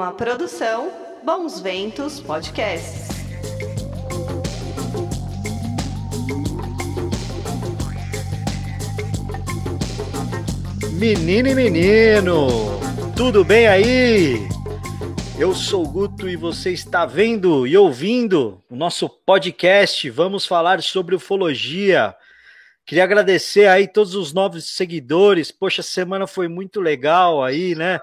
Uma produção Bons Ventos Podcasts. Menino e menino, tudo bem aí? Eu sou o Guto e você está vendo e ouvindo o nosso podcast. Vamos falar sobre ufologia. Queria agradecer aí todos os novos seguidores. Poxa, semana foi muito legal aí, né?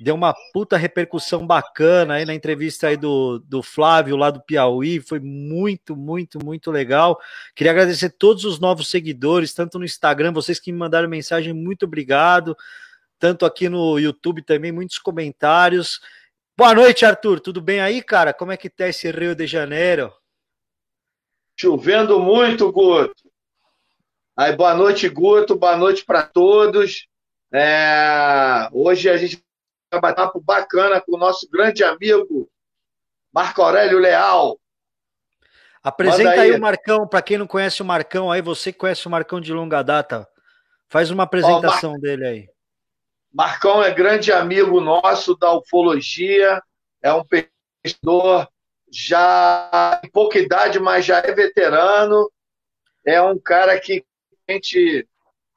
Deu uma puta repercussão bacana aí na entrevista aí do, do Flávio lá do Piauí. Foi muito, muito, muito legal. Queria agradecer todos os novos seguidores, tanto no Instagram, vocês que me mandaram mensagem, muito obrigado. Tanto aqui no YouTube também, muitos comentários. Boa noite, Arthur. Tudo bem aí, cara? Como é que tá esse Rio de Janeiro? Chovendo muito, Guto. Aí, boa noite, Guto, boa noite para todos. É... Hoje a gente vai bater um papo bacana com o nosso grande amigo Marco Aurélio Leal. Apresenta aí. aí. o Marcão, para quem não conhece o Marcão, aí você que conhece o Marcão de longa data, faz uma apresentação Mar... dele aí. Marcão é grande amigo nosso da ufologia, é um pesquisador já em pouca idade, mas já é veterano. É um cara que a gente,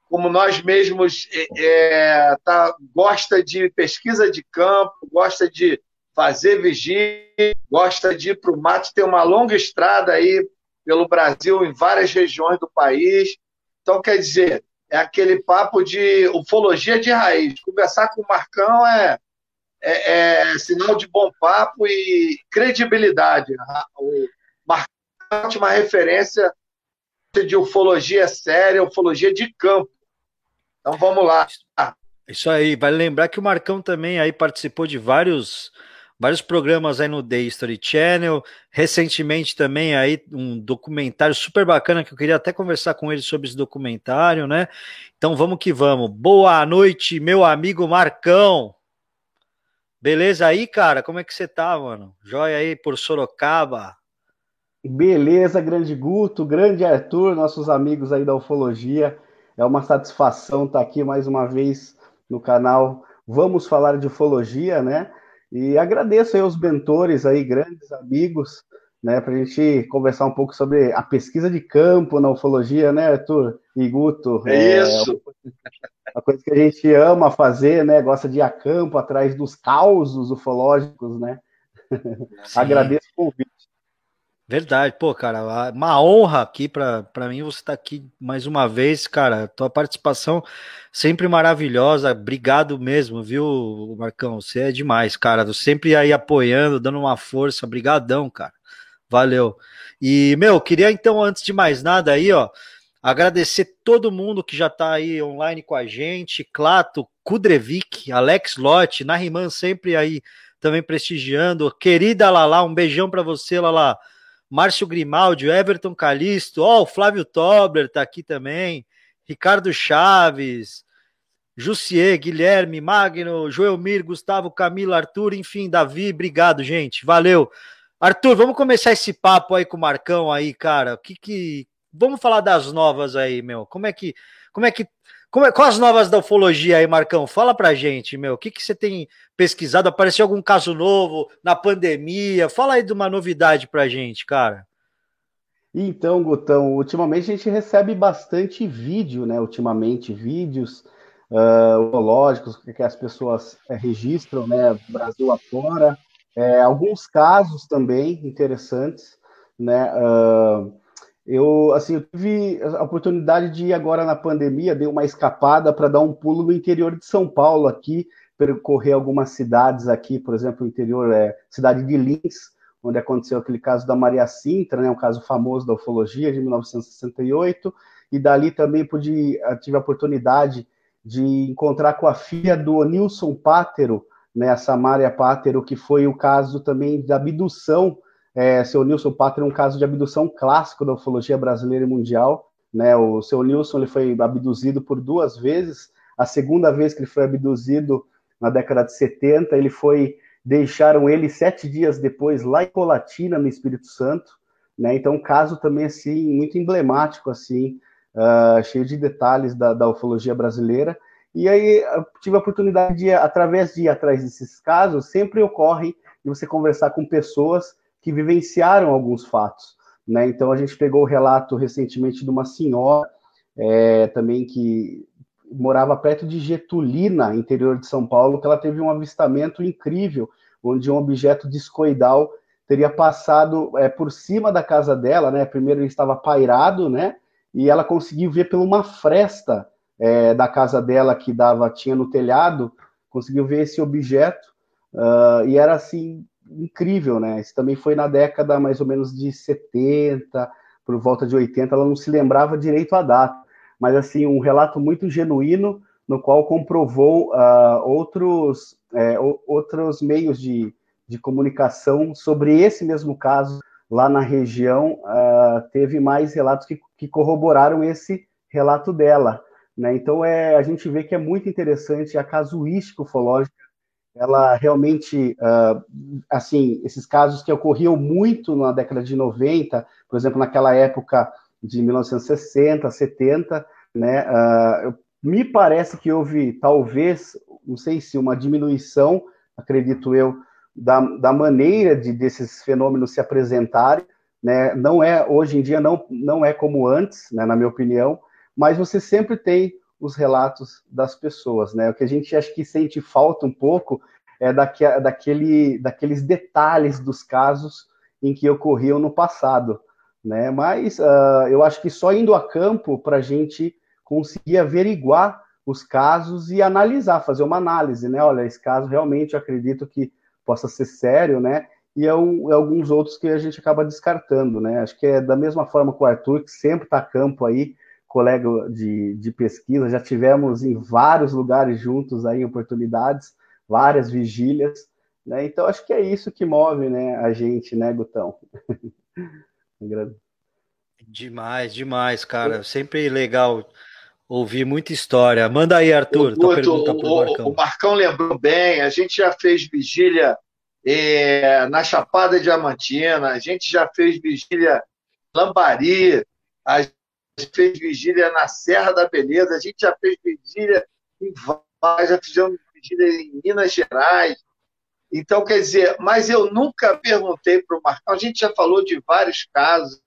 como nós mesmos, é, é, tá, gosta de pesquisa de campo, gosta de fazer vigia, gosta de ir para o mato, tem uma longa estrada aí pelo Brasil, em várias regiões do país. Então, quer dizer, é aquele papo de ufologia de raiz. Conversar com o Marcão é, é, é sinal de bom papo e credibilidade. O Marcão é uma referência de ufologia séria, ufologia de campo. Então vamos lá. Isso aí, vale lembrar que o Marcão também aí participou de vários vários programas aí no The History Channel, recentemente também aí um documentário super bacana que eu queria até conversar com ele sobre esse documentário, né? Então vamos que vamos. Boa noite, meu amigo Marcão. Beleza aí, cara? Como é que você tá, mano? Joia aí por Sorocaba. Beleza, grande Guto, grande Arthur, nossos amigos aí da ufologia. É uma satisfação estar aqui mais uma vez no canal Vamos Falar de Ufologia, né? E agradeço aí os mentores aí, grandes amigos, né, para a gente conversar um pouco sobre a pesquisa de campo na ufologia, né, Arthur e Guto? É isso! É uma coisa que a gente ama fazer, né, gosta de ir a campo, atrás dos causos ufológicos, né? Agradeço o convite. Verdade, pô, cara, uma honra aqui para mim você estar tá aqui mais uma vez, cara. Tua participação sempre maravilhosa. Obrigado mesmo, viu, Marcão? Você é demais, cara. Sempre aí apoiando, dando uma força. Brigadão, cara. Valeu. E, meu, queria então, antes de mais nada aí, ó, agradecer todo mundo que já tá aí online com a gente. Clato, Kudrevik, Alex Lotte, Nariman sempre aí também prestigiando. Querida Lala, um beijão para você, Lala. Márcio Grimaldi, Everton Calisto, ó, oh, o Flávio Tobler tá aqui também, Ricardo Chaves, Jussier, Guilherme, Magno, Joelmir, Gustavo, Camila, Arthur, enfim, Davi, obrigado, gente, valeu. Arthur, vamos começar esse papo aí com o Marcão aí, cara, o que que... Vamos falar das novas aí, meu, como é que... Como é que como é, quais as novas da ufologia aí, Marcão? Fala pra gente, meu. O que, que você tem pesquisado? Apareceu algum caso novo na pandemia? Fala aí de uma novidade pra gente, cara. Então, Gutão, ultimamente a gente recebe bastante vídeo, né? Ultimamente, vídeos uh, ufológicos que as pessoas é, registram, né? Brasil afora. É, alguns casos também interessantes, né? Uh, eu, assim, eu tive a oportunidade de ir agora na pandemia, dei uma escapada para dar um pulo no interior de São Paulo aqui, percorrer algumas cidades aqui, por exemplo, o interior é cidade de Lins, onde aconteceu aquele caso da Maria Sintra, né, um caso famoso da ufologia de 1968, e dali também pude, tive a oportunidade de encontrar com a filha do Nilson Pátero, né, a Samária Pátero, que foi o caso também da abdução é, seu Nilson Pátria é um caso de abdução clássico da ufologia brasileira e mundial. Né? O seu Nilson ele foi abduzido por duas vezes. A segunda vez que ele foi abduzido, na década de 70, ele foi deixaram ele sete dias depois lá em Colatina, no Espírito Santo. Né? Então, um caso também assim muito emblemático, assim, uh, cheio de detalhes da, da ufologia brasileira. E aí tive a oportunidade de, através de ir atrás desses casos, sempre ocorre de você conversar com pessoas que vivenciaram alguns fatos. Né? Então a gente pegou o relato recentemente de uma senhora é, também que morava perto de Getulina, interior de São Paulo, que ela teve um avistamento incrível, onde um objeto discoidal teria passado é, por cima da casa dela, né? Primeiro ele estava pairado, né? E ela conseguiu ver por uma fresta é, da casa dela que dava tinha no telhado, conseguiu ver esse objeto uh, e era assim incrível, né? Isso também foi na década mais ou menos de 70, por volta de 80, ela não se lembrava direito a data mas assim um relato muito genuíno no qual comprovou uh, outros, é, outros meios de, de comunicação sobre esse mesmo caso lá na região. Uh, teve mais relatos que, que corroboraram esse relato dela. Né? Então é, a gente vê que é muito interessante a casuística ufológica. Ela realmente, uh, assim, esses casos que ocorriam muito na década de 90, por exemplo, naquela época de 1960, 70, né? Uh, me parece que houve, talvez, não sei se uma diminuição, acredito eu, da, da maneira de desses fenômenos se apresentarem, né? Não é hoje em dia não não é como antes, né? Na minha opinião, mas você sempre tem os relatos das pessoas, né? O que a gente acha que sente falta um pouco é daque, daquele, daqueles detalhes dos casos em que ocorriam no passado né? Mas uh, eu acho que só indo a campo para a gente conseguir averiguar os casos e analisar, fazer uma análise, né? Olha, esse caso realmente eu acredito que possa ser sério, né? E é, um, é alguns outros que a gente acaba descartando, né? Acho que é da mesma forma com o Arthur, que sempre está a campo aí, colega de, de pesquisa, já tivemos em vários lugares juntos aí, oportunidades, várias vigílias, né? Então acho que é isso que move, né, a gente, né, Gutão? Demais, demais, cara. Sempre legal ouvir muita história. Manda aí, Arthur, o, tua pergunta pro Marcão. O Marcão lembrou bem, a gente já fez vigília é, na Chapada Diamantina, a gente já fez vigília Lambari, a fez vigília na Serra da Beleza, a gente já fez vigília em já fizemos vigília em Minas Gerais, então, quer dizer, mas eu nunca perguntei para o Marcão, a gente já falou de vários casos,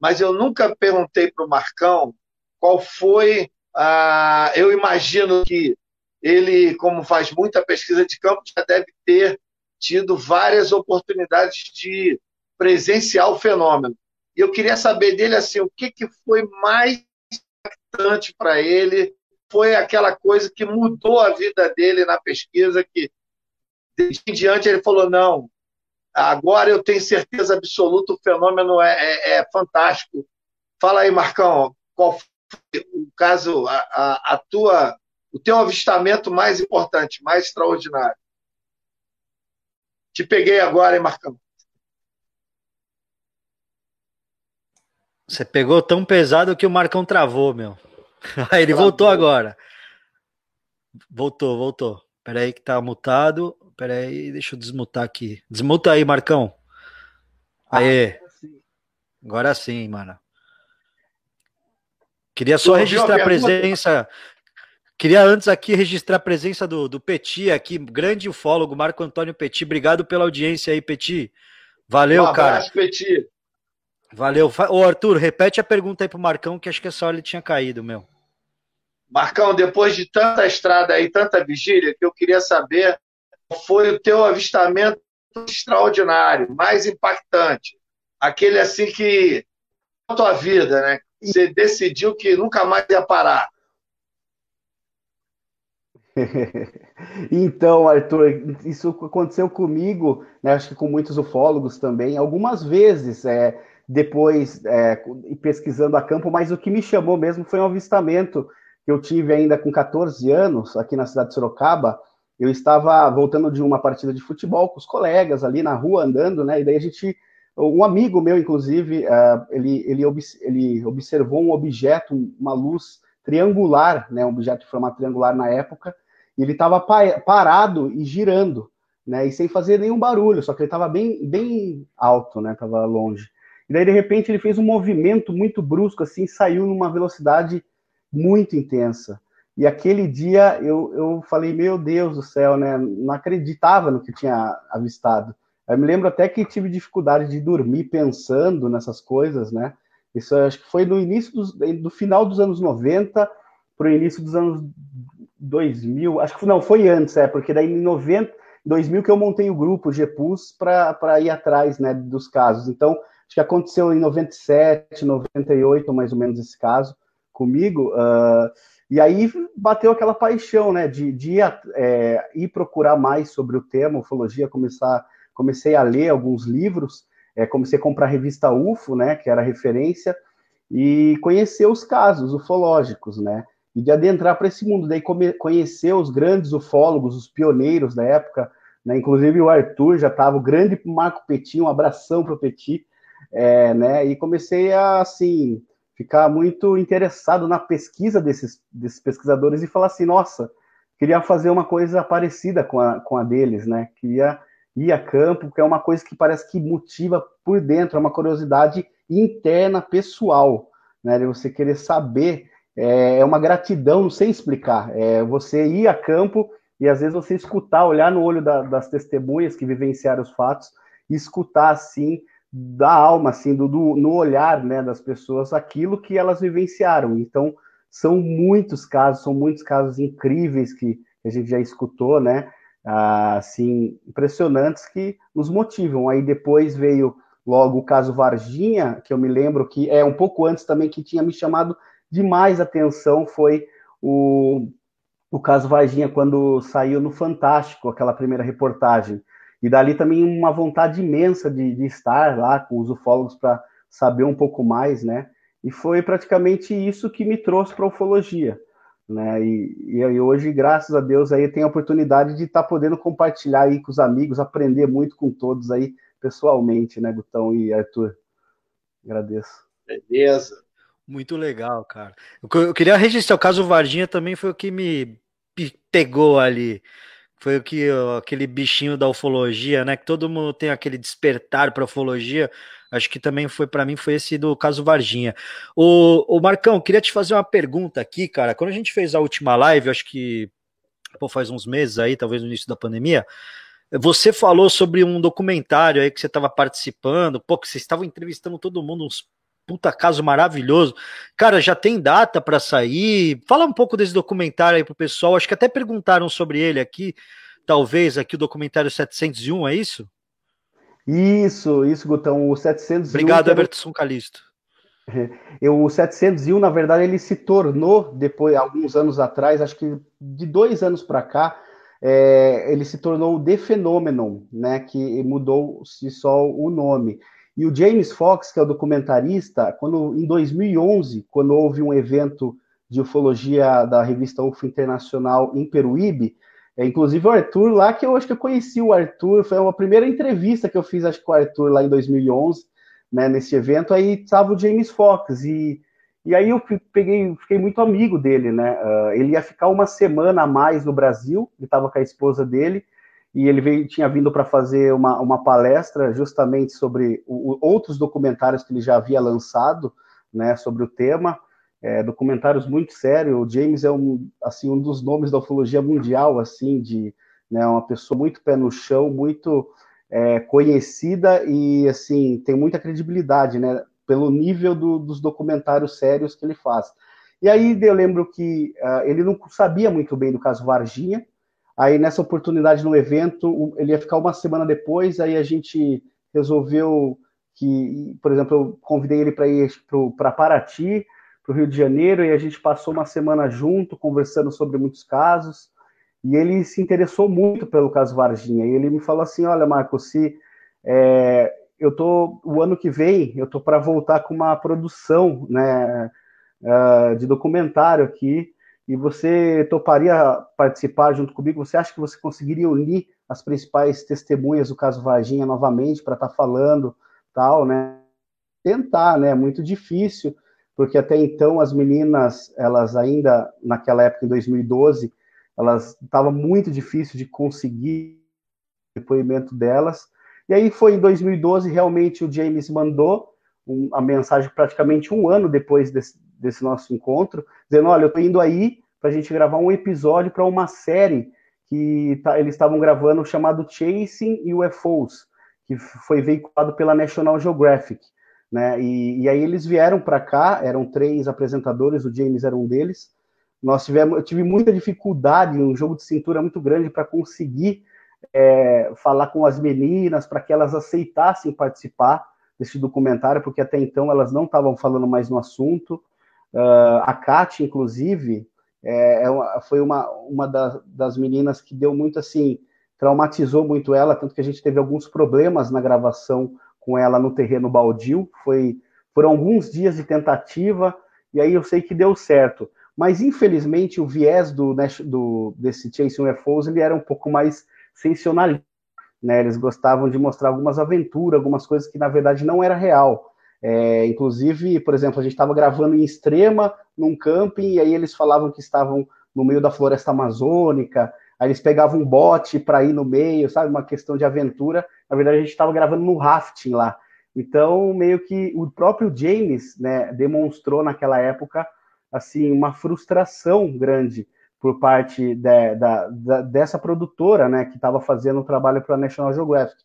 mas eu nunca perguntei para o Marcão qual foi a. Eu imagino que ele, como faz muita pesquisa de campo, já deve ter tido várias oportunidades de presenciar o fenômeno. E eu queria saber dele assim, o que, que foi mais impactante para ele, foi aquela coisa que mudou a vida dele na pesquisa, que em diante ele falou: não, agora eu tenho certeza absoluta, o fenômeno é, é, é fantástico. Fala aí, Marcão, qual foi o caso, a, a, a, tua, o teu avistamento mais importante, mais extraordinário? Te peguei agora, hein, Marcão? Você pegou tão pesado que o Marcão travou, meu. Aí ele voltou agora. Voltou, voltou. Peraí que tá mutado. Pera aí, deixa eu desmutar aqui. Desmuta aí, Marcão. Aê. Ah, Agora sim, mano. Queria só registrar a presença. Queria antes aqui registrar a presença do, do Petit aqui, grande ufólogo, Marco Antônio Petit. Obrigado pela audiência aí, Petit. Valeu, um abraço, cara. Petit. Valeu. Ô, Arthur, repete a pergunta aí pro Marcão, que acho que essa hora ele tinha caído, meu. Marcão, depois de tanta estrada aí, tanta vigília, que eu queria saber foi o teu avistamento extraordinário, mais impactante? Aquele assim que a tua vida, né? Você decidiu que nunca mais ia parar. então, Arthur, isso aconteceu comigo, né, acho que com muitos ufólogos também, algumas vezes, é, depois é, pesquisando a campo, mas o que me chamou mesmo foi um avistamento que eu tive ainda com 14 anos, aqui na cidade de Sorocaba, eu estava voltando de uma partida de futebol com os colegas ali na rua andando, né? E daí a gente, um amigo meu, inclusive, uh, ele, ele, ele observou um objeto, uma luz triangular, né? Um objeto de forma triangular na época, e ele estava parado e girando, né? E sem fazer nenhum barulho, só que ele estava bem, bem alto, né? Tava longe. E daí de repente ele fez um movimento muito brusco, assim, saiu numa velocidade muito intensa. E aquele dia eu, eu falei, meu Deus do céu, né? Não acreditava no que tinha avistado. Eu me lembro até que tive dificuldade de dormir pensando nessas coisas, né? Isso acho que foi no início dos, do final dos anos 90 para o início dos anos 2000. Acho que não, foi antes, é, porque daí em 90, 2000 que eu montei o grupo GPUS para ir atrás, né, dos casos. Então, acho que aconteceu em 97, 98, mais ou menos esse caso comigo. Uh, e aí bateu aquela paixão, né, de, de é, ir, procurar mais sobre o tema, ufologia, começar, comecei a ler alguns livros, é, comecei a comprar a revista UFO, né, que era referência, e conhecer os casos ufológicos, né, e de adentrar para esse mundo, daí come, conhecer os grandes ufólogos, os pioneiros da época, né, inclusive o Arthur já estava, o grande Marco Petit, um abração para o Petit, é, né, e comecei a, assim, ficar muito interessado na pesquisa desses, desses pesquisadores e falar assim, nossa, queria fazer uma coisa parecida com a, com a deles, né? Queria ir a campo, que é uma coisa que parece que motiva por dentro, é uma curiosidade interna, pessoal, né? De você querer saber, é, é uma gratidão, não sei explicar, é você ir a campo e às vezes você escutar, olhar no olho da, das testemunhas que vivenciaram os fatos e escutar assim da alma, assim, do, do, no olhar né, das pessoas, aquilo que elas vivenciaram. Então, são muitos casos, são muitos casos incríveis que a gente já escutou, né? Ah, assim, impressionantes que nos motivam. Aí depois veio logo o caso Varginha, que eu me lembro que é um pouco antes também que tinha me chamado demais atenção, foi o, o caso Varginha, quando saiu no Fantástico, aquela primeira reportagem. E dali também uma vontade imensa de, de estar lá com os ufólogos para saber um pouco mais, né? E foi praticamente isso que me trouxe para a ufologia. Né? E, e, hoje, graças a Deus, aí tenho a oportunidade de estar tá podendo compartilhar aí com os amigos, aprender muito com todos aí pessoalmente, né, Gutão e Arthur? Agradeço. Beleza. Muito legal, cara. Eu, eu queria registrar o caso Varginha também foi o que me pegou ali. Foi o que aquele bichinho da ufologia, né? Que todo mundo tem aquele despertar para ufologia. Acho que também foi para mim foi esse do caso Varginha. O, o Marcão, queria te fazer uma pergunta aqui, cara. Quando a gente fez a última live, acho que pô, faz uns meses aí, talvez no início da pandemia, você falou sobre um documentário aí que você estava participando, pô, que vocês estavam entrevistando todo mundo, uns puta caso maravilhoso. Cara, já tem data para sair? Fala um pouco desse documentário aí pro pessoal. Acho que até perguntaram sobre ele aqui, talvez aqui o documentário 701, é isso? Isso, isso, Gutão, o 701. Obrigado, Everton Calisto. Eu, o 701, na verdade, ele se tornou, depois, alguns anos atrás, acho que de dois anos para cá, é, ele se tornou o The Phenomenon, né, que mudou-se só o nome. E o James Fox, que é o documentarista, quando em 2011, quando houve um evento de ufologia da revista UFO Internacional em Peruíbe, é, inclusive o Arthur lá, que eu acho que eu conheci o Arthur, foi a primeira entrevista que eu fiz, acho com o Arthur lá em 2011, né, nesse evento, aí estava o James Fox, e, e aí eu peguei, fiquei muito amigo dele, né, uh, ele ia ficar uma semana a mais no Brasil, ele estava com a esposa dele, e ele veio, tinha vindo para fazer uma, uma palestra justamente sobre o, outros documentários que ele já havia lançado, né, sobre o tema, é, documentários muito sérios. O James é um, assim, um dos nomes da ufologia mundial, assim, de né, uma pessoa muito pé no chão, muito é, conhecida e assim tem muita credibilidade, né, pelo nível do, dos documentários sérios que ele faz. E aí eu lembro que uh, ele não sabia muito bem do caso Varginha, Aí nessa oportunidade no evento, ele ia ficar uma semana depois, aí a gente resolveu que, por exemplo, eu convidei ele para ir para Paraty, para o Rio de Janeiro, e a gente passou uma semana junto, conversando sobre muitos casos, e ele se interessou muito pelo caso Varginha, e ele me falou assim, olha, Marco, se é, eu tô, o ano que vem, eu tô para voltar com uma produção, né, uh, de documentário aqui, e você toparia participar junto comigo? Você acha que você conseguiria unir as principais testemunhas do caso Varginha novamente para estar tá falando tal, né? Tentar, né? Muito difícil, porque até então as meninas, elas ainda naquela época em 2012, elas estava muito difícil de conseguir o depoimento delas. E aí foi em 2012 realmente o James mandou um, a mensagem praticamente um ano depois desse, desse nosso encontro, dizendo: Olha, eu estou indo aí para a gente gravar um episódio para uma série que tá, eles estavam gravando chamado Chasing UFOs, que foi veiculado pela National Geographic. Né? E, e aí eles vieram para cá, eram três apresentadores, o James era um deles. Nós tivemos, eu tive muita dificuldade, um jogo de cintura muito grande para conseguir é, falar com as meninas para que elas aceitassem participar desse documentário, porque até então elas não estavam falando mais no assunto. Uh, a Kat, inclusive, é, é uma, foi uma, uma das, das meninas que deu muito assim, traumatizou muito ela, tanto que a gente teve alguns problemas na gravação com ela no terreno baldio. Foi, foram alguns dias de tentativa, e aí eu sei que deu certo. Mas, infelizmente, o viés do, do desse Chasing UFOs ele era um pouco mais sensacionalista. Né? Eles gostavam de mostrar algumas aventuras, algumas coisas que, na verdade, não era real. É, inclusive, por exemplo, a gente estava gravando em Extrema, num camping, e aí eles falavam que estavam no meio da floresta amazônica, aí eles pegavam um bote para ir no meio, sabe? Uma questão de aventura. Na verdade, a gente estava gravando no rafting lá. Então, meio que o próprio James né, demonstrou naquela época assim uma frustração grande por parte de, da, da, dessa produtora, né, que estava fazendo o trabalho para a National Geographic.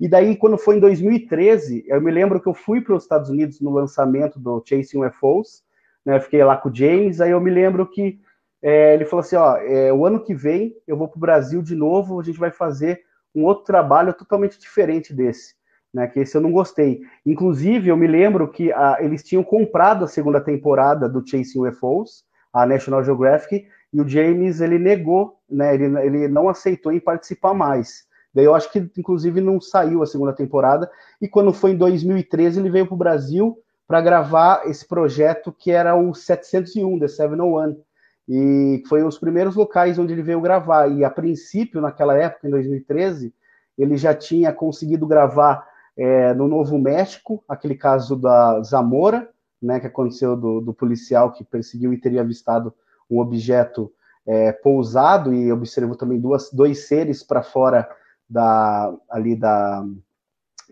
E daí, quando foi em 2013, eu me lembro que eu fui para os Estados Unidos no lançamento do Chasing UFOs, né, fiquei lá com o James, aí eu me lembro que é, ele falou assim, ó, é, o ano que vem eu vou para o Brasil de novo, a gente vai fazer um outro trabalho totalmente diferente desse, né, que esse eu não gostei. Inclusive, eu me lembro que a, eles tinham comprado a segunda temporada do Chasing UFOs, a National Geographic, e o James, ele negou, né, ele, ele não aceitou em participar mais. Daí eu acho que, inclusive, não saiu a segunda temporada, e quando foi em 2013, ele veio para o Brasil para gravar esse projeto que era o 701, The 701, e foi os primeiros locais onde ele veio gravar. E a princípio, naquela época, em 2013, ele já tinha conseguido gravar é, no Novo México, aquele caso da Zamora, né, que aconteceu do, do policial que perseguiu e teria avistado um objeto é, pousado. E observou também duas, dois seres para fora da ali da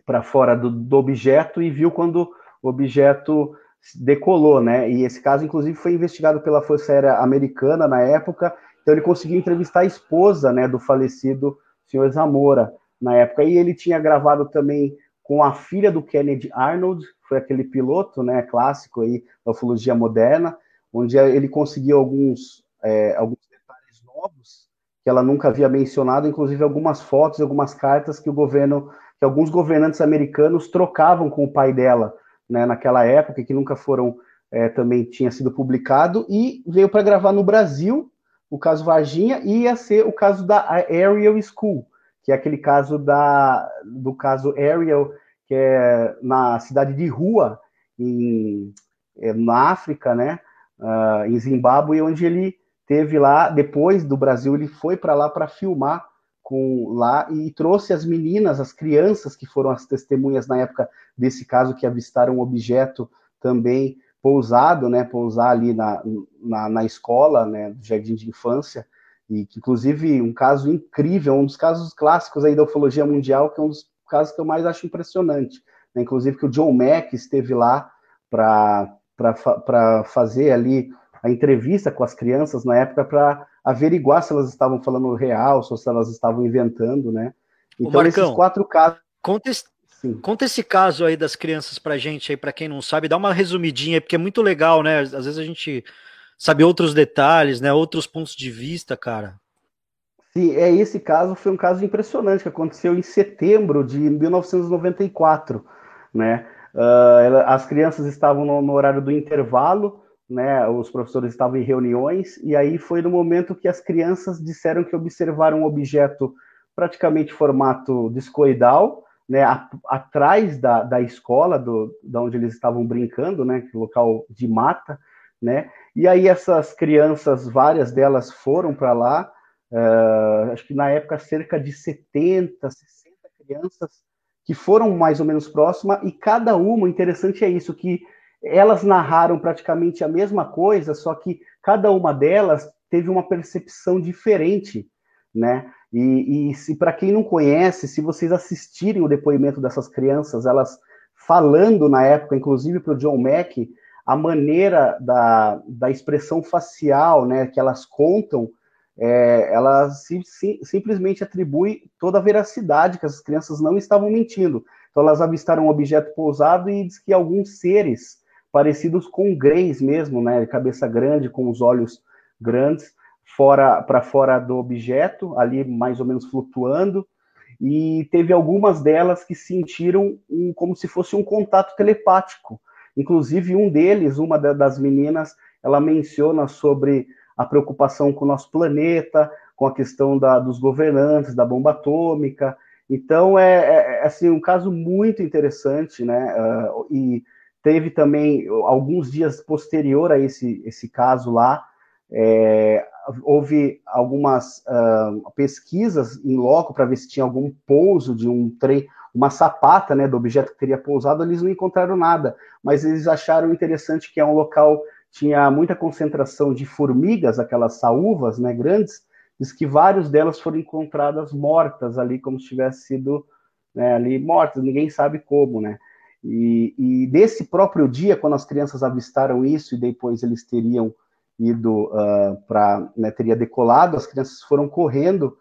para fora do, do objeto e viu quando o objeto decolou, né? E esse caso, inclusive, foi investigado pela Força Aérea Americana na época. Então, ele conseguiu entrevistar a esposa, né, do falecido senhor Zamora na época. E ele tinha gravado também com a filha do Kennedy Arnold, foi aquele piloto, né, clássico aí da ufologia moderna, onde ele conseguiu alguns é, alguns detalhes novos que ela nunca havia mencionado, inclusive algumas fotos, algumas cartas que o governo, que alguns governantes americanos trocavam com o pai dela né, naquela época, que nunca foram, é, também tinha sido publicado, e veio para gravar no Brasil o caso Varginha, e ia ser o caso da Ariel School, que é aquele caso da, do caso Ariel, que é na cidade de Rua, em, é, na África, né, uh, em Zimbábue, onde ele teve lá, depois do Brasil, ele foi para lá para filmar com lá e trouxe as meninas, as crianças que foram as testemunhas na época desse caso que avistaram um objeto também pousado, né, pousar ali na, na, na escola, né, do jardim de infância, e que inclusive um caso incrível, um dos casos clássicos aí da ufologia mundial, que é um dos casos que eu mais acho impressionante, né, inclusive que o John Mack esteve lá para fazer ali a entrevista com as crianças na época para averiguar se elas estavam falando real, ou se elas estavam inventando, né? Então, Marcão, esses quatro casos. Conta esse, conta esse caso aí das crianças pra gente aí, para quem não sabe, dá uma resumidinha, porque é muito legal, né? Às vezes a gente sabe outros detalhes, né? Outros pontos de vista, cara. Sim, é esse caso foi um caso impressionante que aconteceu em setembro de 1994, né? Uh, as crianças estavam no, no horário do intervalo, né, os professores estavam em reuniões, e aí foi no momento que as crianças disseram que observaram um objeto praticamente formato discoidal, né, a, atrás da, da escola, do, da onde eles estavam brincando, né, é local de mata, né, e aí essas crianças, várias delas foram para lá, uh, acho que na época cerca de 70, 60 crianças que foram mais ou menos próximas, e cada uma, o interessante é isso, que elas narraram praticamente a mesma coisa, só que cada uma delas teve uma percepção diferente, né? E, e se para quem não conhece, se vocês assistirem o depoimento dessas crianças, elas falando na época, inclusive para o John Mack, a maneira da, da expressão facial, né, que elas contam, é, ela sim, sim, simplesmente atribui toda a veracidade, que as crianças não estavam mentindo. Então elas avistaram um objeto pousado e diz que alguns seres parecidos com greys mesmo, né, cabeça grande, com os olhos grandes, fora para fora do objeto, ali mais ou menos flutuando, e teve algumas delas que sentiram um, como se fosse um contato telepático. Inclusive um deles, uma das meninas, ela menciona sobre a preocupação com o nosso planeta, com a questão da, dos governantes, da bomba atômica. Então é, é, é assim um caso muito interessante, né? Uh, e teve também alguns dias posterior a esse, esse caso lá, é, houve algumas uh, pesquisas em loco para ver se tinha algum pouso de um trem, uma sapata, né, do objeto que teria pousado. Eles não encontraram nada, mas eles acharam interessante que é um local tinha muita concentração de formigas, aquelas saúvas, né, grandes. Diz que várias delas foram encontradas mortas ali, como se tivesse sido né, ali mortas. Ninguém sabe como, né? E, e nesse próprio dia, quando as crianças avistaram isso e depois eles teriam ido uh, ah, para, né, teria decolado, as crianças foram correndo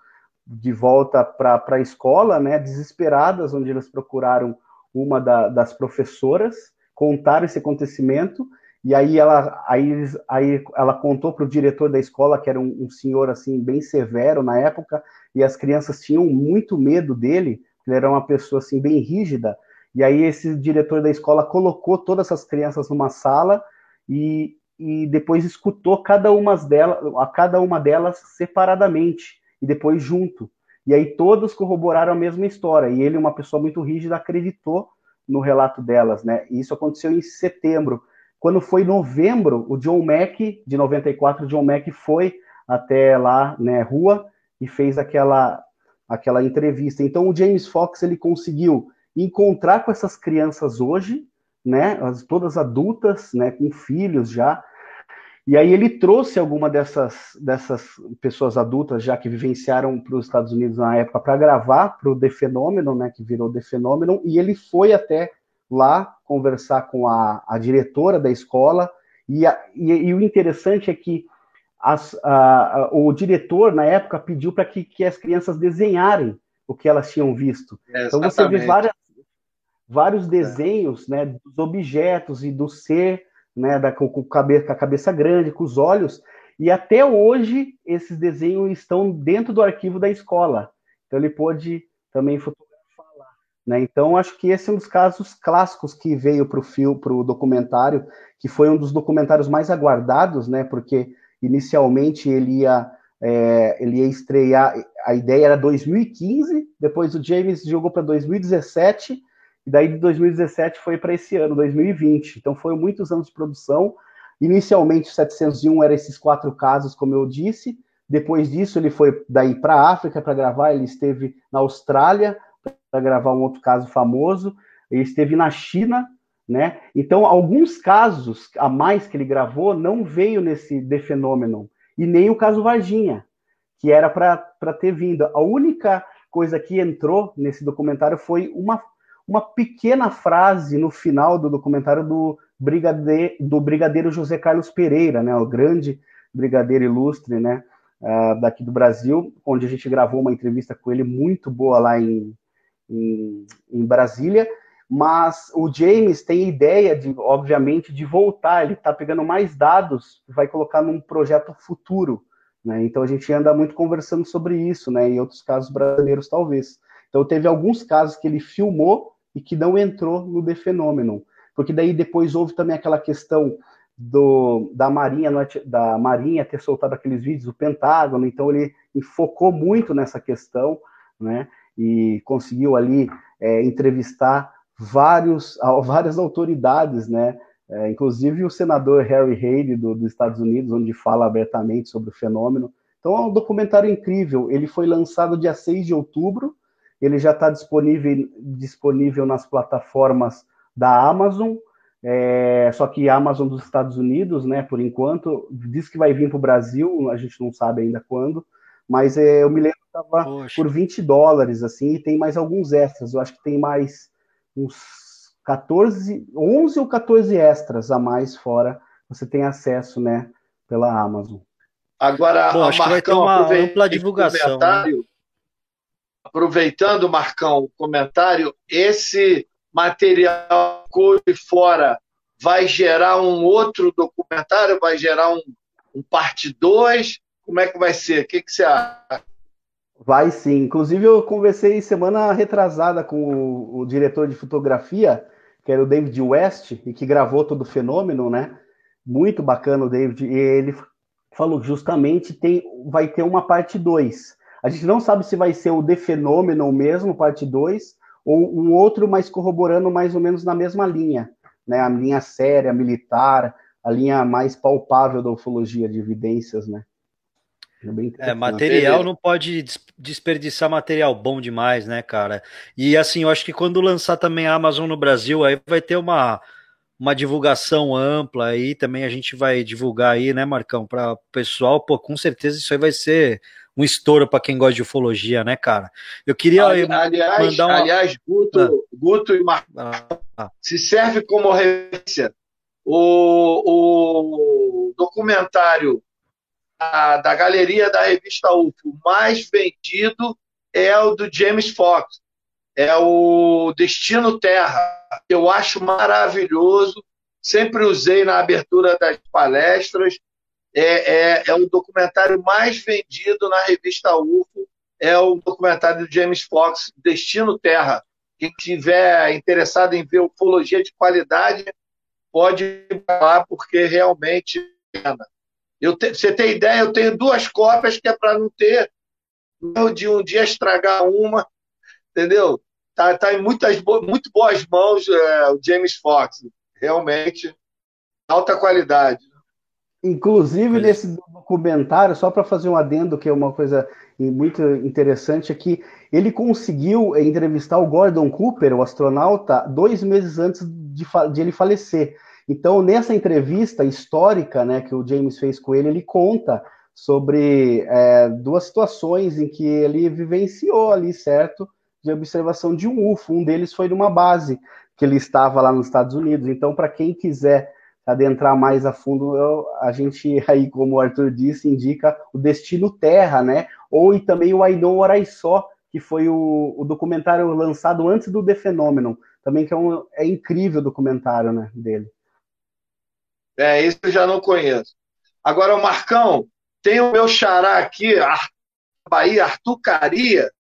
de volta para a escola, né, desesperadas, onde eles procuraram uma da, das professoras, contaram esse acontecimento, e aí ela, aí, aí ela contou para o diretor da escola, que era um, um, senhor assim bem severo na época, e as crianças tinham muito medo dele, ele era uma pessoa assim bem rígida, e aí esse diretor da escola colocou todas essas crianças numa sala e, e depois escutou cada uma delas, a cada uma delas separadamente e depois junto. E aí todos corroboraram a mesma história. E ele, uma pessoa muito rígida, acreditou no relato delas, né? E isso aconteceu em setembro. Quando foi novembro, o John Mack, de 94, o John Mack foi até lá, né, rua, e fez aquela, aquela entrevista. Então o James Fox, ele conseguiu encontrar com essas crianças hoje, né, todas adultas, né, com filhos já. E aí ele trouxe alguma dessas, dessas pessoas adultas já que vivenciaram para os Estados Unidos na época para gravar para o The Phenomenon, né, que virou The Phenomenon, e ele foi até lá conversar com a, a diretora da escola, e, a, e, e, o interessante é que as, a, a, o diretor, na época, pediu para que, que as crianças desenharem o que elas tinham visto. É, então você vê várias vários é. desenhos né, dos objetos e do ser, né, da, com, cabeça, com a cabeça grande, com os olhos, e até hoje esses desenhos estão dentro do arquivo da escola. Então ele pôde também fotografar lá. Né? Então acho que esse é um dos casos clássicos que veio para o fio, para o documentário, que foi um dos documentários mais aguardados, né? Porque inicialmente ele ia é, ele ia estrear, a ideia era 2015, depois o James jogou para 2017 e daí de 2017 foi para esse ano, 2020. Então foram muitos anos de produção. Inicialmente, o 701 era esses quatro casos, como eu disse. Depois disso, ele foi daí para a África para gravar. Ele esteve na Austrália para gravar um outro caso famoso. Ele esteve na China, né? Então, alguns casos a mais que ele gravou não veio nesse The Phenomenon. E nem o caso Varginha, que era para ter vindo. A única coisa que entrou nesse documentário foi uma uma pequena frase no final do documentário do, brigade, do brigadeiro José Carlos Pereira, né, o grande brigadeiro ilustre, né, uh, daqui do Brasil, onde a gente gravou uma entrevista com ele muito boa lá em, em, em Brasília, mas o James tem ideia de, obviamente, de voltar, ele está pegando mais dados, vai colocar num projeto futuro, né? Então a gente anda muito conversando sobre isso, né? Em outros casos brasileiros, talvez. Então teve alguns casos que ele filmou e que não entrou no The Phenomenon. Porque daí depois houve também aquela questão do, da Marinha da Marinha ter soltado aqueles vídeos do Pentágono, então ele focou muito nessa questão, né? E conseguiu ali é, entrevistar vários, várias autoridades, né? É, inclusive o senador Harry Reid do, dos Estados Unidos, onde fala abertamente sobre o fenômeno. Então é um documentário incrível. Ele foi lançado dia 6 de outubro ele já está disponível, disponível nas plataformas da Amazon, é, só que a Amazon dos Estados Unidos, né, por enquanto, diz que vai vir para o Brasil, a gente não sabe ainda quando, mas é, eu me lembro que estava por 20 dólares, assim, e tem mais alguns extras, eu acho que tem mais uns 14, 11 ou 14 extras a mais fora, você tem acesso, né, pela Amazon. Agora, Bom, acho Marcão, que vai ter uma ampla divulgação. Né? Aproveitando, Marcão, o comentário, esse material de fora vai gerar um outro documentário, vai gerar um, um parte 2? Como é que vai ser? O que, que você acha? Vai sim. Inclusive, eu conversei semana retrasada com o, o, diretor de fotografia, que era o David West, e que gravou todo o fenômeno, né? Muito bacana o David. E ele falou justamente tem, vai ter uma parte 2. A gente não sabe se vai ser o The Phenomenon mesmo, parte 2, ou um outro, mas corroborando mais ou menos na mesma linha, né? A linha séria, militar, a linha mais palpável da ufologia de evidências, né? É, material não pode desperdiçar material bom demais, né, cara? E assim, eu acho que quando lançar também a Amazon no Brasil, aí vai ter uma, uma divulgação ampla aí, também a gente vai divulgar aí, né, Marcão, para o pessoal, pô, com certeza isso aí vai ser um estouro para quem gosta de ufologia, né, cara? Eu queria aliás, mandar uma... aliás Guto, ah. Guto e Marcão, ah, ah. se serve como referência o, o documentário da, da galeria da revista UFO mais vendido é o do James Fox, é o Destino Terra. Eu acho maravilhoso, sempre usei na abertura das palestras. É, é, é o documentário mais vendido na revista UFO, é o documentário do James Fox, Destino Terra. Quem tiver interessado em ver ufologia de qualidade, pode ir lá, porque realmente eu te, você tem ideia, eu tenho duas cópias que é para não ter de um dia estragar uma, entendeu? Tá, tá em muitas muito boas mãos é, o James Fox, realmente alta qualidade. Inclusive, nesse documentário, só para fazer um adendo, que é uma coisa muito interessante, é que ele conseguiu entrevistar o Gordon Cooper, o astronauta, dois meses antes de, de ele falecer. Então, nessa entrevista histórica né, que o James fez com ele, ele conta sobre é, duas situações em que ele vivenciou ali, certo? De observação de um UFO. Um deles foi numa base que ele estava lá nos Estados Unidos. Então, para quem quiser adentrar mais a fundo, eu, a gente aí, como o Arthur disse, indica o Destino Terra, né? Ou e também o I Know What I Saw, que foi o, o documentário lançado antes do The Phenomenon, também que é um é incrível o documentário né, dele. É, isso eu já não conheço. Agora, Marcão, tem o meu xará aqui, Bahia, Arthur Caria.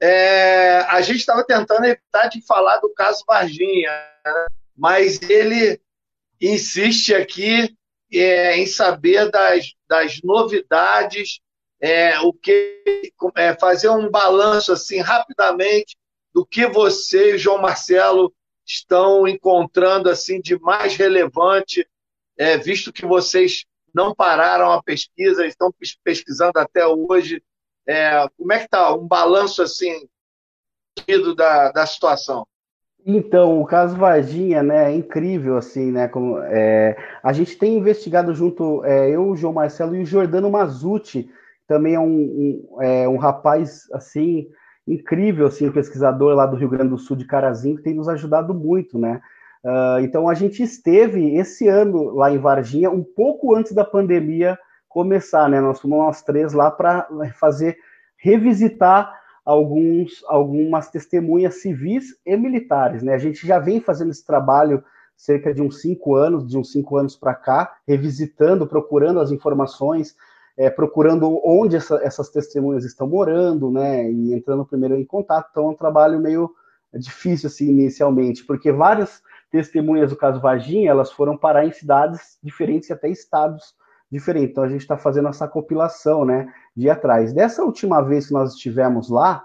É, a gente estava tentando evitar de falar do caso Varginha, né? mas ele insiste aqui é, em saber das, das novidades, é, o que é, fazer um balanço assim rapidamente do que você e João Marcelo estão encontrando assim de mais relevante é, visto que vocês não pararam a pesquisa, estão pesquisando até hoje. É, como é que está um balanço assim da, da situação? Então, o caso Varginha, né, é incrível, assim, né, como, é, a gente tem investigado junto, é, eu, o João Marcelo e o Jordano Mazuti, também é um, um, é um rapaz, assim, incrível, assim, pesquisador lá do Rio Grande do Sul, de Carazinho, que tem nos ajudado muito, né, Uh, então a gente esteve esse ano lá em Varginha, um pouco antes da pandemia começar, né? Nós fomos nós três lá para fazer revisitar alguns, algumas testemunhas civis e militares, né? A gente já vem fazendo esse trabalho cerca de uns cinco anos, de uns cinco anos para cá, revisitando, procurando as informações, é, procurando onde essa, essas testemunhas estão morando, né? E entrando primeiro em contato. Então é um trabalho meio difícil assim inicialmente, porque várias testemunhas do caso Varginha, elas foram parar em cidades diferentes e até estados diferentes. Então a gente está fazendo essa compilação, né, de atrás. Dessa última vez que nós estivemos lá,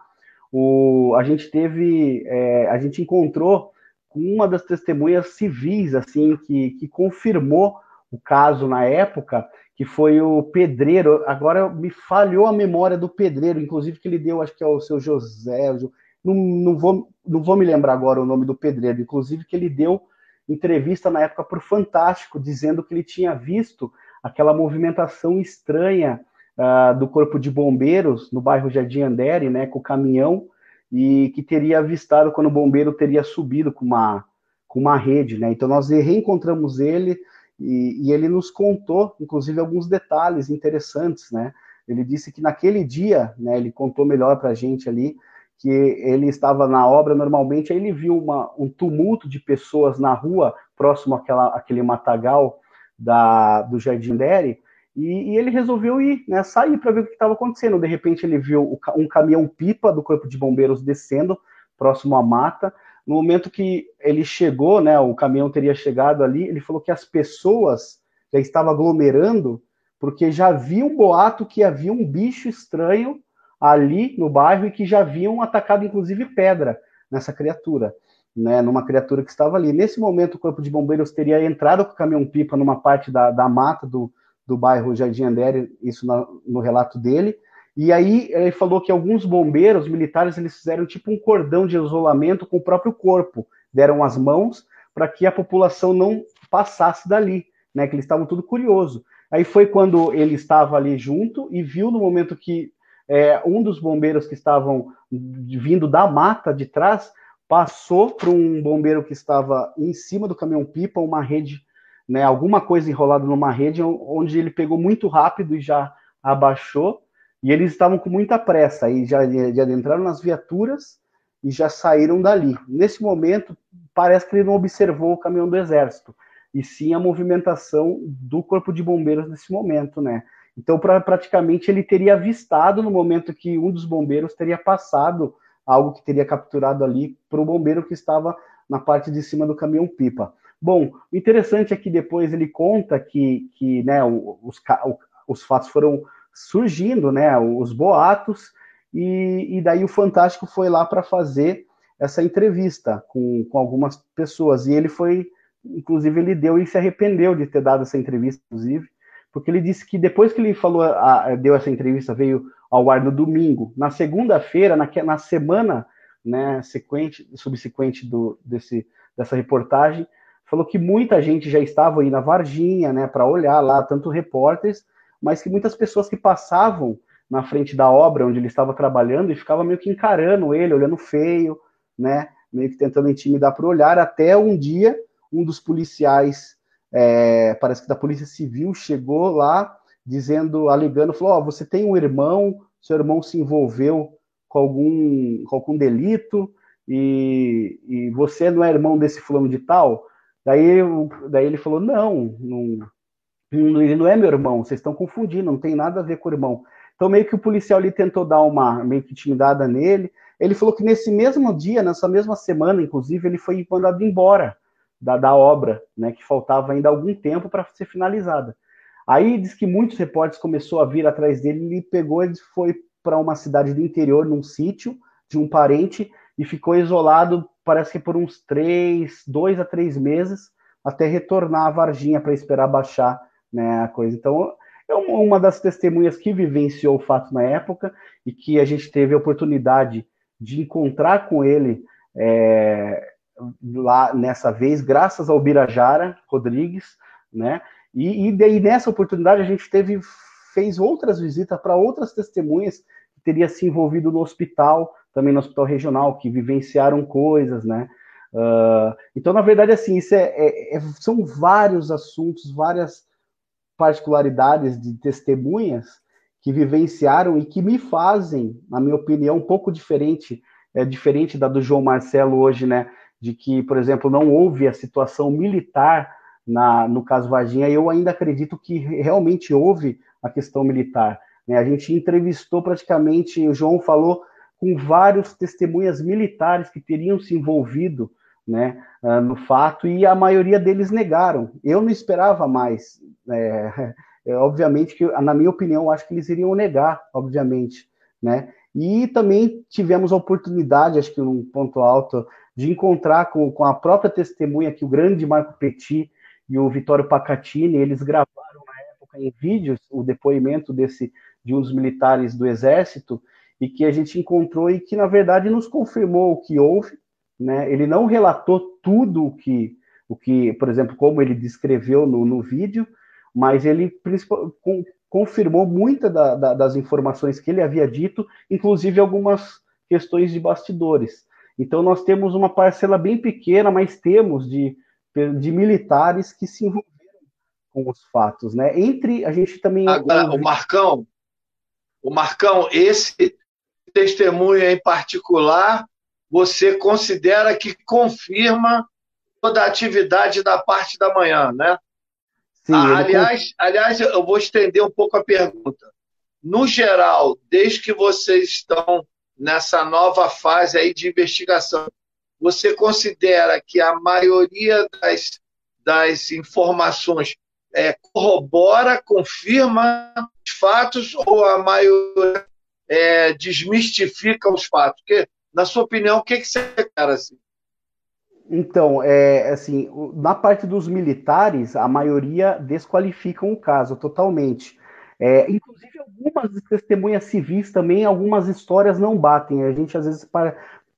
o, a gente teve, é, a gente encontrou uma das testemunhas civis, assim, que, que confirmou o caso na época, que foi o pedreiro. Agora me falhou a memória do pedreiro, inclusive que ele deu, acho que é o seu José, não, não, vou, não vou me lembrar agora o nome do pedreiro, inclusive que ele deu entrevista na época para o Fantástico, dizendo que ele tinha visto aquela movimentação estranha uh, do corpo de bombeiros no bairro Jardim Andere, né, com o caminhão, e que teria avistado quando o bombeiro teria subido com uma, com uma rede, né? Então nós reencontramos ele e, e ele nos contou, inclusive, alguns detalhes interessantes, né? Ele disse que naquele dia, né, ele contou melhor para a gente ali, que ele estava na obra normalmente, aí ele viu uma, um tumulto de pessoas na rua, próximo àquela, àquele matagal da, do Jardim Dere, e, e ele resolveu ir, né, sair para ver o que estava acontecendo. De repente ele viu um caminhão-pipa do Corpo de Bombeiros descendo, próximo à mata. No momento que ele chegou, né, o caminhão teria chegado ali, ele falou que as pessoas já estavam aglomerando porque já havia um boato que havia um bicho estranho ali no bairro e que já haviam atacado inclusive pedra nessa criatura, né, numa criatura que estava ali. Nesse momento, o corpo de bombeiros teria entrado com o caminhão-pipa numa parte da, da mata do, do bairro Jardim Andere, isso no relato dele, e aí ele falou que alguns bombeiros militares eles fizeram tipo um cordão de isolamento com o próprio corpo, deram as mãos para que a população não passasse dali, né? Que eles estavam tudo curioso. Aí foi quando ele estava ali junto e viu no momento que é, um dos bombeiros que estavam vindo da mata de trás passou para um bombeiro que estava em cima do caminhão-pipa uma rede, né, alguma coisa enrolada numa rede, onde ele pegou muito rápido e já abaixou. E eles estavam com muita pressa, aí já, já entraram nas viaturas e já saíram dali. Nesse momento, parece que ele não observou o caminhão do exército e sim a movimentação do corpo de bombeiros nesse momento, né? Então, pra, praticamente, ele teria avistado no momento que um dos bombeiros teria passado algo que teria capturado ali para o bombeiro que estava na parte de cima do caminhão-pipa. Bom, o interessante é que depois ele conta que, que né, os, os fatos foram surgindo, né, os boatos, e, e daí o Fantástico foi lá para fazer essa entrevista com, com algumas pessoas, e ele foi inclusive ele deu e se arrependeu de ter dado essa entrevista, inclusive, porque ele disse que depois que ele falou, a, deu essa entrevista, veio ao ar no domingo, na segunda-feira, na, na semana né, sequente, subsequente do, desse, dessa reportagem, falou que muita gente já estava aí na Varginha, né, para olhar lá, tanto repórteres, mas que muitas pessoas que passavam na frente da obra onde ele estava trabalhando e ficava meio que encarando ele, olhando feio, né, meio que tentando intimidar para olhar, até um dia um dos policiais, é, parece que da Polícia Civil, chegou lá dizendo, alegando, falou: oh, você tem um irmão, seu irmão se envolveu com algum, com algum delito e, e você não é irmão desse fulano de tal? Daí, daí ele falou: não, não, ele não é meu irmão, vocês estão confundindo, não tem nada a ver com o irmão. Então, meio que o policial ali tentou dar uma meio que intimidada nele. Ele falou que nesse mesmo dia, nessa mesma semana, inclusive, ele foi mandado embora da, da obra, né, que faltava ainda algum tempo para ser finalizada. Aí diz que muitos repórteres começou a vir atrás dele, ele pegou e foi para uma cidade do interior, num sítio de um parente, e ficou isolado, parece que por uns três, dois a três meses, até retornar à Varginha para esperar baixar né, a coisa. Então, é uma das testemunhas que vivenciou o fato na época e que a gente teve a oportunidade de encontrar com ele é, lá nessa vez, graças ao Birajara Rodrigues, né? E, e daí nessa oportunidade a gente teve fez outras visitas para outras testemunhas que teria se envolvido no hospital, também no hospital regional, que vivenciaram coisas, né? Uh, então, na verdade, assim, isso é, é, é, são vários assuntos, várias particularidades de testemunhas que vivenciaram e que me fazem, na minha opinião, um pouco diferente, é diferente da do João Marcelo hoje, né? de que, por exemplo, não houve a situação militar na, no caso Varginha, eu ainda acredito que realmente houve a questão militar. Né? A gente entrevistou praticamente, o João falou com vários testemunhas militares que teriam se envolvido né, uh, no fato e a maioria deles negaram. Eu não esperava mais. É, é, obviamente que, na minha opinião, acho que eles iriam negar, obviamente, né? E também tivemos a oportunidade, acho que um ponto alto, de encontrar com, com a própria testemunha que o grande Marco Petit e o Vitório Pacatini, eles gravaram na época em vídeos o depoimento desse de dos militares do exército e que a gente encontrou e que na verdade nos confirmou o que houve, né? Ele não relatou tudo o que o que, por exemplo, como ele descreveu no, no vídeo, mas ele com, confirmou muitas da, da, das informações que ele havia dito, inclusive algumas questões de bastidores. Então nós temos uma parcela bem pequena, mas temos de, de militares que se envolveram com os fatos, né? Entre a gente também Agora, o Marcão, o Marcão, esse testemunho em particular, você considera que confirma toda a atividade da parte da manhã, né? Sim, ah, aliás, aliás, eu vou estender um pouco a pergunta. No geral, desde que vocês estão nessa nova fase aí de investigação, você considera que a maioria das, das informações é, corrobora, confirma os fatos ou a maioria é, desmistifica os fatos? Porque, na sua opinião, o que, que você quer assim? Então, é, assim, na parte dos militares, a maioria desqualificam o caso totalmente. É, inclusive, algumas testemunhas civis também, algumas histórias não batem. A gente às vezes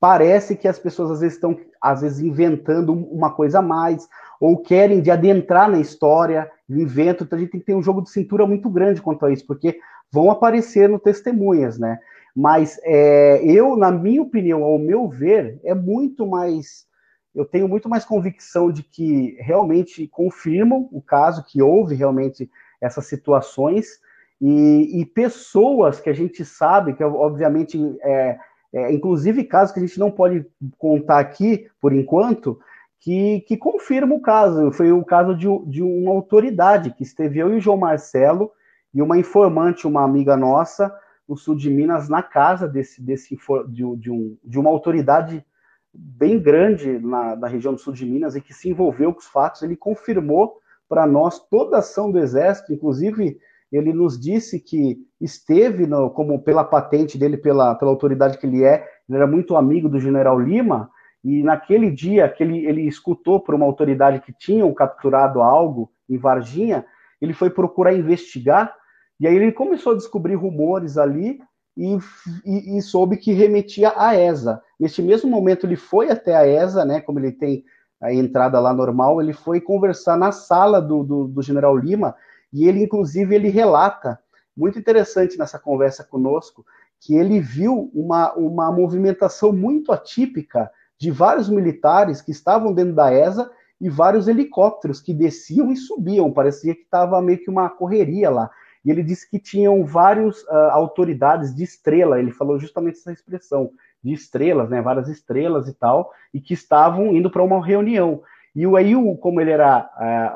parece que as pessoas às vezes estão às vezes inventando uma coisa a mais ou querem de adentrar na história, inventam. Então a gente tem que ter um jogo de cintura muito grande quanto a isso, porque vão aparecer no testemunhas, né? Mas é, eu, na minha opinião, ao meu ver, é muito mais eu tenho muito mais convicção de que realmente confirmam o caso, que houve realmente essas situações, e, e pessoas que a gente sabe, que obviamente, é, é, inclusive casos que a gente não pode contar aqui por enquanto, que, que confirmam o caso. Foi o caso de, de uma autoridade, que esteve eu e o João Marcelo, e uma informante, uma amiga nossa, no sul de Minas, na casa desse, desse de, de, um, de uma autoridade bem grande na, na, região do sul de Minas e que se envolveu com os fatos, ele confirmou para nós toda a ação do Exército, inclusive ele nos disse que esteve, no, como pela patente dele, pela, pela autoridade que ele é, ele era muito amigo do general Lima, e naquele dia que ele, ele escutou por uma autoridade que tinham capturado algo em Varginha, ele foi procurar investigar, e aí ele começou a descobrir rumores ali, e, e, e, soube que remetia à ESA. Neste mesmo momento, ele foi até a ESA, né, como ele tem a entrada lá normal, ele foi conversar na sala do, do, do general Lima, e ele, inclusive, ele relata, muito interessante nessa conversa conosco, que ele viu uma, uma movimentação muito atípica de vários militares que estavam dentro da ESA e vários helicópteros que desciam e subiam, parecia que estava meio que uma correria lá. E ele disse que tinham várias uh, ah, autoridades de estrela, ele falou justamente essa expressão, de estrelas, né, várias estrelas e tal, e que estavam indo para uma reunião. E o Ayu, como ele era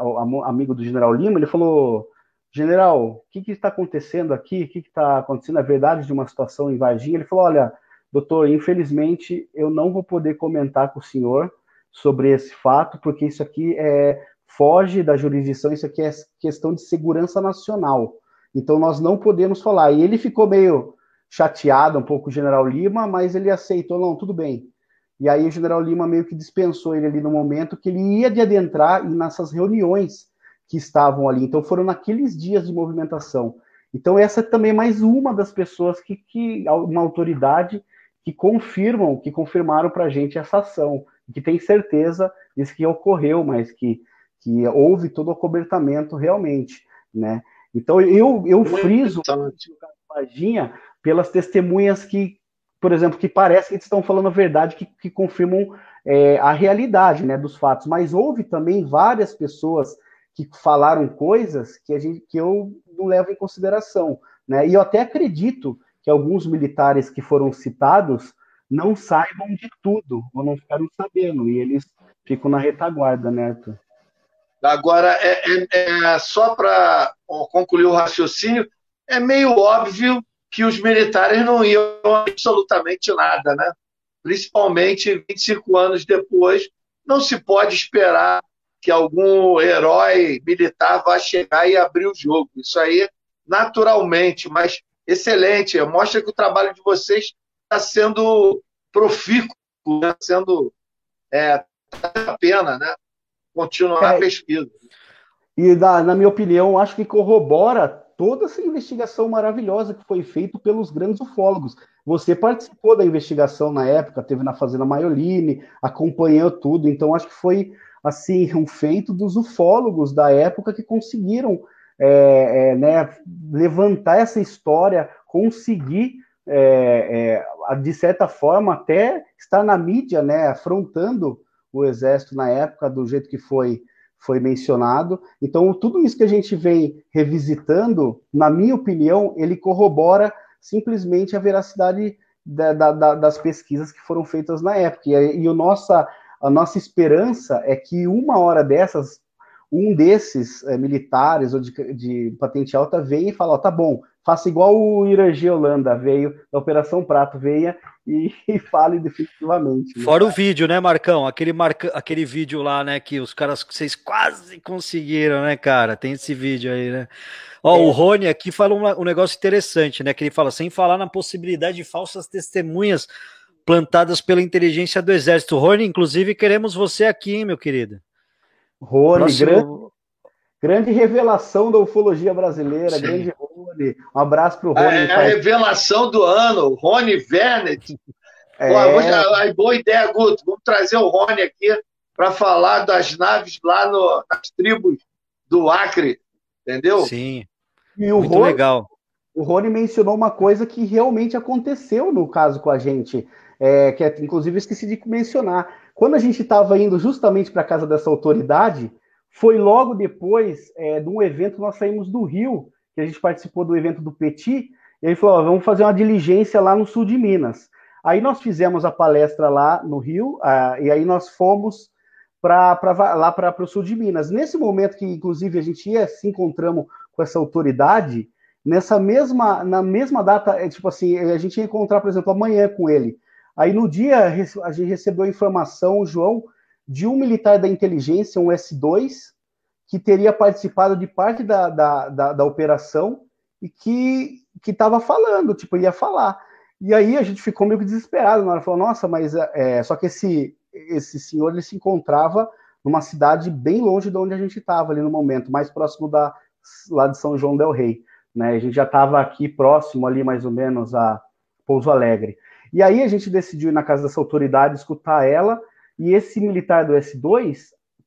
uh, amigo do general Lima, ele falou, general, o que, que está acontecendo aqui? O que está acontecendo? A verdade de uma situação em Varginha? Ele falou, olha, doutor, infelizmente eu não vou poder comentar com o senhor sobre esse fato, porque isso aqui é, foge da jurisdição, isso aqui é questão de segurança nacional. Então nós não podemos falar. E ele ficou meio chateado um pouco o General Lima, mas ele aceitou, não, tudo bem. E aí o General Lima meio que dispensou ele ali no momento que ele ia de adentrar nessas reuniões que estavam ali. Então foram naqueles dias de movimentação. Então essa é também mais uma das pessoas que, que uma autoridade que confirmam, que confirmaram para a gente essa ação, que tem certeza disso que ocorreu, mas que, que houve todo o cobertamento realmente, né? Então eu, eu friso Varginha pelas testemunhas que, por exemplo, que parece que estão falando a verdade, que, que confirmam é, a realidade né, dos fatos. Mas houve também várias pessoas que falaram coisas que, a gente, que eu não levo em consideração. Né? E eu até acredito que alguns militares que foram citados não saibam de tudo, ou não ficaram sabendo, e eles ficam na retaguarda, né, Arthur? Agora, é, é, é só para concluir o raciocínio, é meio óbvio que os militares não iam absolutamente nada, né? Principalmente 25 anos depois, não se pode esperar que algum herói militar vá chegar e abrir o jogo. Isso aí, naturalmente, mas excelente. Mostra que o trabalho de vocês está sendo profícuo, está sendo é, a pena, né? continuar é, a pesquisa. E, da, na minha opinião, acho que corrobora toda essa investigação maravilhosa que foi feita pelos grandes ufólogos. Você participou da investigação na época, teve na Fazenda Maiolini, acompanhou tudo, então acho que foi assim um feito dos ufólogos da época que conseguiram é, é, né, levantar essa história, conseguir é, é, de certa forma, até estar na mídia, né, afrontando o exército na época, do jeito que foi, foi mencionado. Então, tudo isso que a gente vem revisitando, na minha opinião, ele corrobora simplesmente a veracidade da, da, das pesquisas que foram feitas na época. E, e nossa, a nossa esperança é que uma hora dessas, um desses é, militares ou de, de, patente alta venha e fale, ó, tá bom, faça igual o Irangê Holanda veio, da Operação Prato, venha e, e fale definitivamente. Né? Fora o vídeo, né, Marcão? Aquele, marca, aquele vídeo lá, né, que os caras, vocês quase conseguiram, né, cara? Tem esse vídeo aí, né? Ó, é. o Rony aqui fala um, um negócio interessante, né? Que ele fala, sem falar na possibilidade de falsas testemunhas plantadas pela inteligência do Exército. Rony, inclusive, queremos você aqui, hein, meu querido. Rony, Próximo... grande, grande revelação da ufologia brasileira, Sim. grande Rony. Um abraço para o Rony. É a revelação do ano, Rony Vernet. É... Pô, boa ideia, Guto. Vamos trazer o Rony aqui para falar das naves lá no, nas tribos do Acre, entendeu? Sim. E o Muito Rony, legal. O Rony mencionou uma coisa que realmente aconteceu no caso com a gente, é, que é, inclusive esqueci de mencionar. Quando a gente estava indo justamente para a casa dessa autoridade, foi logo depois é, de um evento, nós saímos do Rio, que a gente participou do evento do Petit, e ele falou: ó, vamos fazer uma diligência lá no sul de Minas. Aí nós fizemos a palestra lá no Rio, ah, e aí nós fomos pra, pra lá para o sul de Minas. Nesse momento que, inclusive, a gente ia se encontramos com essa autoridade, nessa mesma, na mesma data, é, tipo assim, a gente ia encontrar, por exemplo, amanhã com ele. Aí no dia a gente recebeu a informação, João, de um militar da inteligência, um S2, que teria participado de parte da, da, da, da operação e que estava falando, tipo, ia falar. E aí a gente ficou meio que desesperado na hora, falou, nossa, mas é, só que esse, esse senhor ele se encontrava numa cidade bem longe de onde a gente estava ali no momento, mais próximo da lá de São João del Rei, né? A gente já estava aqui próximo ali mais ou menos a Pouso Alegre. E aí a gente decidiu ir na casa dessa autoridade, escutar ela, e esse militar do S2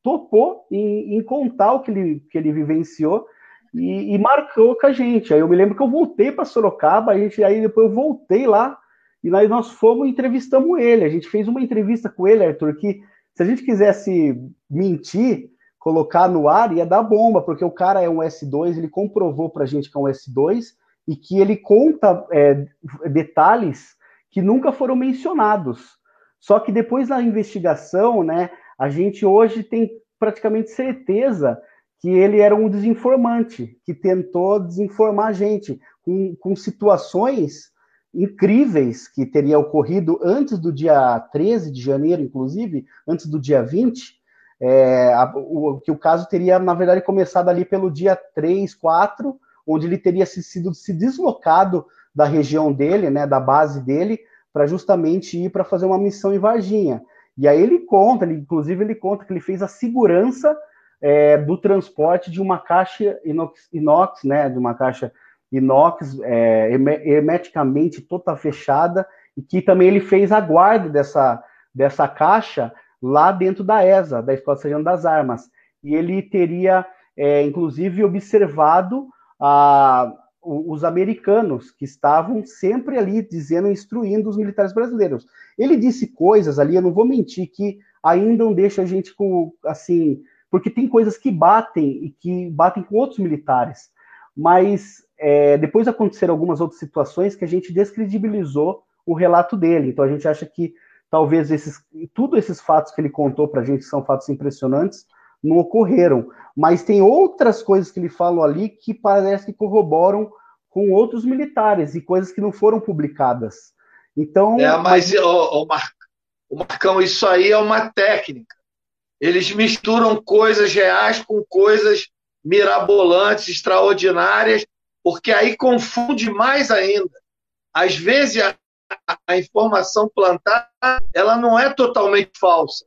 topou em, em contar o que ele, que ele vivenciou e, e, marcou com a gente. Aí eu me lembro que eu voltei para Sorocaba, a gente, aí depois eu voltei lá, e nós, nós fomos e entrevistamos ele. A gente fez uma entrevista com ele, Arthur, que se a gente quisesse mentir, colocar no ar, ia dar bomba, porque o cara é um S2, ele comprovou para a gente que é um S2, e que ele conta é, detalhes que nunca foram mencionados. Só que depois da investigação, né, a gente hoje tem praticamente certeza que ele era um desinformante, que tentou desinformar a gente com, com situações incríveis que teria ocorrido antes do dia 13 de janeiro, inclusive, antes do dia 20, é, a, o, que o caso teria, na verdade, começado ali pelo dia 3, 4, onde ele teria sido se deslocado da região dele, né, da base dele, para justamente ir para fazer uma missão em Varginha. E aí ele conta, ele, inclusive ele conta que ele fez a segurança é, do transporte de uma caixa inox, inox, né, de uma caixa inox é, hermeticamente toda fechada, e que também ele fez a guarda dessa, dessa caixa lá dentro da ESA, da Escola Sargento das Armas. E ele teria, é, inclusive, observado a, os americanos que estavam sempre ali dizendo, instruindo os militares brasileiros. Ele disse coisas ali, eu não vou mentir, que ainda não deixa a gente com, assim, porque tem coisas que batem e que batem com outros militares. Mas é, depois aconteceram algumas outras situações que a gente descredibilizou o relato dele. Então a gente acha que talvez esses, tudo esses fatos que ele contou para a gente são fatos impressionantes, não ocorreram. Mas tem outras coisas que ele falou ali que parece que corroboram com outros militares e coisas que não foram publicadas. Então. É, mas, o, o, Mar... o Marcão, isso aí é uma técnica. Eles misturam coisas reais com coisas mirabolantes, extraordinárias, porque aí confunde mais ainda. Às vezes a, a informação plantada ela não é totalmente falsa,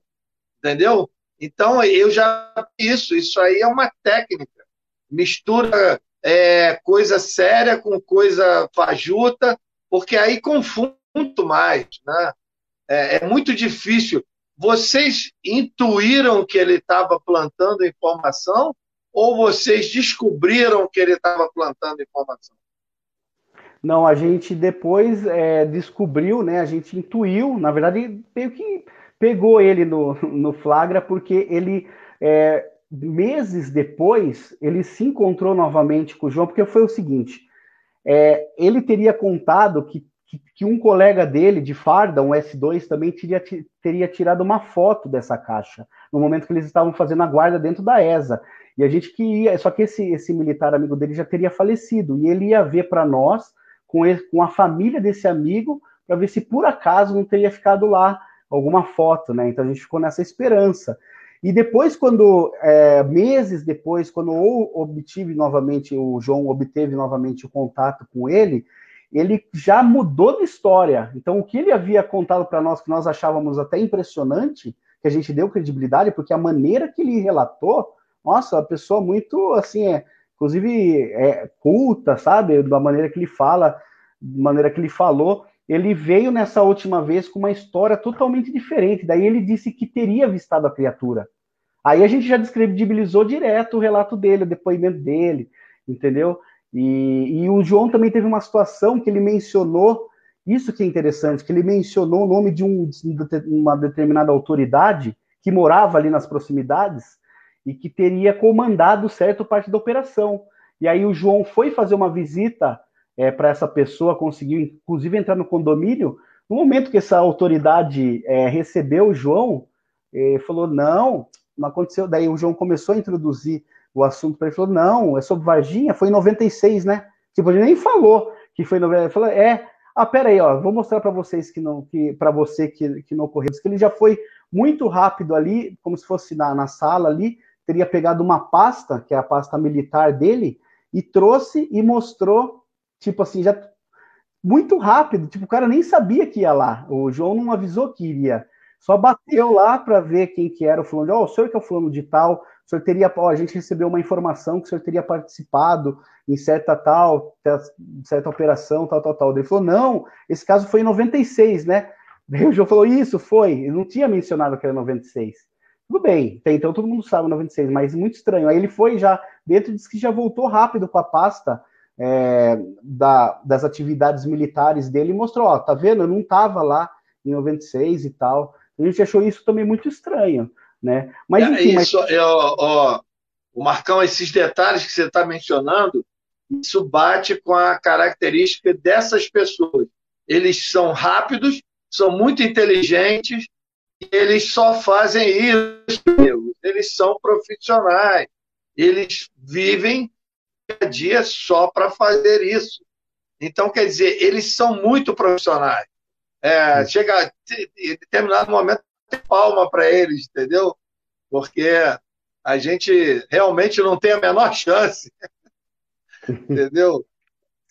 entendeu? Então, eu já isso, isso aí é uma técnica. Mistura é, coisa séria com coisa fajuta, porque aí confunde muito mais. Né? É, é muito difícil. Vocês intuíram que ele estava plantando informação ou vocês descobriram que ele estava plantando informação? Não, a gente depois é, descobriu, né? A gente intuiu, na verdade, meio que pegou ele no, no flagra, porque ele, é, meses depois, ele se encontrou novamente com o João, porque foi o seguinte: é, ele teria contado que, que, que, um colega dele, de farda, um S2, também teria, teria tirado uma foto dessa caixa, no momento que eles estavam fazendo a guarda dentro da ESA. E a gente queria, só que esse, esse militar amigo dele já teria falecido, e ele ia ver para nós, com, ele, com a família desse amigo, para ver se por acaso não teria ficado lá alguma foto, né? Então a gente ficou nessa esperança. E depois, quando, é, meses depois, quando eu obtive novamente, o João obteve novamente o contato com ele, ele já mudou de história. Então, o que ele havia contado para nós, que nós achávamos até impressionante, que a gente deu credibilidade, porque a maneira que ele relatou, nossa, uma pessoa muito, assim, é, inclusive, é, culta, sabe? Da maneira que ele fala, da maneira que ele falou. Ele veio nessa última vez com uma história totalmente diferente. Daí ele disse que teria avistado a criatura. Aí a gente já descredibilizou direto o relato dele, o depoimento dele, entendeu? E, e, o João também teve uma situação que ele mencionou, isso que é interessante, que ele mencionou o nome de um, uma determinada autoridade que morava ali nas proximidades e que teria comandado certo parte da operação. E aí o João foi fazer uma visita é, para essa pessoa, conseguiu inclusive entrar no condomínio. No momento que essa autoridade é, recebeu o João, é, falou: não, não aconteceu. Daí o João começou a introduzir o assunto para ele, falou, não, é sobre Varginha, foi em 96, né? Tipo, ele nem falou que foi em 96, ele falou, é, ah, pera aí, ó, vou mostrar para vocês que não, que para você que, que não ocorreu, que ele já foi muito rápido ali, como se fosse na, na sala ali, teria pegado uma pasta, que é a pasta militar dele, e trouxe e mostrou, tipo assim, já muito rápido, tipo, o cara nem sabia que ia lá, o João não avisou que iria, só bateu lá para ver quem que era o fulano. Ó, oh, o senhor que é o fulano de tal, o senhor teria, ó, a gente recebeu uma informação que o senhor teria participado em certa tal, certa operação, tal, tal, tal. Ele falou, não, esse caso foi em 96, né? Daí o João falou, isso, foi. Ele não tinha mencionado que era 96. Tudo bem, então todo mundo sabe 96, mas muito estranho. Aí ele foi já, dentro disse que já voltou rápido com a pasta é, da, das atividades militares dele e mostrou, ó, tá vendo? Eu não tava lá em 96 e tal. A gente achou isso também muito estranho, né? Mas é, enfim, isso, mas... é, ó, ó, o Marcão, esses detalhes que você está mencionando, isso bate com a característica dessas pessoas. Eles são rápidos, são muito inteligentes, e eles só fazem isso. Eles são profissionais. Eles vivem a dia só para fazer isso. Então, quer dizer, eles são muito profissionais. É, chega em determinado momento tem palma para eles, entendeu? Porque a gente realmente não tem a menor chance. entendeu?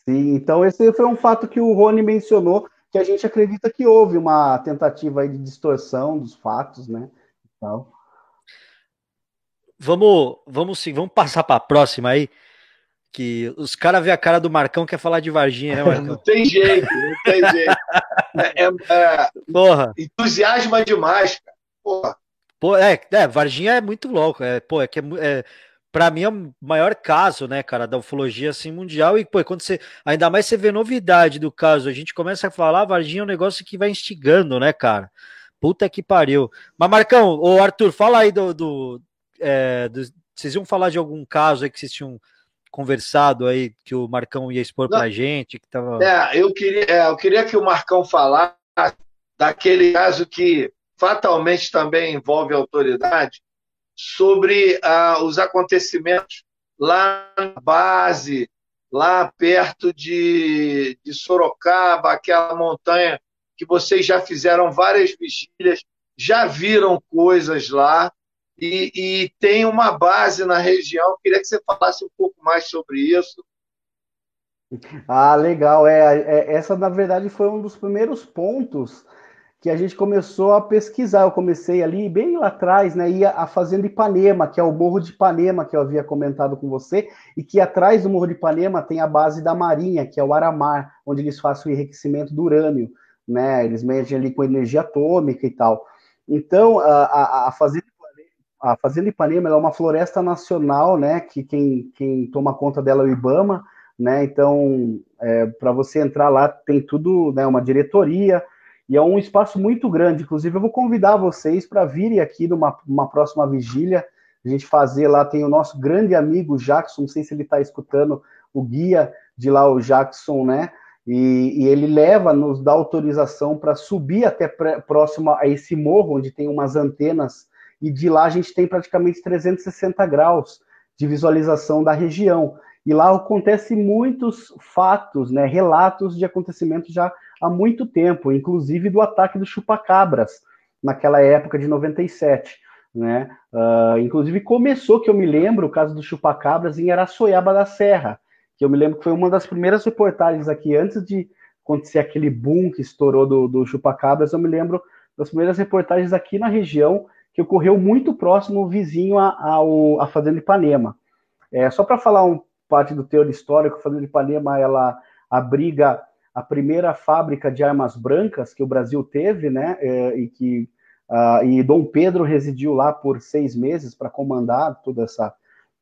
Sim, então esse foi um fato que o Rony mencionou, que a gente acredita que houve uma tentativa de distorção dos fatos, né? Então... Vamos, vamos sim, vamos passar para a próxima aí que os caras vê a cara do Marcão quer falar de Varginha, né, Marcão? Não tem jeito, não tem jeito. É, é, é, Porra. Entusiasma demais, cara. Porra. Pô, é, é, Varginha é muito louco. É, pô, é que é, é para mim é o maior caso, né, cara, da ufologia assim mundial. E pô, quando você, ainda mais você vê novidade do caso, a gente começa a falar, Varginha é um negócio que vai instigando, né, cara? Puta que pariu. Mas Marcão, o Arthur, fala aí do, do, é, do, vocês iam falar de algum caso aí que vocês tinham conversado aí que o Marcão ia expor para a gente? Que tava... É, eu queria, é, eu queria que o Marcão falasse daquele caso que fatalmente também envolve a autoridade, sobre ah, os acontecimentos lá na base, lá perto de, de Sorocaba, aquela montanha que vocês já fizeram várias vigílias, já viram coisas lá, e, e, tem uma base na região. Queria que você falasse um pouco mais sobre isso. Ah, legal. É, é, essa, na verdade, foi um dos primeiros pontos que a gente começou a pesquisar. Eu comecei ali bem lá atrás, né? Ia a Fazenda Ipanema, que é o Morro de Ipanema, que eu havia comentado com você, e que atrás do Morro de Ipanema tem a base da Marinha, que é o Aramar, onde eles fazem o enriquecimento do urânio, né? Eles mexem ali com energia atômica e tal. Então, a, a, a Fazenda a Fazenda Ipanema é uma floresta nacional, né, que quem, quem toma conta dela é o IBAMA, né? Então, é, para você entrar lá, tem tudo, né, uma diretoria, e é um espaço muito grande. Inclusive, eu vou convidar vocês para virem aqui numa uma próxima vigília, a gente fazer lá, tem o nosso grande amigo Jackson, não sei se ele está escutando, o guia de lá, o Jackson, né? E, e ele leva, nos dá autorização para subir até próximo a esse morro, onde tem umas antenas, e de lá a gente tem praticamente 360 graus de visualização da região. E lá acontece muitos fatos, né, relatos de acontecimentos já há muito tempo, inclusive do ataque do chupacabras, naquela época de 97. Né? Uh, inclusive começou, que eu me lembro, o caso do chupacabras em Araçoiaba da Serra, que eu me lembro que foi uma das primeiras reportagens aqui, antes de acontecer aquele boom que estourou do, do chupacabras, eu me lembro das primeiras reportagens aqui na região, que ocorreu muito próximo, vizinho à Fazenda Ipanema. É, só para falar um parte do teor histórico, a Fazenda Ipanema, ela abriga a primeira fábrica de armas brancas que o Brasil teve, né, é, e que uh, e Dom Pedro residiu lá por seis meses para comandar toda essa,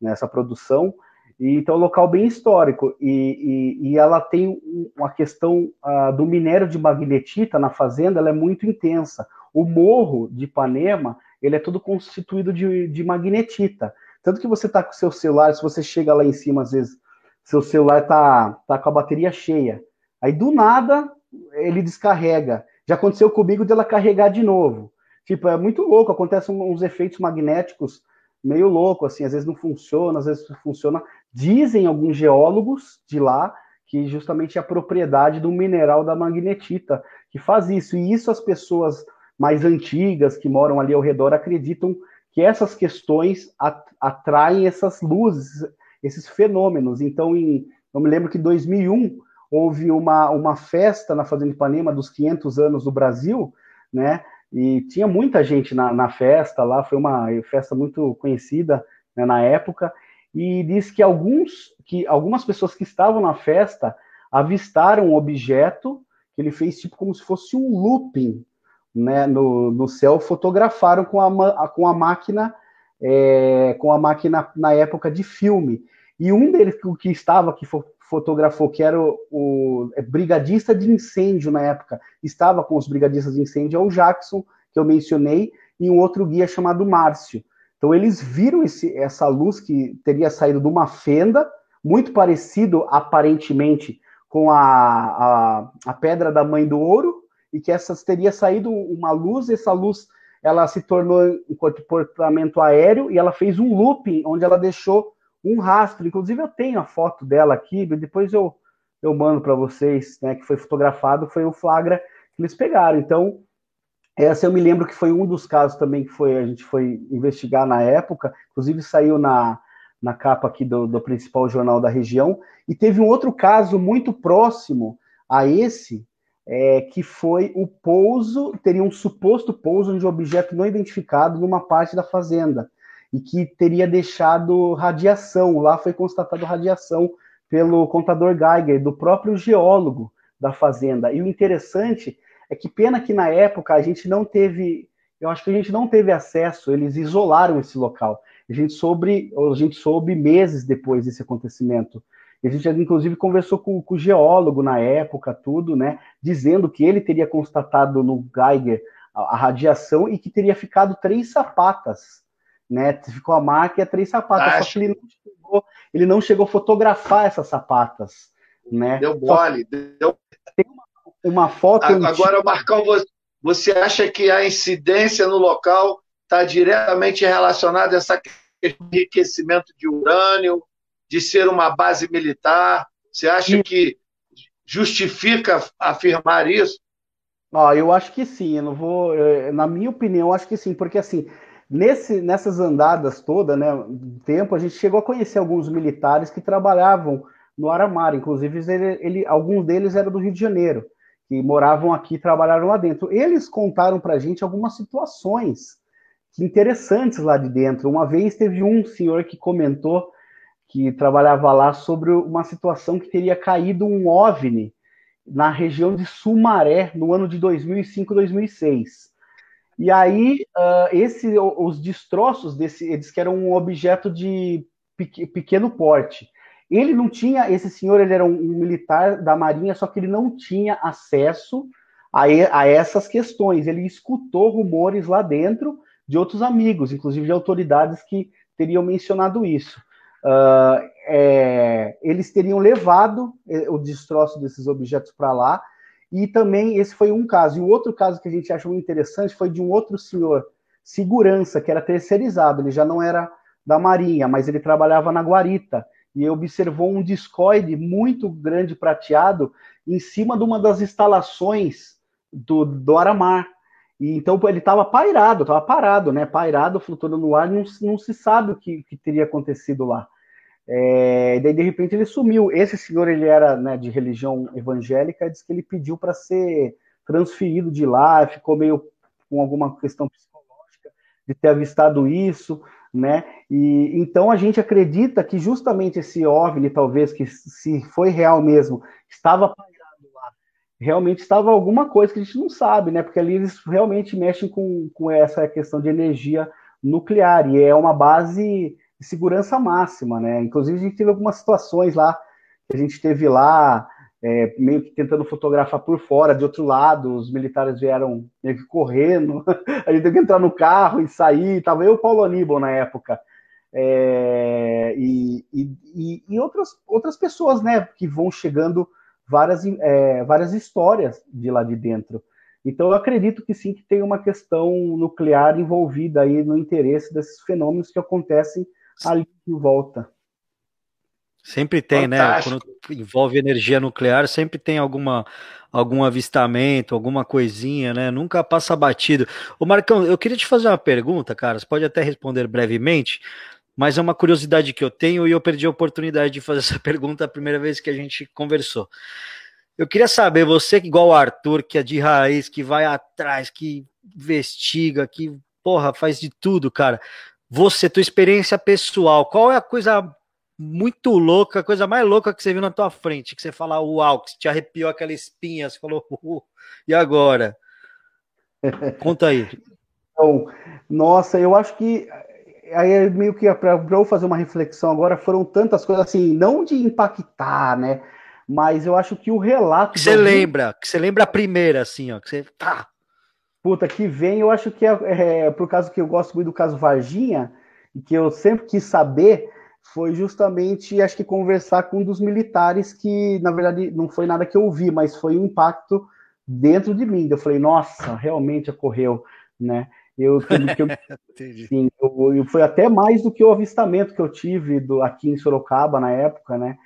né, essa produção. E, então, é um local bem histórico. E, e, e ela tem uma questão uh, do minério de magnetita na fazenda, ela é muito intensa. O morro de Ipanema, ele é todo constituído de, de magnetita. Tanto que você está com o seu celular, se você chega lá em cima, às vezes, seu celular tá, tá com a bateria cheia. Aí, do nada, ele descarrega. Já aconteceu comigo dela carregar de novo. Tipo, é muito louco, acontecem uns efeitos magnéticos meio louco, assim, às vezes não funciona, às vezes funciona. Dizem alguns geólogos de lá que justamente é a propriedade do mineral da magnetita que faz isso. E isso as pessoas mais antigas que moram ali ao redor acreditam que essas questões atraem essas luzes, esses fenômenos. Então, em, eu me lembro que em 2001 houve uma, uma festa na Fazenda Ipanema dos 500 anos do Brasil, né? E tinha muita gente na, na festa lá, foi uma festa muito conhecida né, na época. E diz que alguns, que algumas pessoas que estavam na festa avistaram um objeto que ele fez tipo como se fosse um looping né, no, no céu fotografaram com a, com a máquina é, com a máquina na época de filme. E um deles que estava, que fotografou, que era o, o é, brigadista de incêndio na época, estava com os brigadistas de incêndio, é o Jackson, que eu mencionei, e um outro guia chamado Márcio. Então eles viram esse, essa luz que teria saído de uma fenda, muito parecido aparentemente com a, a, a pedra da mãe do ouro, e que essas teria saído uma luz, essa luz ela se tornou um comportamento aéreo e ela fez um looping onde ela deixou um rastro. Inclusive eu tenho a foto dela aqui, depois eu eu mando para vocês, né, que foi fotografado, foi o flagra que eles pegaram. Então, essa eu me lembro que foi um dos casos também que foi a gente foi investigar na época, inclusive saiu na, na capa aqui do, do principal jornal da região, e teve um outro caso muito próximo a esse, é, que foi o pouso, teria um suposto pouso de objeto não identificado numa parte da fazenda e que teria deixado radiação. Lá foi constatado radiação pelo contador Geiger, do próprio geólogo da fazenda. E o interessante é que pena que na época a gente não teve, eu acho que a gente não teve acesso, eles isolaram esse local. A gente soube, a gente soube meses depois desse acontecimento. A gente, inclusive, conversou com, com, o geólogo na época, tudo, né? Dizendo que ele teria constatado no Geiger a, a radiação e que teria ficado três sapatas, né? Ficou a marca e a três sapatas. Acho. Só que ele não, chegou, ele não chegou a fotografar essas sapatas, né? Deu mole, deu. Tem uma, uma foto. Agora, Marcão, você acha que a incidência no local está diretamente relacionada a essa questão de enriquecimento de urânio? De ser uma base militar? Você acha que justifica afirmar isso? Ah, eu acho que sim. Eu não vou, na minha opinião, eu acho que sim, porque assim nesse, nessas andadas todas, né, tempo a gente chegou a conhecer alguns militares que trabalhavam no Aramar, inclusive ele, ele, alguns deles eram do Rio de Janeiro, que moravam aqui, trabalharam lá dentro. Eles contaram para a gente algumas situações interessantes lá de dentro. Uma vez teve um senhor que comentou que trabalhava lá sobre uma situação que teria caído um OVNI na região de Sumaré no ano de 2005, 2006. E aí, uh, esse, os destroços desse, eles que eram um objeto de pequeno porte. Ele não tinha, esse senhor, ele era um, um militar da Marinha, só que ele não tinha acesso a, a essas questões. Ele escutou rumores lá dentro de outros amigos, inclusive de autoridades que teriam mencionado isso. Uh, é, eles teriam levado é, o destroço desses objetos para lá, e também esse foi um caso. E o outro caso que a gente achou interessante foi de um outro senhor, segurança, que era terceirizado, ele já não era da Marinha, mas ele trabalhava na guarita, e observou um discoide muito grande prateado em cima de uma das instalações do, do Aramar. E, então ele estava pairado, estava parado, né? Pairado, flutuando no ar, não, não se sabe o que, que teria acontecido lá. É, daí de repente ele sumiu. Esse senhor ele era né, de religião evangélica, diz que ele pediu para ser transferido de lá, ficou meio com alguma questão psicológica de ter avistado isso, né? E então a gente acredita que justamente esse OVNI, talvez que se foi real mesmo, estava realmente estava alguma coisa que a gente não sabe, né? Porque ali eles realmente mexem com, com essa questão de energia nuclear e é uma base de segurança máxima, né? Inclusive, a gente teve algumas situações lá, que a gente teve lá, é, meio que tentando fotografar por fora, de outro lado, os militares vieram meio que correndo, a gente teve que entrar no carro e sair, tava eu e o Paulo Aníbal na época, é, e, e, e, outras, outras pessoas, né, que vão chegando várias, é, várias histórias de lá de dentro. Então, eu acredito que sim, que tem uma questão nuclear envolvida aí no interesse desses fenômenos que acontecem ali em volta. Sempre tem, né? Fantástico. né? Quando envolve energia nuclear, sempre tem alguma algum avistamento, alguma coisinha, né? Nunca passa batido. O Marcão, eu queria te fazer uma pergunta, cara. Você pode até responder brevemente, mas é uma curiosidade que eu tenho e eu perdi a oportunidade de fazer essa pergunta a primeira vez que a gente conversou. Eu queria saber, você igual o Arthur, que é de raiz, que vai atrás, que investiga, que porra, faz de tudo, cara. Você, tua experiência pessoal, qual é a coisa muito louca, a coisa mais louca que você viu na tua frente? Que você fala, uau, que te arrepiou aquela espinha, você falou, uh, e agora? Conta aí. Então, nossa, eu acho que aí é meio que para eu fazer uma reflexão agora, foram tantas coisas assim, não de impactar, né? Mas eu acho que o relato. Que você lembra, que você lembra a primeira, assim, ó, que você. Tá, Puta, que vem, eu acho que é, é por causa que eu gosto muito do caso Varginha, e que eu sempre quis saber, foi justamente, acho que conversar com um dos militares que, na verdade, não foi nada que eu ouvi, mas foi um impacto dentro de mim. Eu falei, nossa, realmente ocorreu, né? Eu, eu, sim, eu, eu, foi até mais do que o avistamento que eu tive do, aqui em Sorocaba na época, né?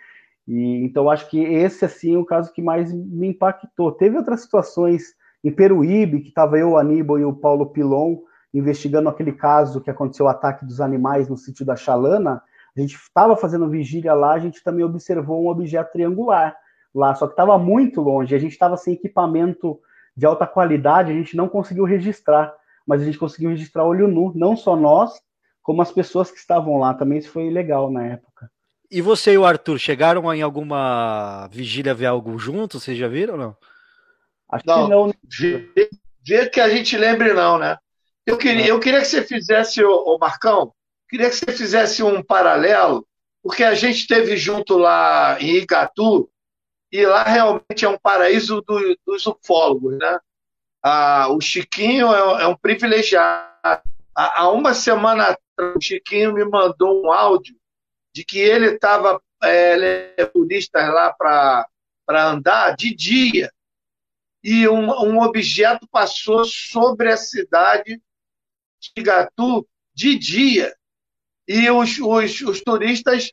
E, então acho que esse assim é o caso que mais me impactou. Teve outras situações em Peruíbe, que estava eu, o Aníbal e o Paulo Pilon investigando aquele caso que aconteceu o ataque dos animais no sítio da Chalana, a gente estava fazendo vigília lá, a gente também observou um objeto triangular lá, só que estava muito longe, a gente estava sem equipamento de alta qualidade, a gente não conseguiu registrar, mas a gente conseguiu registrar olho nu, não só nós, como as pessoas que estavam lá, também isso foi legal na época. E você e o Arthur chegaram em alguma vigília ver algo junto? Vocês já viram ou não? Acho não, que não. Ver, ver que a gente lembre, não, né? Eu queria, eu queria que você fizesse, ô, Marcão, queria que você fizesse um paralelo, porque a gente esteve junto lá em Igatu, e lá realmente é um paraíso do, dos ufólogos, né? Ah, o Chiquinho é, é um privilegiado. Há, há, uma semana atrás, o Chiquinho me mandou um áudio de que ele estava é, turistas lá para andar de dia e um, um objeto passou sobre a cidade de Gatu de dia. E os, os, os turistas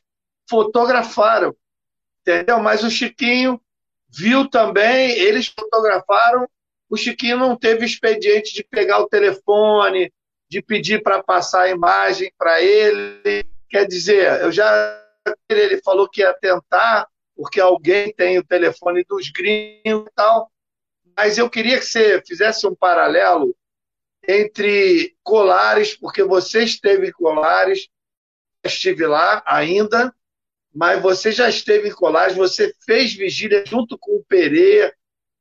fotografaram, entendeu? Mas o Chiquinho viu também, eles fotografaram. O Chiquinho não teve expediente de pegar o telefone, de pedir para passar a imagem para ele. Quer dizer, eu já ele falou que ia tentar, porque alguém tem o telefone dos gringos e tal mas eu queria que você fizesse um paralelo entre Colares, porque você esteve em Colares, estive lá ainda, mas você já esteve em Colares, você fez vigília junto com o Pereira,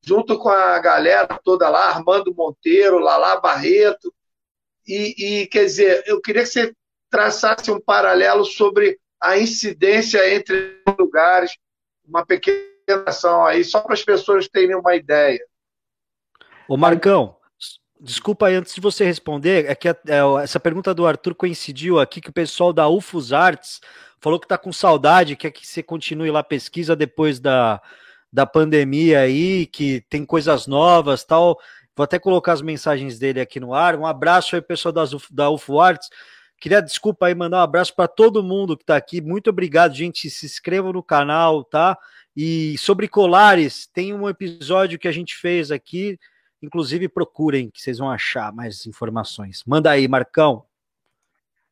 junto com a galera toda lá, Armando Monteiro, Lala Barreto, e, e quer dizer, eu queria que você traçasse um paralelo sobre a incidência entre lugares, uma pequena ação aí, só para as pessoas terem uma ideia. Ô Marcão, desculpa aí, antes de você responder, é que é, essa pergunta do Arthur coincidiu aqui que o pessoal da UFOS Arts falou que está com saudade, quer que você continue lá a pesquisa depois da, da pandemia aí, que tem coisas novas tal. Vou até colocar as mensagens dele aqui no ar. Um abraço aí, pessoal das, da UFO Arts. Queria, desculpa aí, mandar um abraço para todo mundo que está aqui. Muito obrigado, gente. Se inscrevam no canal, tá? E sobre colares, tem um episódio que a gente fez aqui. Inclusive, procurem, que vocês vão achar mais informações. Manda aí, Marcão.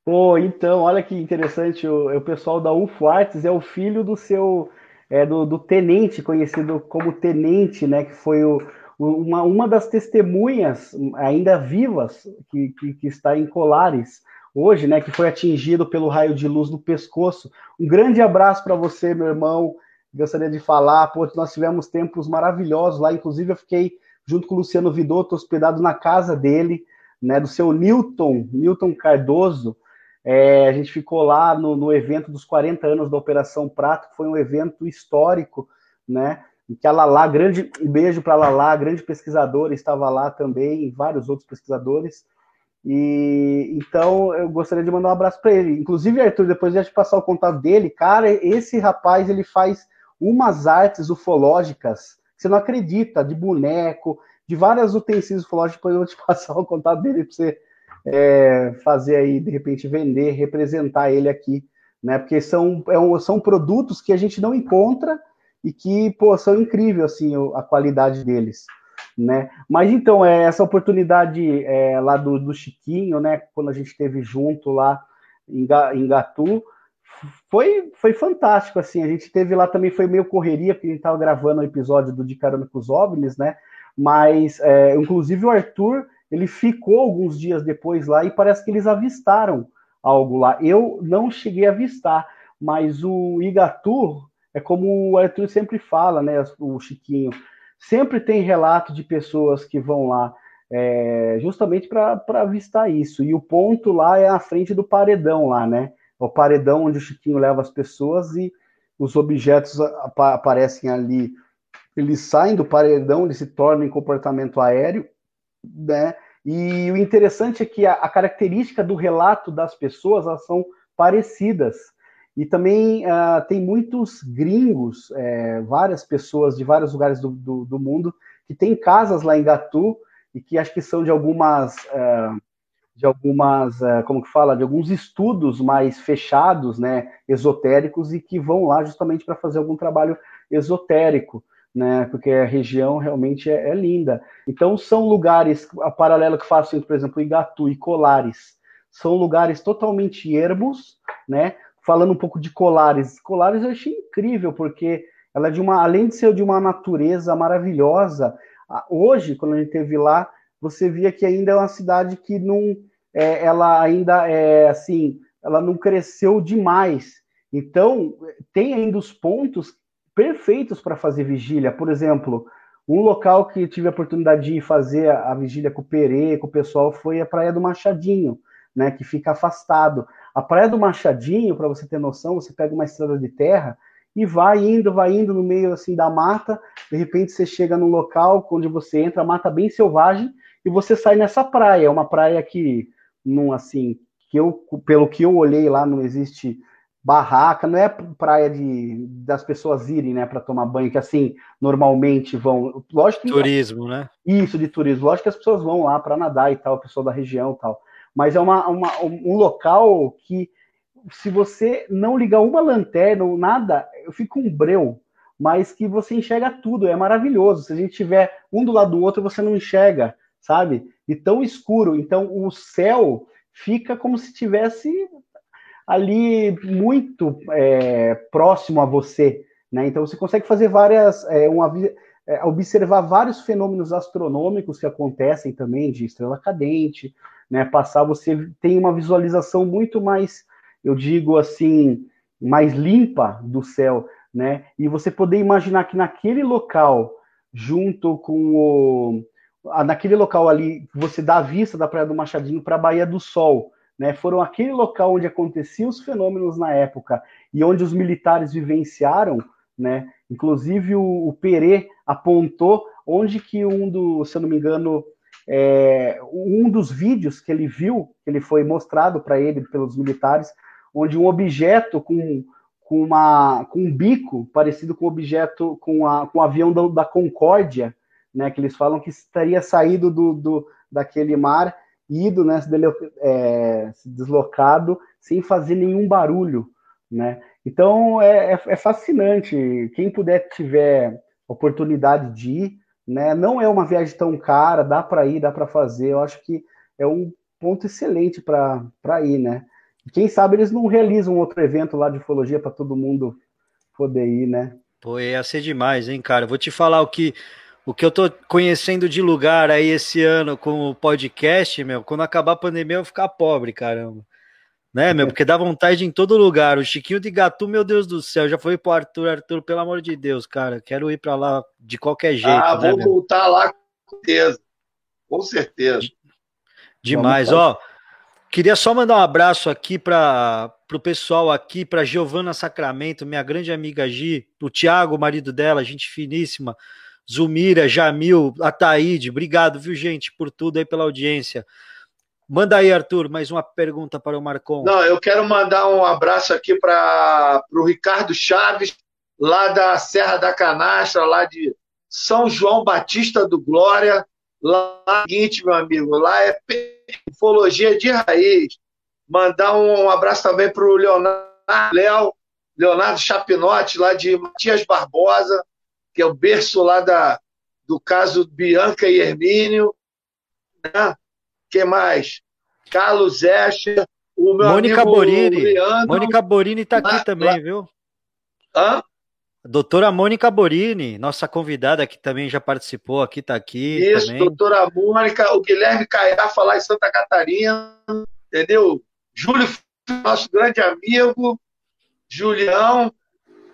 Pô, então, olha que interessante. O, o pessoal da UFO Arts é o filho do seu. É, do, do tenente, conhecido como tenente, né? Que foi o, uma, uma das testemunhas ainda vivas que, que, que está em Colares hoje, né, que foi atingido pelo raio de luz no pescoço. Um grande abraço para você, meu irmão. Gostaria de falar, pô, nós tivemos tempos maravilhosos lá, inclusive eu fiquei junto com o Luciano Vidotto hospedado na casa dele, né, do seu Newton, Newton Cardoso. É, a gente ficou lá no, no, evento dos 40 anos da Operação Prato, que foi um evento histórico, né? E que a Lala, grande um beijo para a Lala, grande pesquisadora, estava lá também, e vários outros pesquisadores. E então eu gostaria de mandar um abraço para ele. Inclusive, Arthur, depois de passar o contato dele, cara, esse rapaz ele faz umas artes ufológicas que você não acredita, de boneco, de várias utensílios ufológicos. Depois eu vou te passar o contato dele para você é, fazer aí, de repente, vender, representar ele aqui, né? Porque são, é um, são produtos que a gente não encontra e que, pô, são incríveis, assim, a qualidade deles né? Mas então, é, essa oportunidade é, lá do, do, Chiquinho, né? Quando a gente esteve junto lá em, em Gatu, foi, foi fantástico, assim. A gente teve lá também, foi meio correria, porque a gente estava gravando o episódio do De Carona com os OVNIs, né? Mas, é, inclusive, o Arthur, ele ficou alguns dias depois lá e parece que eles avistaram algo lá. Eu não cheguei a avistar, mas o Igatu, é como o Arthur sempre fala, né? O Chiquinho, sempre tem relato de pessoas que vão lá é, justamente para avistar isso. E o ponto lá é a frente do paredão lá, né? O paredão onde o Chiquinho leva as pessoas e os objetos aparecem ali. Eles saem do paredão, eles se tornam em comportamento aéreo, né? E o interessante é que a, a característica do relato das pessoas elas são parecidas. E também uh, tem muitos gringos, é, várias pessoas de vários lugares do, do, do, mundo, que têm casas lá em Gatu e que acho que são de algumas, uh, de algumas, uh, como que fala, de alguns estudos mais fechados, né, esotéricos, e que vão lá justamente para fazer algum trabalho esotérico. Né, porque a região realmente é, é linda. Então, são lugares, a paralelo que faço, por exemplo, Igatu e Colares, são lugares totalmente ermos, né, falando um pouco de Colares. Colares eu achei incrível, porque ela é de uma, além de ser de uma natureza maravilhosa, hoje, quando a gente esteve lá, você via que ainda é uma cidade que não, é, ela ainda é assim, ela não cresceu demais. Então, tem ainda os pontos perfeitos para fazer vigília. Por exemplo, um local que tive a oportunidade de fazer a vigília com o Perê, com o pessoal, foi a Praia do Machadinho, né, que fica afastado. A Praia do Machadinho, para você ter noção, você pega uma estrada de terra e vai indo, vai indo no meio assim da mata, de repente você chega num local onde você entra, mata bem selvagem, e você sai nessa praia. É uma praia que, não assim, que eu, pelo que eu olhei lá, não existe barraca, não é praia de das pessoas irem, né, para tomar banho, que assim normalmente vão. Lógico que, turismo, né? Isso de turismo. Lógico que as pessoas vão lá para nadar e tal, o pessoal da região e tal mas é uma, uma, um local que, se você não ligar uma lanterna ou nada, eu fico um breu, mas que você enxerga tudo, é maravilhoso. Se a gente tiver um do lado do outro, você não enxerga, sabe? E tão escuro. Então, o céu fica como se tivesse ali muito é, próximo a você, né? Então, você consegue fazer várias, é, uma, é, observar vários fenômenos astronômicos que acontecem também, de estrela cadente, né, passar, você tem uma visualização muito mais, eu digo assim, mais limpa do céu, né? E você poder imaginar que naquele local, junto com o naquele local ali, você dá a vista da Praia do Machadinho para a Baía do Sol, né, foram aquele local onde aconteciam os fenômenos na época e onde os militares vivenciaram, né, inclusive o, o Perê apontou onde que um do, se eu não me engano, é, um dos vídeos que ele viu, que ele foi mostrado para ele pelos militares, onde um objeto com, com, uma, com um bico parecido com o objeto, com, a, com o avião da, da Concórdia, né, que eles falam que estaria saído do, do daquele mar, ido, né, se, é, se deslocado, sem fazer nenhum barulho, né? Então é, é, é fascinante. Quem puder tiver oportunidade de ir, né? Não é uma viagem tão cara, dá para ir, dá para fazer. Eu acho que é um ponto excelente para ir, né? Quem sabe eles não realizam outro evento lá de ufologia para todo mundo poder ir, né? Pô, ia ser demais, hein, cara? Vou te falar o que o que eu tô conhecendo de lugar aí esse ano com o podcast, meu, quando acabar a pandemia eu vou ficar pobre, caramba. Né, meu? Porque dá vontade em todo lugar. O Chiquinho de Gatu, meu Deus do céu, já foi pro Arthur, Arthur, pelo amor de Deus, cara. Quero ir para lá de qualquer jeito. Ah, né, vou meu? voltar lá com certeza. Com certeza. Demais, ó. Queria só mandar um abraço aqui para o pessoal aqui, para Giovana Sacramento, minha grande amiga Gi, o Tiago, marido dela, gente finíssima, Zumira, Jamil, Ataíde, obrigado, viu, gente, por tudo aí pela audiência. Manda aí, Arthur, mais uma pergunta para o Marcon. Não, eu quero mandar um abraço aqui para o Ricardo Chaves, lá da Serra da Canastra, lá de São João Batista do Glória. Lá é seguinte, meu amigo, lá é ufologia de raiz. Mandar um, abraço também para o Leonardo Léo, Leonardo Chapinotti, lá de Matias Barbosa, que é o berço lá da, do caso Bianca e Hermínio. Né? que mais? Carlos Escher, o meu Mônica amigo Borini. Leandro. Mônica Borini está aqui lá, também, lá. viu? Hã? Doutora Mônica Borini, nossa convidada que também já participou aqui, está aqui. Isso, também. doutora Mônica, o Guilherme Caiá, lá em Santa Catarina, entendeu? Júlio, nosso grande amigo, Julião,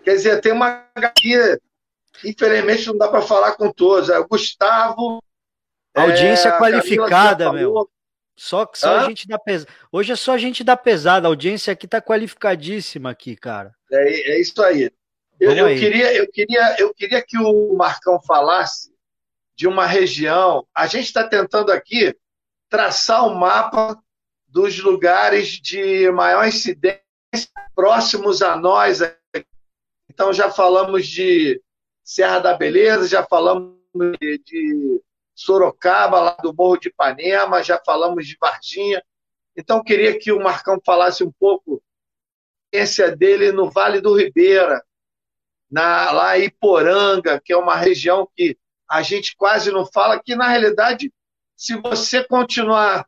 quer dizer, tem uma aqui, infelizmente não dá para falar com todos, é o Gustavo, Audiência é, qualificada, meu. Só, só a gente dá pesada. Hoje é só a gente dá pesada. A audiência aqui tá qualificadíssima aqui, cara. É, é isso aí. Eu, eu, aí. Queria, eu, queria, eu queria que o Marcão falasse de uma região. A gente está tentando aqui traçar o um mapa dos lugares de maior incidência próximos a nós. Então já falamos de Serra da Beleza, já falamos de, de Sorocaba, lá do Morro de Ipanema, já falamos de Varginha. Então, queria que o Marcão falasse um pouco da experiência dele no Vale do Ribeira, na, lá em Iporanga, que é uma região que a gente quase não fala, que na realidade, se você continuar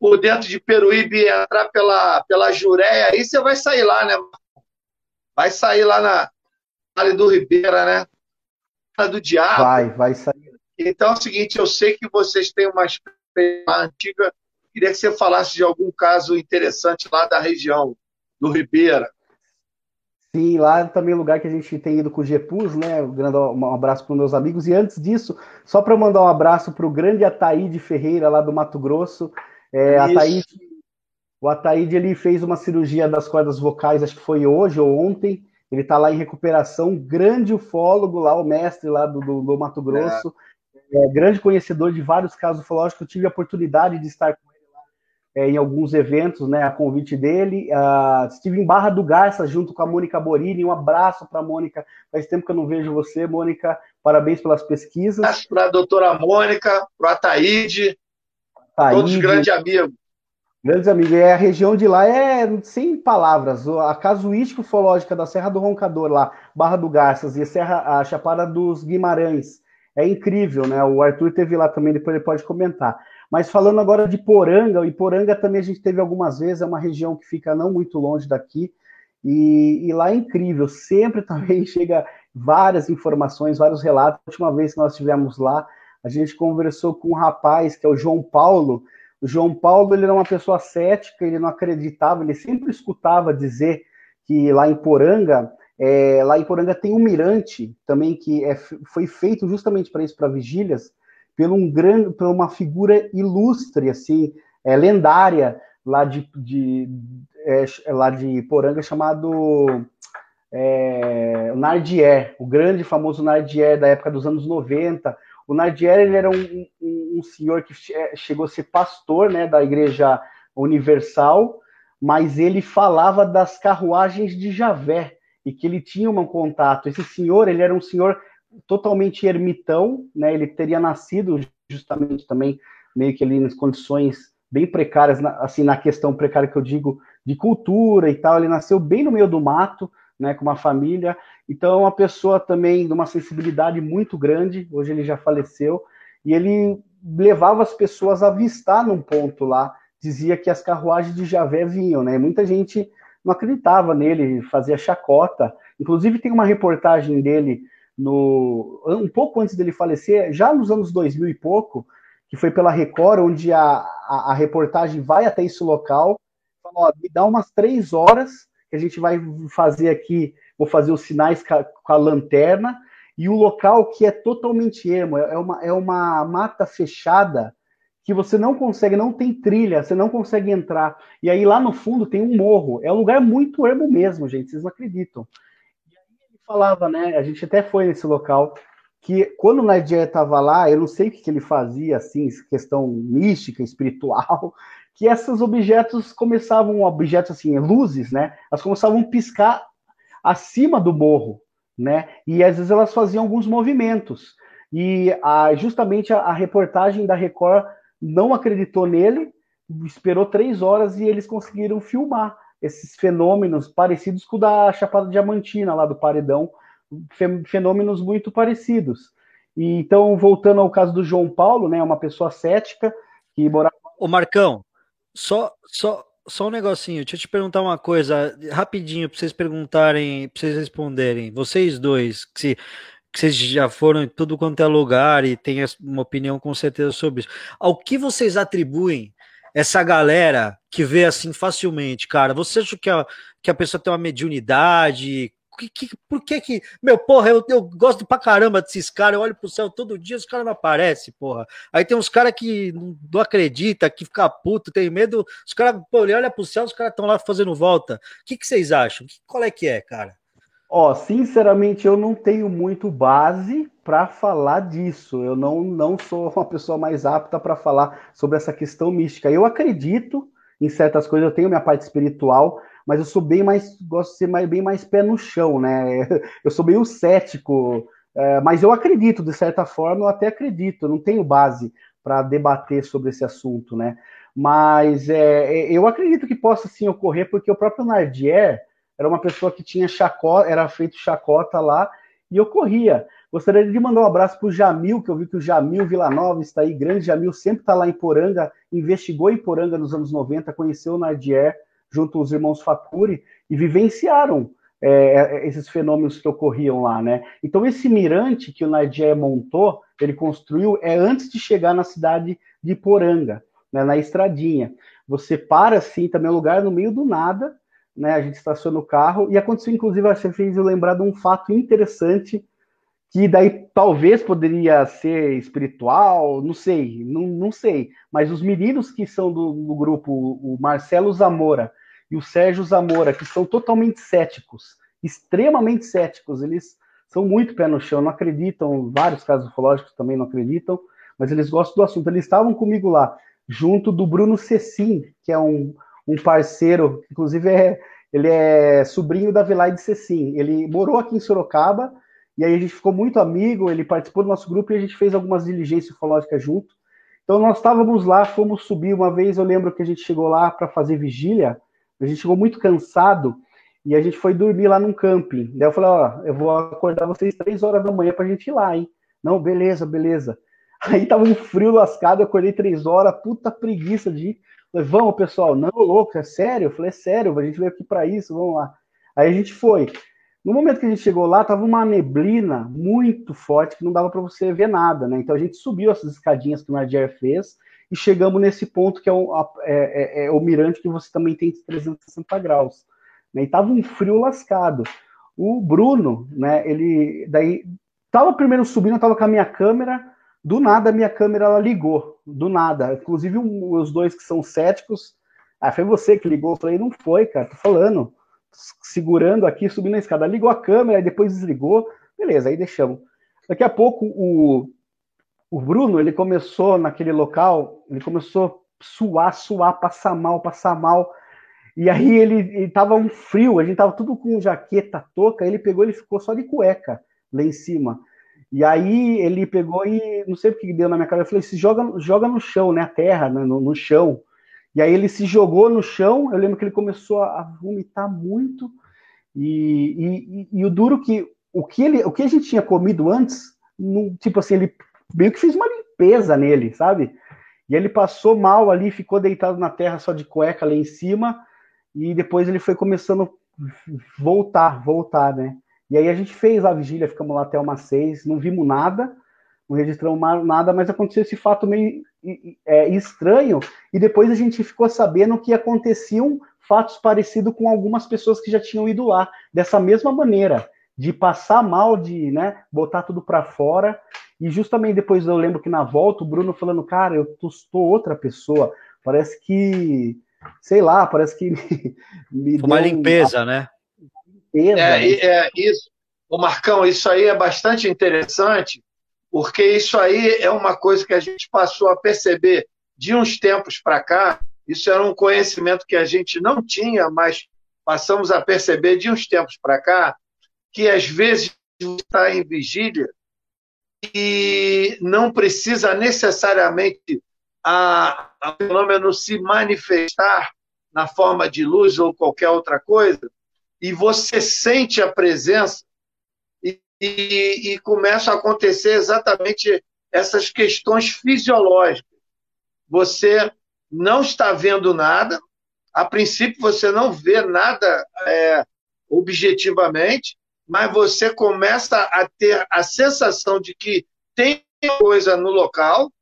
por dentro de Peruíbe e entrar pela, pela Jureia, aí você vai sair lá, né? Vai sair lá na Vale do Ribeira, né? Do diabo. Vai, vai sair então é o seguinte, eu sei que vocês têm uma experiência antiga, queria que você falasse de algum caso interessante lá da região, do Ribeira. Sim, lá também é lugar que a gente tem ido com o GEPUS, né? Um abraço para os meus amigos. E antes disso, só para mandar um abraço para o grande Ataíde Ferreira, lá do Mato Grosso. É, Ataíde, o Ataíde ele fez uma cirurgia das cordas vocais, acho que foi hoje ou ontem. Ele está lá em recuperação, grande ufólogo lá, o mestre lá do, do, do Mato Grosso. É é, grande conhecedor de vários casos ufológicos. Eu tive a oportunidade de estar com ele lá é, em alguns eventos, né, a convite dele. Uh, estive em Barra do Garça junto com a Mônica Borini. Um abraço para a Mônica. Faz tempo que eu não vejo você, Mônica. Parabéns pelas pesquisas. Abraço para a doutora Mônica, para o Ataíde, Ataíde, todos grandes amigos. Grandes amigos. É, a região de lá é sem palavras. A casuística ufológica da Serra do Roncador, lá, Barra do Garças, e a, Serra, a Chapada dos Guimarães é incrível, né? O Arthur teve lá também, depois ele pode comentar. Mas falando agora de Poranga, o Iporanga também a gente teve algumas vezes, é uma região que fica não muito longe daqui, e, e lá é incrível, sempre também chega várias informações, vários relatos. A última vez que nós estivemos lá, a gente conversou com um rapaz que é o João Paulo. João Paulo ele era uma pessoa cética, ele não acreditava, ele sempre escutava dizer que lá em Poranga é, lá em Poranga tem um mirante também que é, foi feito justamente para isso, para vigílias, por, um grande, por uma figura ilustre, assim, é, lendária lá de, de é, lá de Poranga chamado é, Nardier, o grande famoso Nardier da época dos anos 90. O Nardier ele era um, um, um senhor que chegou a ser pastor né, da Igreja Universal, mas ele falava das carruagens de Javé e que ele tinha um contato. Esse senhor, ele era um senhor totalmente ermitão, né? Ele teria nascido justamente também meio que ali nas condições bem precárias, assim na questão precária que eu digo de cultura e tal. Ele nasceu bem no meio do mato, né? Com uma família. Então é uma pessoa também de uma sensibilidade muito grande. Hoje ele já faleceu e ele levava as pessoas a avistar num ponto lá dizia que as carruagens de Javé vinham, né? Muita gente não acreditava nele, fazia chacota. Inclusive tem uma reportagem dele no um pouco antes dele falecer, já nos anos 2000 e pouco, que foi pela Record, onde a, a, a reportagem vai até esse local, ó, me dá umas três horas que a gente vai fazer aqui, vou fazer os sinais com a, com a lanterna, e o local que é totalmente ermo, é uma, é uma mata fechada, que você não consegue, não tem trilha, você não consegue entrar. E aí lá no fundo tem um morro. É um lugar muito ermo mesmo, gente, vocês não acreditam. E aí ele falava, né? A gente até foi nesse local que quando o Nadia estava lá, eu não sei o que, que ele fazia, assim, questão mística, espiritual, que esses objetos começavam, objetos assim, luzes, né? Elas começavam a piscar acima do morro, né? E às vezes elas faziam alguns movimentos. E a, justamente a, a reportagem da Record não acreditou nele, esperou três horas e eles conseguiram filmar esses fenômenos parecidos com o da Chapada Diamantina, lá do Paredão, fenômenos muito parecidos. E, então, voltando ao caso do João Paulo, né, uma pessoa cética que morava. Ô Marcão, só, só, só um negocinho, deixa eu te perguntar uma coisa rapidinho para vocês perguntarem, para vocês responderem. Vocês dois, que se que vocês já foram em tudo quanto é lugar e têm uma opinião com certeza sobre isso. Ao que vocês atribuem essa galera que vê assim facilmente, cara? Você acha que a, que a pessoa tem uma mediunidade? Que, que, por que que. Meu, porra, eu, eu gosto pra caramba desses caras, eu olho pro céu todo dia, os caras não aparecem, porra. Aí tem uns caras que não, acredita, que fica puto, tem medo. Os caras, pô, ele olha pro céu, os caras estão lá fazendo volta. O que, que vocês acham? Qual é que é, cara? Ó, sinceramente, eu não tenho muito base para falar disso. Eu não, não sou uma pessoa mais apta para falar sobre essa questão mística. Eu acredito em certas coisas, eu tenho minha parte espiritual, mas eu sou bem mais, gosto de ser mais, bem mais pé no chão, né? Eu sou meio cético, é, mas eu acredito, de certa forma, eu até acredito, eu não tenho base para debater sobre esse assunto, né? Mas é, eu acredito que possa sim ocorrer, porque o próprio Nardier era uma pessoa que tinha chacota, era feito chacota lá, e eu corria. Gostaria de mandar um abraço para o Jamil, que eu vi que o Jamil Villanova está aí, grande Jamil, sempre está lá em Poranga, investigou em Poranga nos anos 90, conheceu o Nardier, junto aos irmãos Faturi, e vivenciaram é, esses fenômenos que ocorriam lá, né? Então, esse mirante que o Nardier montou, ele construiu, é antes de chegar na cidade de Poranga, né, na estradinha. Você para, assim, também é um lugar no meio do nada, né? A gente estaciona o carro e aconteceu, inclusive, você fez eu lembrar de um fato interessante que daí talvez poderia ser espiritual, não sei, não, não sei. Mas os meninos que são do, do grupo, o Marcelo Zamora e o Sérgio Zamora, que são totalmente céticos, extremamente céticos, eles são muito pé no chão, não acreditam, vários casos ufológicos também não acreditam, mas eles gostam do assunto. Eles estavam comigo lá, junto do Bruno Cecim, que é um, um parceiro, inclusive é, ele é sobrinho da Velaide Cecim. Ele morou aqui em Sorocaba, e aí a gente ficou muito amigo, ele participou do nosso grupo e a gente fez algumas diligências ufológicas junto. Então nós estávamos lá, fomos subir uma vez, eu lembro que a gente chegou lá para fazer vigília, a gente chegou muito cansado e a gente foi dormir lá num camping. Daí eu falei, ó, eu vou acordar vocês três horas da manhã para a gente ir lá, hein? Não, beleza, beleza. Aí tava um frio lascado, eu acordei três horas, puta preguiça de ir. Falei, vamos, pessoal, não, louco, é sério? Eu falei, é sério, a gente veio aqui para isso, vamos lá. Aí a gente foi. No momento que a gente chegou lá, tava uma neblina muito forte que não dava para você ver nada, né? Então a gente subiu essas escadinhas que o Nardier fez e chegamos nesse ponto que é o, é, é, é o mirante que você também tem 360 graus. Né? E tava um frio lascado. O Bruno, né? Ele daí tava primeiro subindo, tava com a minha câmera do nada, a minha câmera ela ligou, do nada. Inclusive, um, os dois que são céticos Ah, foi você que ligou. Eu falei, não foi, cara, tô falando. Segurando aqui, subindo a escada. Ligou a câmera, depois desligou. Beleza, aí deixamos. Daqui a pouco, o, o Bruno, ele começou naquele local, ele começou a suar, suar, passar mal, passar mal. E aí ele, ele tava um frio, a gente tava tudo com jaqueta, touca, ele pegou, ele ficou só de cueca lá em cima. E aí ele pegou e não sei o que deu na minha cara, eu falei, se joga, joga no chão, né, a terra, né, no, no, chão. E aí ele se jogou no chão, eu lembro que ele começou a, vomitar muito. E, e, e, o duro que o que ele, o que a gente tinha comido antes, tipo assim, ele meio que fez uma limpeza nele, sabe? E ele passou mal ali, ficou deitado na terra só de cueca lá em cima, e depois ele foi começando a voltar, voltar, né? E aí a gente fez a vigília, ficamos lá até umas seis, não vimos nada, não registramos nada, mas aconteceu esse fato meio é, estranho, e depois a gente ficou sabendo que aconteciam fatos parecidos com algumas pessoas que já tinham ido lá, dessa mesma maneira, de passar mal, de né, botar tudo para fora, e justamente depois eu lembro que na volta o Bruno falando, cara, eu estou outra pessoa, parece que, sei lá, parece que me, me uma limpeza, um... né? Limpeza, é, é, isso. O Marcão, isso aí é bastante interessante, porque isso aí é uma coisa que a gente passou a perceber de uns tempos para cá. Isso era um conhecimento que a gente não tinha, mas passamos a perceber de uns tempos para cá, que às vezes está em vigília e não precisa necessariamente a, a fenômeno se manifestar na forma de luz ou qualquer outra coisa, e você sente a presença e, e começam a acontecer exatamente essas questões fisiológicas. Você não está vendo nada, a princípio você não vê nada é, objetivamente, mas você começa a ter a sensação de que tem coisa no local,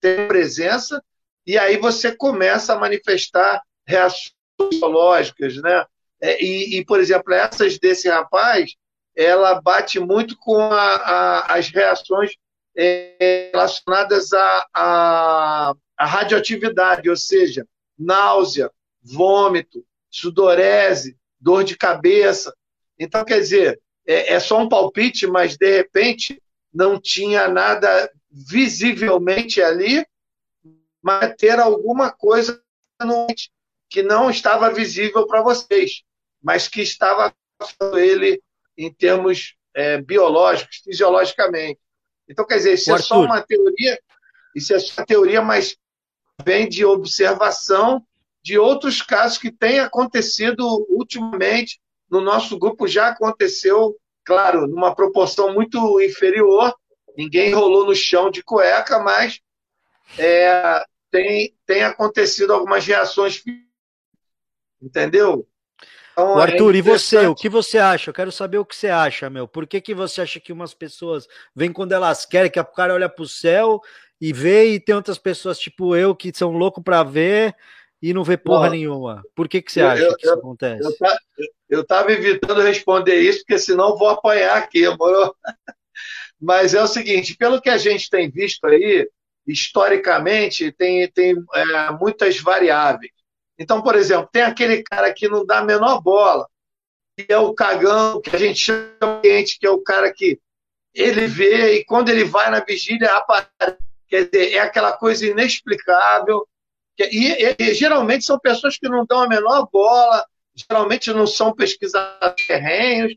tem presença, e aí você começa a manifestar reações psicológicas, né? É, e, e, por exemplo, essas desse rapaz, ela bate muito com a, a, as reações é, relacionadas à radioatividade, ou seja, náusea, vômito, sudorese, dor de cabeça. Então, quer dizer, é, é só um palpite, mas de repente não tinha nada visivelmente ali, mas ter alguma coisa que não estava visível para vocês, mas que estava ele em termos é, biológicos, fisiologicamente. Então, quer dizer, isso é só uma teoria, isso é só uma teoria, mas vem de observação de outros casos que têm acontecido ultimamente. No nosso grupo já aconteceu, claro, numa proporção muito inferior. Ninguém rolou no chão de cueca, mas é, tem, tem acontecido algumas reações. Entendeu? Então, Arthur, é e você, o que você acha? Eu quero saber o que você acha, meu. Por que, que você acha que umas pessoas vêm quando elas querem, que o cara olha pro céu e vê, e tem outras pessoas tipo eu que são loucos para ver e não vê porra nenhuma? Por que, que você acha eu, que isso eu, acontece? Eu, eu, eu tava evitando responder isso, porque senão vou apanhar aqui, amor. Mas é o seguinte, pelo que a gente tem visto aí, historicamente, tem, tem é, muitas variáveis. Então, por exemplo, tem aquele cara que não dá a menor bola, que é o cagão, que a gente chama de que é o cara que ele vê e quando ele vai na vigília aparece. Quer dizer, é aquela coisa inexplicável. E, e, e, geralmente são pessoas que não dão a menor bola, geralmente não são pesquisadores terrenos.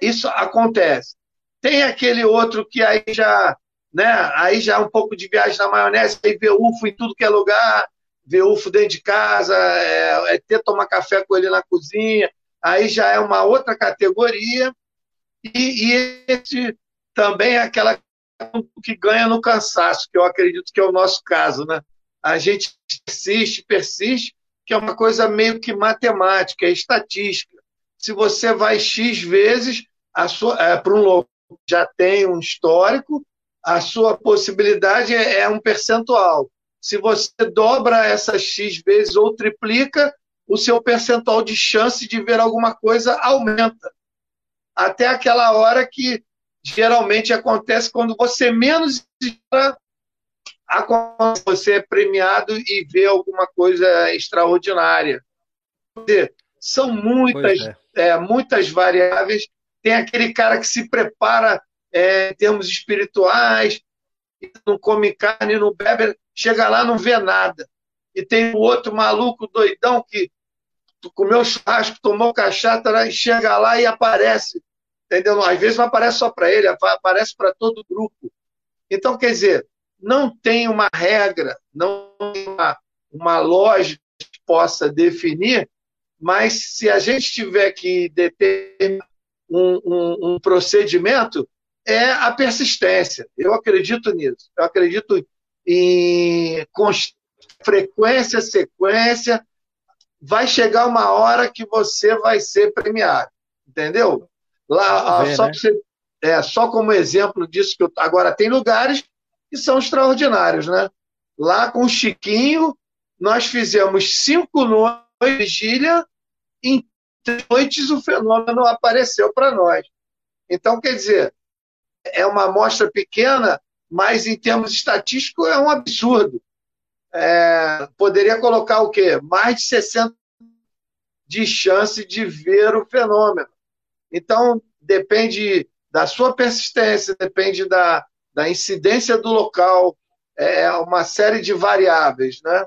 Isso acontece. Tem aquele outro que aí já, né, aí já é um pouco de viagem na maionese, aí vê UFO em tudo que é lugar, ver UFO dentro de casa, é, é ter tomar café com ele na cozinha, aí já é uma outra categoria. E, e esse também é aquela que ganha no cansaço, que eu acredito que é o nosso caso, né? A gente persiste, persiste, que é uma coisa meio que matemática, é estatística. Se você vai X vezes é, para um local já tem um histórico, a sua possibilidade é, é um percentual. Se você dobra essas X vezes ou triplica, o seu percentual de chance de ver alguma coisa aumenta. Até aquela hora que geralmente acontece quando você menos espera, você é premiado e vê alguma coisa extraordinária. São muitas, é. É, muitas variáveis. Tem aquele cara que se prepara é, em termos espirituais, não come carne, não bebe, chega lá não vê nada. E tem o outro maluco doidão que comeu churrasco, tomou cachaça, né, chega lá e aparece. Entendeu? Às vezes não aparece só para ele, aparece para todo o grupo. Então, quer dizer, não tem uma regra, não tem uma, uma lógica que possa definir, mas se a gente tiver que determinar um, um, um procedimento, é a persistência. Eu acredito nisso. Eu acredito em frequência, sequência. Vai chegar uma hora que você vai ser premiado. Entendeu? Lá, ver, só, né? você, é, só como exemplo disso, que eu, agora tem lugares que são extraordinários, né? Lá com o Chiquinho, nós fizemos cinco noites de vigília, em três noites o fenômeno apareceu para nós. Então, quer dizer, é uma amostra pequena, mas em termos estatísticos é um absurdo. É, poderia colocar o quê? Mais de 60 de chance de ver o fenômeno. Então, depende da sua persistência, depende da, da incidência do local, é uma série de variáveis, né?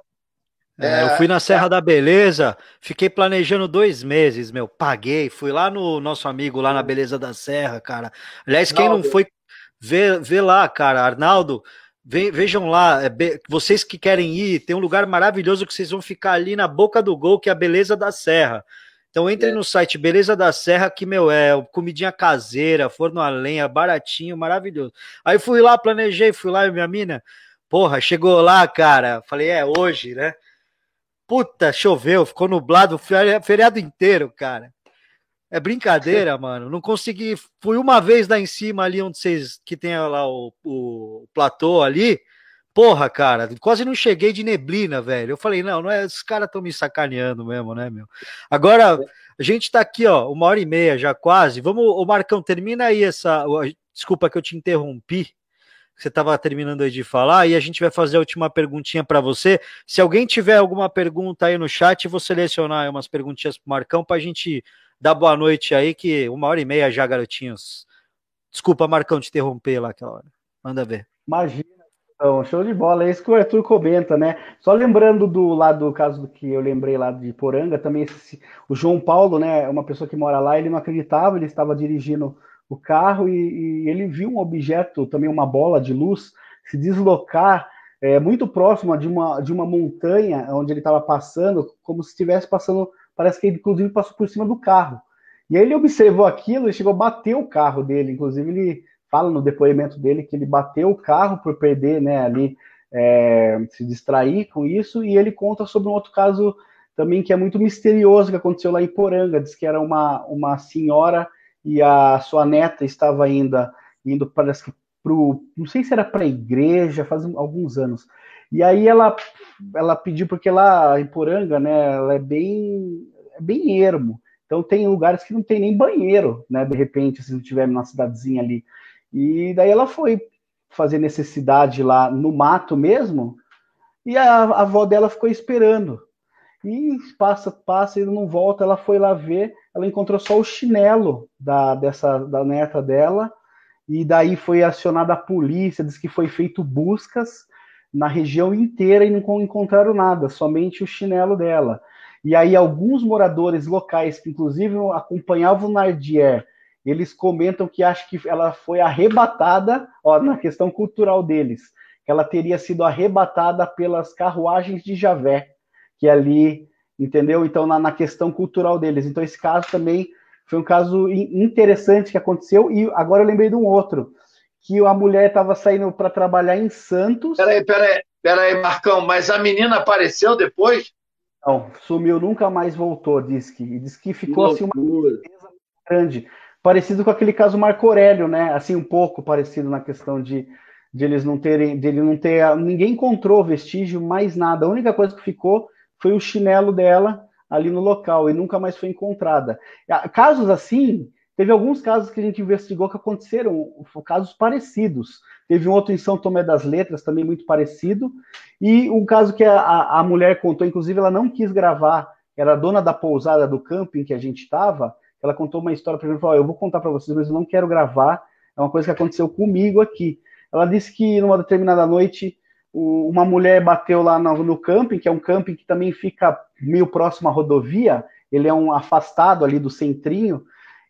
É, eu fui na Serra é... da Beleza, fiquei planejando dois meses, meu. Paguei, fui lá no nosso amigo lá na Beleza da Serra, cara. Aliás, quem não foi, vê, vê lá, cara. Arnaldo, ve, vejam lá, é, vocês que querem ir, tem um lugar maravilhoso que vocês vão ficar ali na boca do gol, que é a Beleza da Serra. Então entrem é. no site Beleza da Serra, que, meu, é comidinha caseira, forno a lenha, baratinho, maravilhoso. Aí fui lá, planejei, fui lá e minha mina, porra, chegou lá, cara, falei, é hoje, né? Puta, choveu, ficou nublado o feriado inteiro, cara. É brincadeira, mano. Não consegui. Fui uma vez lá em cima, ali onde vocês. que tem lá o, o platô ali. Porra, cara, quase não cheguei de neblina, velho. Eu falei, não, não é. Esses caras estão me sacaneando mesmo, né, meu? Agora, a gente tá aqui, ó, uma hora e meia já quase. Vamos, o Marcão, termina aí essa. Desculpa que eu te interrompi você estava terminando aí de falar, e a gente vai fazer a última perguntinha para você. Se alguém tiver alguma pergunta aí no chat, vou selecionar umas perguntinhas para o Marcão para a gente dar boa noite aí, que uma hora e meia já, garotinhos. Desculpa, Marcão, te interromper lá aquela hora. Manda ver. Imagina. Então, show de bola, é isso que o Arthur comenta, né? Só lembrando do lado do caso do que eu lembrei lá de Poranga, também esse, o João Paulo, né? Uma pessoa que mora lá, ele não acreditava, ele estava dirigindo o carro e, e, ele viu um objeto, também uma bola de luz, se deslocar é, muito próxima de uma, de uma montanha onde ele estava passando, como se estivesse passando, parece que ele inclusive passou por cima do carro. E aí ele observou aquilo e chegou a bater o carro dele, inclusive ele fala no depoimento dele que ele bateu o carro por perder, né, ali, é, se distrair com isso, e ele conta sobre um outro caso também que é muito misterioso que aconteceu lá em Poranga, diz que era uma, uma senhora e a sua neta estava ainda indo, parece que pro, não sei se era para a igreja, faz alguns anos. E aí ela ela pediu porque lá em Poranga, né, ela é bem é bem ermo. Então tem lugares que não tem nem banheiro, né, de repente, se não tiver numa cidadezinha ali. E daí ela foi fazer necessidade lá no mato mesmo, e a, a avó dela ficou esperando. E passa, passa, ele não volta, ela foi lá ver, ela encontrou só o chinelo da, dessa, da neta dela, e daí foi acionada a polícia, diz que foi feito buscas na região inteira e não encontraram nada, somente o chinelo dela. E aí alguns moradores locais, que inclusive acompanhavam Nardier, eles comentam que acham que ela foi arrebatada, ó, na questão cultural deles, que ela teria sido arrebatada pelas carruagens de Javé, que ali entendeu? Então, na, na, questão cultural deles. Então, esse caso também foi um caso interessante que aconteceu. E agora eu lembrei de um outro, que a mulher estava saindo para trabalhar em Santos. Peraí, peraí, peraí, Marcão, mas a menina apareceu depois? Não, sumiu, nunca mais voltou, diz que. Diz que ficou que assim uma grande. Parecido com aquele caso Marco Aurélio, né? Assim, um pouco parecido na questão de, de eles não terem, de ele não ter. Ninguém encontrou vestígio, mais nada. A única coisa que ficou foi o chinelo dela ali no local e nunca mais foi encontrada. Casos assim teve alguns casos que a gente investigou que aconteceram, casos parecidos. Teve um outro em São Tomé das Letras, também muito parecido. E um caso que a, a mulher contou, inclusive ela não quis gravar, era dona da pousada do camping que a gente estava. Ela contou uma história para mim falou: Eu vou contar para vocês, mas eu não quero gravar. É uma coisa que aconteceu comigo aqui. Ela disse que numa determinada noite uma mulher bateu lá no, no camping, que é um camping que também fica meio próximo à rodovia, ele é um afastado ali do centrinho,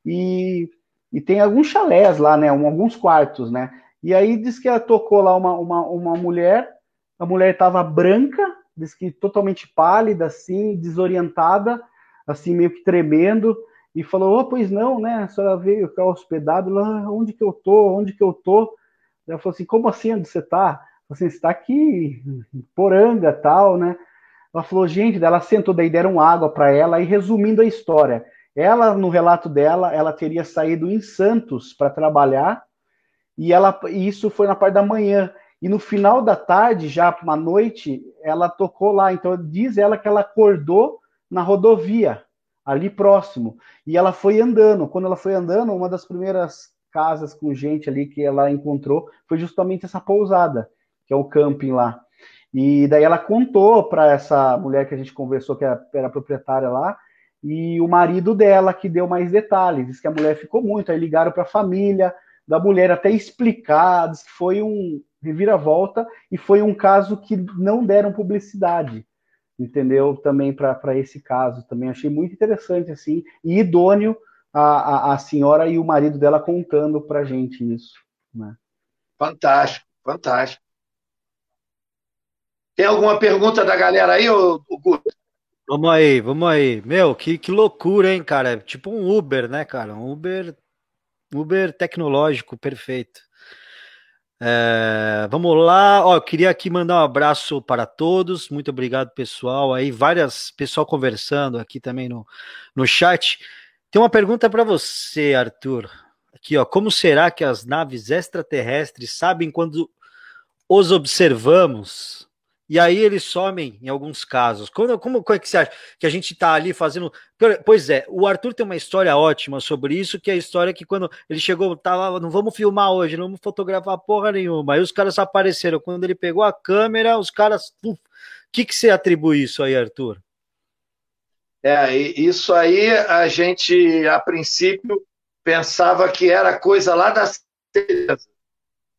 e, e tem alguns chalés lá, né? Alguns quartos, né? E aí diz que ela tocou lá uma, uma, uma mulher, a mulher estava branca, diz que totalmente pálida, assim, desorientada, assim, meio que tremendo, e falou, oh, pois não, né? A senhora veio ficar hospedado lá, onde que eu tô? Onde que eu tô? Ela falou assim, como assim, onde você tá? Assim, você tá aqui Poranga, tal, né? Ela falou, gente, ela sentou, daí deram água para ela, e resumindo a história, ela, no relato dela, ela teria saído em Santos para trabalhar, e ela e isso foi na parte da manhã. E no final da tarde, já uma noite, ela tocou lá. Então diz ela que ela acordou na rodovia, ali próximo. E ela foi andando. Quando ela foi andando, uma das primeiras casas com gente ali que ela encontrou foi justamente essa pousada, que é o camping lá. E daí ela contou para essa mulher que a gente conversou, que era, era proprietária lá, e o marido dela que deu mais detalhes. Diz que a mulher ficou muito, aí ligaram para a família da mulher até explicar, que foi um reviravolta e foi um caso que não deram publicidade, entendeu? Também para esse caso, também achei muito interessante assim e idôneo a, a, a senhora e o marido dela contando para gente isso, né? Fantástico, fantástico. Tem alguma pergunta da galera aí, ô, Guto? Vamos aí, vamos aí. Meu, que, que loucura, hein, cara? É tipo um Uber, né, cara? Um Uber, Uber tecnológico, perfeito. É, vamos lá, ó, eu queria aqui mandar um abraço para todos, muito obrigado pessoal, aí várias pessoal conversando aqui também no, no chat. Tem uma pergunta para você, Arthur. Aqui, ó, como será que as naves extraterrestres sabem quando os observamos? E aí eles somem em alguns casos. Como, como, como é que você acha que a gente está ali fazendo. Pois é, o Arthur tem uma história ótima sobre isso, que é a história que quando ele chegou, tava, não vamos filmar hoje, não vamos fotografar porra nenhuma. Aí os caras apareceram. Quando ele pegou a câmera, os caras. O que, que você atribui isso aí, Arthur? É, isso aí a gente, a princípio, pensava que era coisa lá da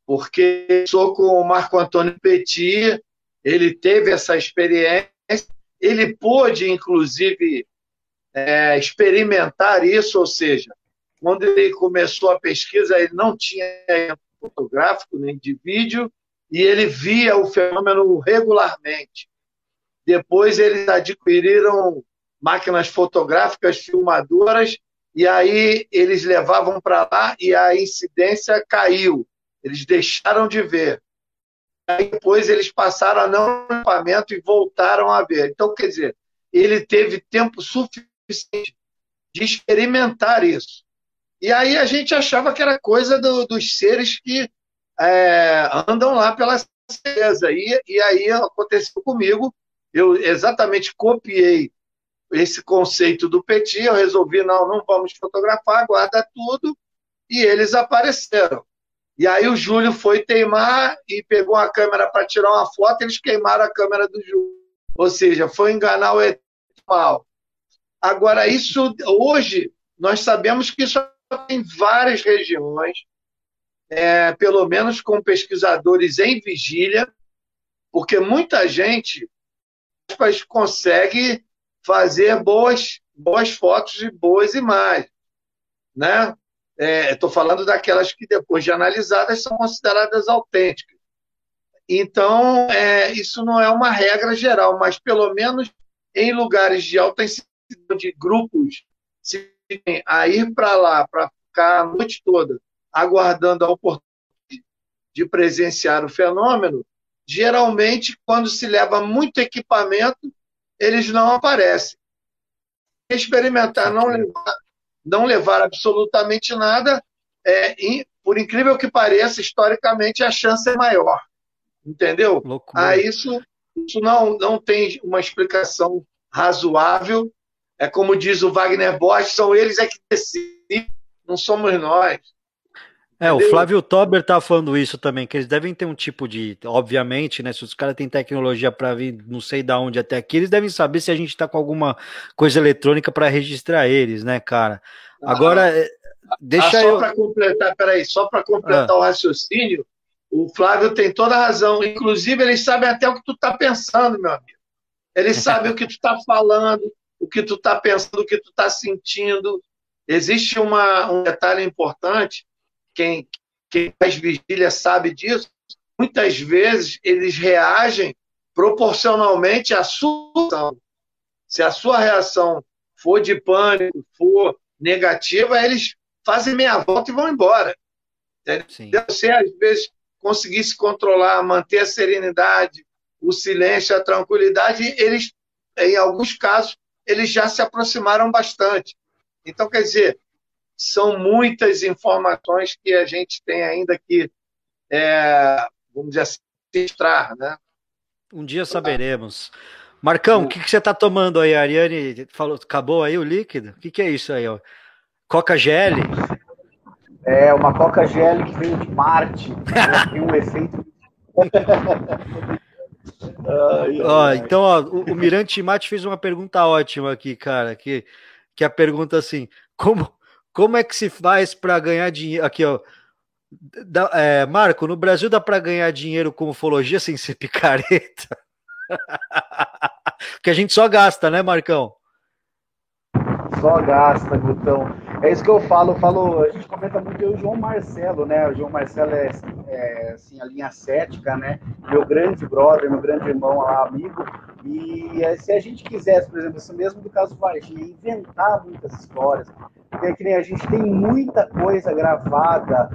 porque sou com o Marco Antônio Petit ele teve essa experiência, ele pôde, inclusive, é, experimentar isso, ou seja, quando ele começou a pesquisa, ele não tinha fotográfico nem de vídeo, e ele via o fenômeno regularmente. Depois eles adquiriram máquinas fotográficas filmadoras e aí eles levavam para lá e a incidência caiu. Eles deixaram de ver. Aí depois eles passaram a não equipamento e voltaram a ver. Então, quer dizer, ele teve tempo suficiente de experimentar isso. E aí a gente achava que era coisa do, dos seres que é, andam lá pela certeza. E, e aí aconteceu comigo. Eu exatamente copiei esse conceito do Petit. Eu resolvi, não, não vamos fotografar, guarda tudo. E eles apareceram. E aí o Júlio foi teimar e pegou a câmera para tirar uma foto, eles queimaram a câmera do Júlio. Ou seja, foi enganar o mal. Agora, isso hoje, nós sabemos que isso tem várias regiões, é, pelo menos com pesquisadores em vigília, porque muita gente consegue fazer boas, boas fotos e boas imagens. Né? Estou é, falando daquelas que, depois de analisadas, são consideradas autênticas. Então, é, isso não é uma regra geral, mas pelo menos em lugares de alta incidência de grupos a ir para lá para ficar a noite toda aguardando a oportunidade de presenciar o fenômeno, geralmente, quando se leva muito equipamento, eles não aparecem. Experimentar não levar não levar absolutamente nada, é, por incrível que pareça, historicamente a chance é maior. Entendeu? Loucura. Ah, isso, isso não, não tem uma explicação razoável. É como diz o Wagner Bosch, são eles é que decidem, não somos nós. É, o Flávio Tober tá falando isso também, que eles devem ter um tipo de, obviamente, né? Se os caras têm tecnologia para vir, não sei da onde até aqui, eles devem saber se a gente tá com alguma coisa eletrônica para registrar eles, né, cara? Agora, ah, deixa ah, só eu. para completar, peraí, só para completar ah. o raciocínio, o Flávio tem toda a razão. Inclusive, eles sabem até o que tu tá pensando, meu amigo. Eles sabem o que tu tá falando, o que tu tá pensando, o que tu tá sentindo. Existe uma, um detalhe importante quem, quem faz vigília sabe disso, muitas vezes eles reagem proporcionalmente à sua ação. Se a sua reação for de pânico, for negativa, eles fazem meia volta e vão embora. Entendeu? Você, às vezes, conseguir se controlar, manter a serenidade, o silêncio, a tranquilidade, eles, em alguns casos, eles já se aproximaram bastante. Então, quer dizer, são muitas informações que a gente tem ainda que, é, vamos dizer assim, registrar, né? Um dia saberemos. Marcão, o que, que, você está tomando aí? A Ariane falou, acabou aí o líquido? O que, que é isso aí? Ó? Coca Gel? É, uma Coca Gel que veio de Marte. tem um efeito. ai, ó, então, ó, o, o Mirante Mate fez uma pergunta ótima aqui, cara. Que, que a pergunta assim: como, como é que se faz para ganhar dinheiro? Aqui, ó. Da, é, Marco, no Brasil dá para ganhar dinheiro com ufologia sem ser picareta? que a gente só gasta, né, Marcão? Só gasta, Gutão. É isso que eu falo, eu falo, a gente comenta muito o João Marcelo, né? O João Marcelo é, é assim, a linha cética, né? Meu grande brother, meu grande irmão amigo. E é, se a gente quisesse, por exemplo, isso mesmo do caso Varginha, inventar muitas histórias, porque que nem a gente tem muita coisa gravada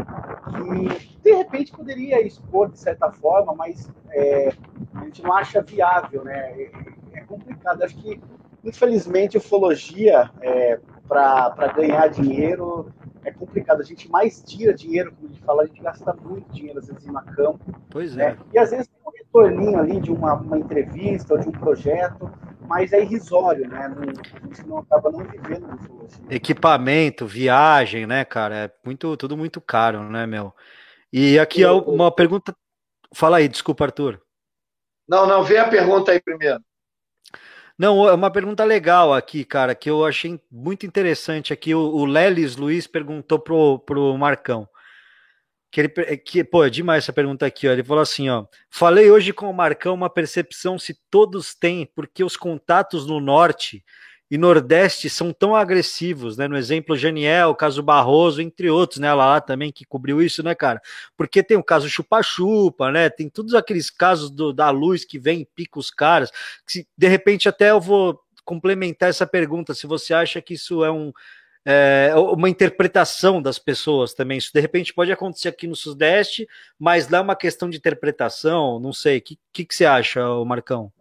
que de repente poderia expor de certa forma, mas é, a gente não acha viável, né? É, é complicado. Acho que, infelizmente, ufologia, é, para ganhar dinheiro, é complicado. A gente mais tira dinheiro, como a gente fala, a gente gasta muito dinheiro, às vezes, na campo. Pois né? é. E às vezes tem um retorninho ali de uma, uma entrevista ou de um projeto, mas é irrisório, né? Não, a gente não acaba não vivendo no Equipamento, viagem, né, cara? É muito, tudo muito caro, né, meu? E aqui eu, uma pergunta. Fala aí, desculpa, Arthur. Não, não, vê a pergunta aí primeiro. Não, é uma pergunta legal aqui, cara, que eu achei muito interessante aqui. O, o Lelis Luiz perguntou pro, pro Marcão. Que ele, que, pô, é demais essa pergunta aqui, ó. Ele falou assim, ó. Falei hoje com o Marcão uma percepção se todos têm, porque os contatos no norte e Nordeste são tão agressivos, né? No exemplo Janiel, caso Barroso, entre outros, né? Lá, também que cobriu isso, né, cara? Porque tem o caso Chupa-Chupa, né? Tem todos aqueles casos do, da luz que vem e pica os caras. Que, de repente, até eu vou complementar essa pergunta, se você acha que isso é um é, uma interpretação das pessoas também. Isso de repente pode acontecer aqui no Sudeste, mas lá é uma questão de interpretação, não sei. O que, que, que você acha, Marcão?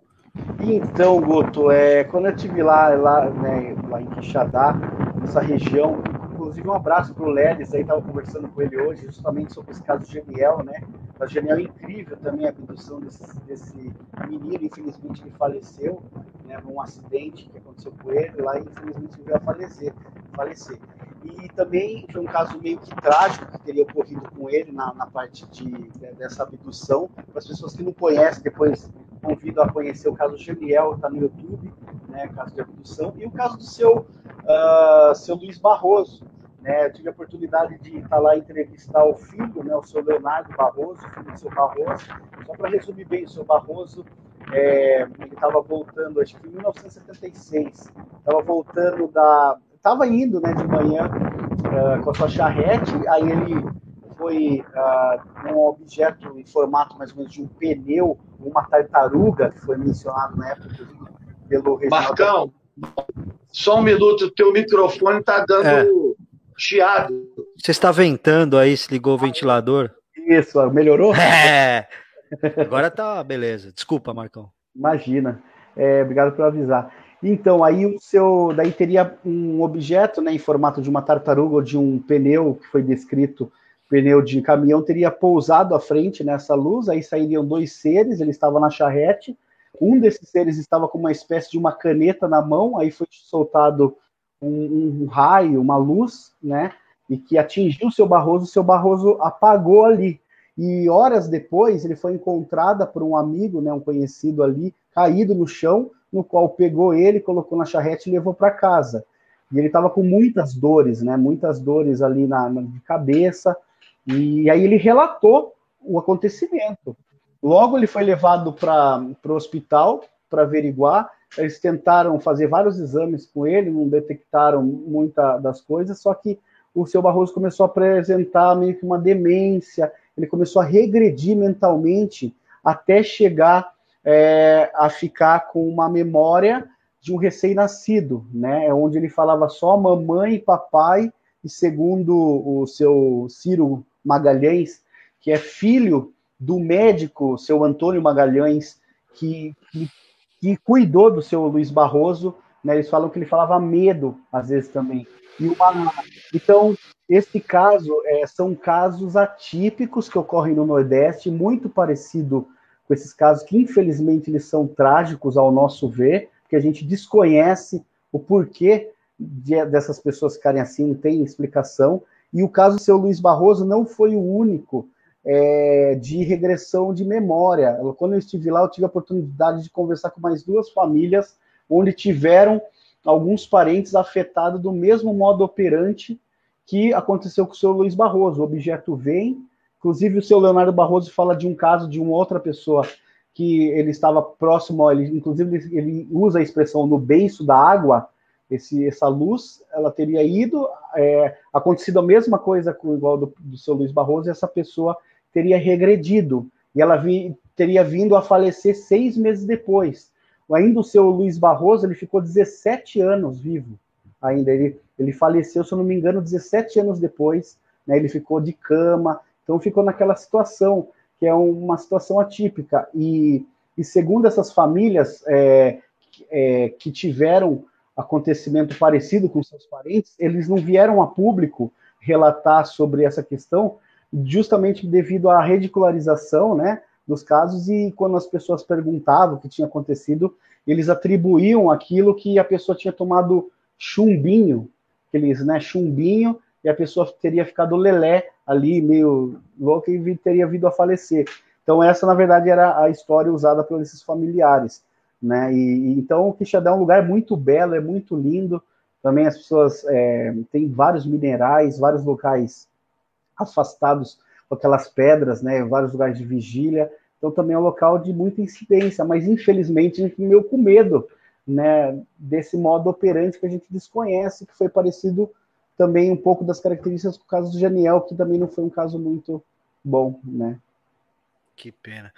Então, Guto, é, quando eu estive lá, lá, né, lá em Quixadá, nessa região, inclusive um abraço para o Lelis, aí estava conversando com ele hoje, justamente sobre esse caso de Geniel, né? O Geniel é incrível também a abdução desse, desse menino, infelizmente ele faleceu, né, num acidente que aconteceu com ele lá, e infelizmente ele veio a falecer, falecer. E também foi um caso meio que trágico que teria ocorrido com ele na, na parte de, dessa abdução. Para as pessoas que não conhecem, depois convido a conhecer o caso Geniel, está no YouTube, né, caso de abdução, e o caso do seu, uh, seu Luiz Barroso. Né, eu tive a oportunidade de estar lá entrevistar o filho, né, o seu Leonardo Barroso, filho do seu Barroso. Só para resumir bem, o seu Barroso é, ele estava voltando, acho que em 1976, estava voltando da. Estava indo né, de manhã uh, com a sua charrete, aí ele foi uh, um objeto em formato mais ou menos de um pneu, uma tartaruga, que foi mencionado na época pelo Reginaldo. Marcão, só um minuto, o teu microfone está dando é. Chiado. Você está ventando aí, se ligou o ventilador? Isso, melhorou? É. Agora tá beleza. Desculpa, Marcão. Imagina. É, obrigado por avisar. Então, aí o seu. Daí teria um objeto né, em formato de uma tartaruga ou de um pneu que foi descrito pneu de caminhão teria pousado à frente nessa luz, aí sairiam dois seres, ele estava na charrete, um desses seres estava com uma espécie de uma caneta na mão, aí foi soltado um, um raio, uma luz, né, e que atingiu o seu Barroso, o seu Barroso apagou ali. E horas depois ele foi encontrada por um amigo, né, um conhecido ali, caído no chão, no qual pegou ele, colocou na charrete e levou para casa. E ele estava com muitas dores, né, muitas dores ali na, na de cabeça. E aí ele relatou o acontecimento. Logo ele foi levado para o hospital para averiguar. Eles tentaram fazer vários exames com ele, não detectaram muita das coisas, só que o seu Barroso começou a apresentar meio que uma demência, ele começou a regredir mentalmente até chegar é, a ficar com uma memória de um recém-nascido, né? É onde ele falava só mamãe e papai, e segundo o seu Ciro Magalhães, que é filho do médico, seu Antônio Magalhães, que, que, que cuidou do seu Luiz Barroso, né? Eles falam que ele falava medo, às vezes também. E uma, então, este caso é, são casos atípicos que ocorrem no Nordeste, muito parecido com esses casos que, infelizmente, eles são trágicos ao nosso ver, que a gente desconhece o porquê de, dessas pessoas ficarem assim, não tem explicação. E o caso do seu Luiz Barroso não foi o único é, de regressão de memória. Quando eu estive lá, eu tive a oportunidade de conversar com mais duas famílias onde tiveram alguns parentes afetados do mesmo modo operante que aconteceu com o seu Luiz Barroso. O objeto vem, inclusive o seu Leonardo Barroso fala de um caso de uma outra pessoa que ele estava próximo, ele, inclusive ele usa a expressão no beiço da água, esse, essa luz, ela teria ido, é, acontecido a mesma coisa com igual do, do seu Luiz Barroso, e essa pessoa teria regredido, e ela vi, teria vindo a falecer seis meses depois ainda o seu Luiz Barroso, ele ficou 17 anos vivo ainda. Ele, ele faleceu, se eu não me engano, 17 anos depois, né, ele ficou de cama, então ficou naquela situação, que é uma situação atípica. E, e segundo essas famílias é, é, que tiveram acontecimento parecido com seus parentes, eles não vieram a público relatar sobre essa questão, justamente devido à ridicularização, né, dos casos e quando as pessoas perguntavam o que tinha acontecido, eles atribuíam aquilo que a pessoa tinha tomado chumbinho, aqueles, né, chumbinho, e a pessoa teria ficado lelé ali, meio louca, e teria vindo a falecer. Então essa, na verdade, era a história usada por esses familiares, né, e, então o Quixadá é um lugar muito belo, é muito lindo, também as pessoas é, têm vários minerais, vários locais afastados com aquelas pedras, né, vários lugares de vigília. Então também é um local de muita incidência, mas infelizmente a gente meio com medo, né, desse modo operante que a gente desconhece, que foi parecido também um pouco das características do caso do Janiel, que também não foi um caso muito bom, né? Que pena.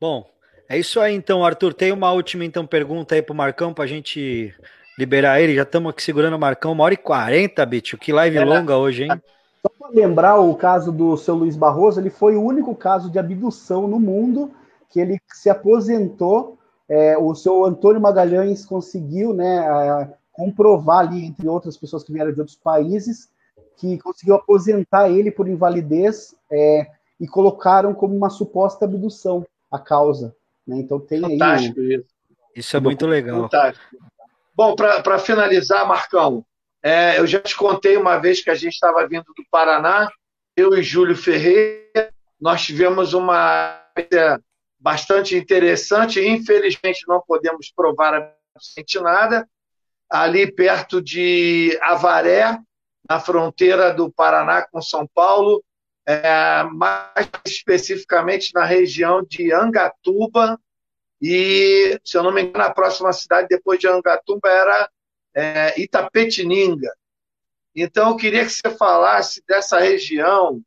Bom, é isso aí então, Arthur. Tem uma última então pergunta aí pro Marcão para a gente liberar ele. Já estamos aqui segurando o Marcão, uma hora e quarenta, bicho. Que live é, longa hoje, hein? Só para lembrar o caso do seu Luiz Barroso, ele foi o único caso de abdução no mundo que ele se aposentou. É, o seu Antônio Magalhães conseguiu né, comprovar ali, entre outras pessoas que vieram de outros países, que conseguiu aposentar ele por invalidez é, e colocaram como uma suposta abdução a causa. Né? Então tem Fantástico aí. Isso. isso é muito legal. Fantástico. Bom, para finalizar, Marcão, é, eu já te contei uma vez que a gente estava vindo do Paraná, eu e Júlio Ferreira, nós tivemos uma bastante interessante, infelizmente não podemos provar absolutamente nada, ali perto de Avaré, na fronteira do Paraná com São Paulo, é, mais especificamente na região de Angatuba, e, se eu não me engano, a próxima cidade depois de Angatuba era é, Itapetininga. Então, eu queria que você falasse dessa região,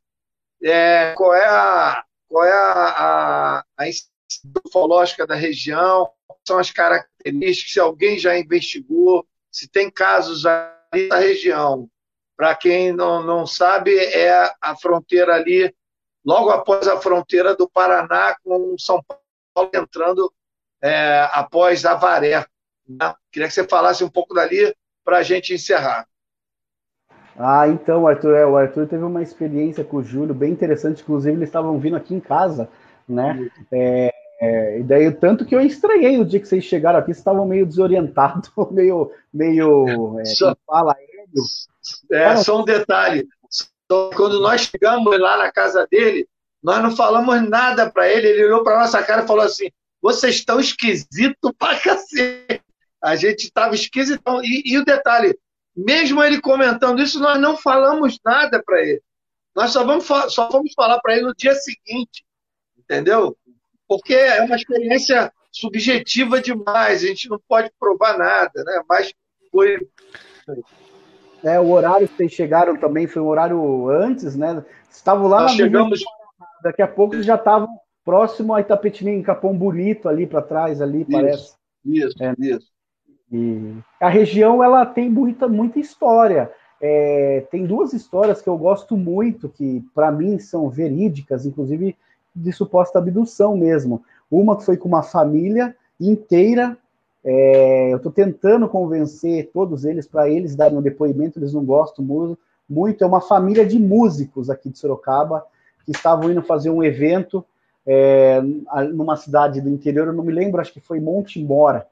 é, qual é a, qual é a, a, a ufológica da região, são as características, se alguém já investigou, se tem casos ali na região. Para quem não, não sabe, é a fronteira ali, logo após a fronteira do Paraná com São Paulo, entrando é, após Avaré. Né? Queria que você falasse um pouco dali para a gente encerrar. Ah, então, Arthur, é, o Arthur teve uma experiência com o Júlio bem interessante, inclusive eles estavam vindo aqui em casa, né? É, é, e daí, tanto que eu estranhei o dia que vocês chegaram aqui, vocês estavam meio desorientados, meio, meio, é, só, fala, É, só um detalhe, só quando nós chegamos lá na casa dele, nós não falamos nada para ele. Ele olhou para nossa cara e falou assim: vocês estão esquisitos pra cacete. A gente estava esquisitão. E, e o detalhe, mesmo ele comentando isso, nós não falamos nada para ele. Nós só vamos, só vamos falar para ele no dia seguinte, entendeu? Porque é uma experiência subjetiva demais, a gente não pode provar nada, né? Mas foi. É, o horário que vocês chegaram também foi um horário antes, né? Estavam lá Nós na chegamos... Daqui a pouco já estavam próximo a Itapetininga, em Capão Bonito ali para trás, ali, isso, parece. Isso, é. isso. E a região ela tem muita, muita história. É, tem duas histórias que eu gosto muito, que para mim são verídicas, inclusive de suposta abdução mesmo. Uma que foi com uma família inteira. É, eu estou tentando convencer todos eles para eles darem um depoimento, eles não gostam muito. É uma família de músicos aqui de Sorocaba que estavam indo fazer um evento é, numa cidade do interior, eu não me lembro, acho que foi Monte Mora.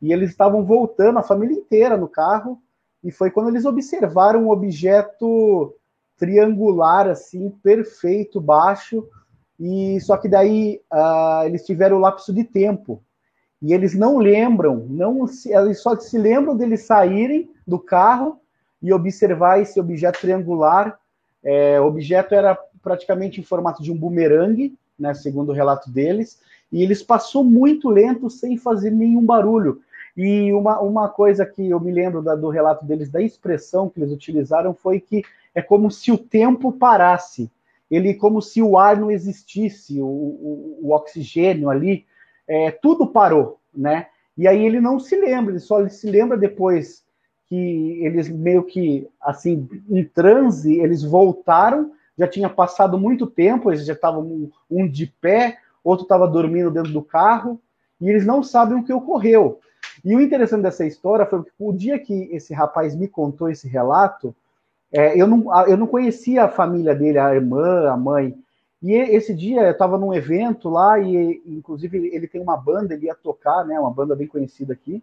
E eles estavam voltando, a família inteira no carro, e foi quando eles observaram um objeto triangular, assim, perfeito, baixo, e só que daí uh, eles tiveram o lapso de tempo. E eles não lembram, não se, eles só se lembram deles saírem do carro e observar esse objeto triangular. É, o objeto era praticamente em formato de um bumerangue, né, segundo o relato deles, e eles passou muito lento sem fazer nenhum barulho. E uma, uma coisa que eu me lembro da, do relato deles, da expressão que eles utilizaram, foi que é como se o tempo parasse ele como se o ar não existisse, o, o, o oxigênio ali, é, tudo parou, né? E aí ele não se lembra, ele só se lembra depois que eles meio que, assim, em transe, eles voltaram, já tinha passado muito tempo, eles já estavam um, um de pé, outro estava dormindo dentro do carro, e eles não sabem o que ocorreu. E o interessante dessa história foi que o dia que esse rapaz me contou esse relato, é, eu, não, eu não conhecia a família dele, a irmã, a mãe. E esse dia eu estava num evento lá e, inclusive, ele tem uma banda, ele ia tocar, né? Uma banda bem conhecida aqui.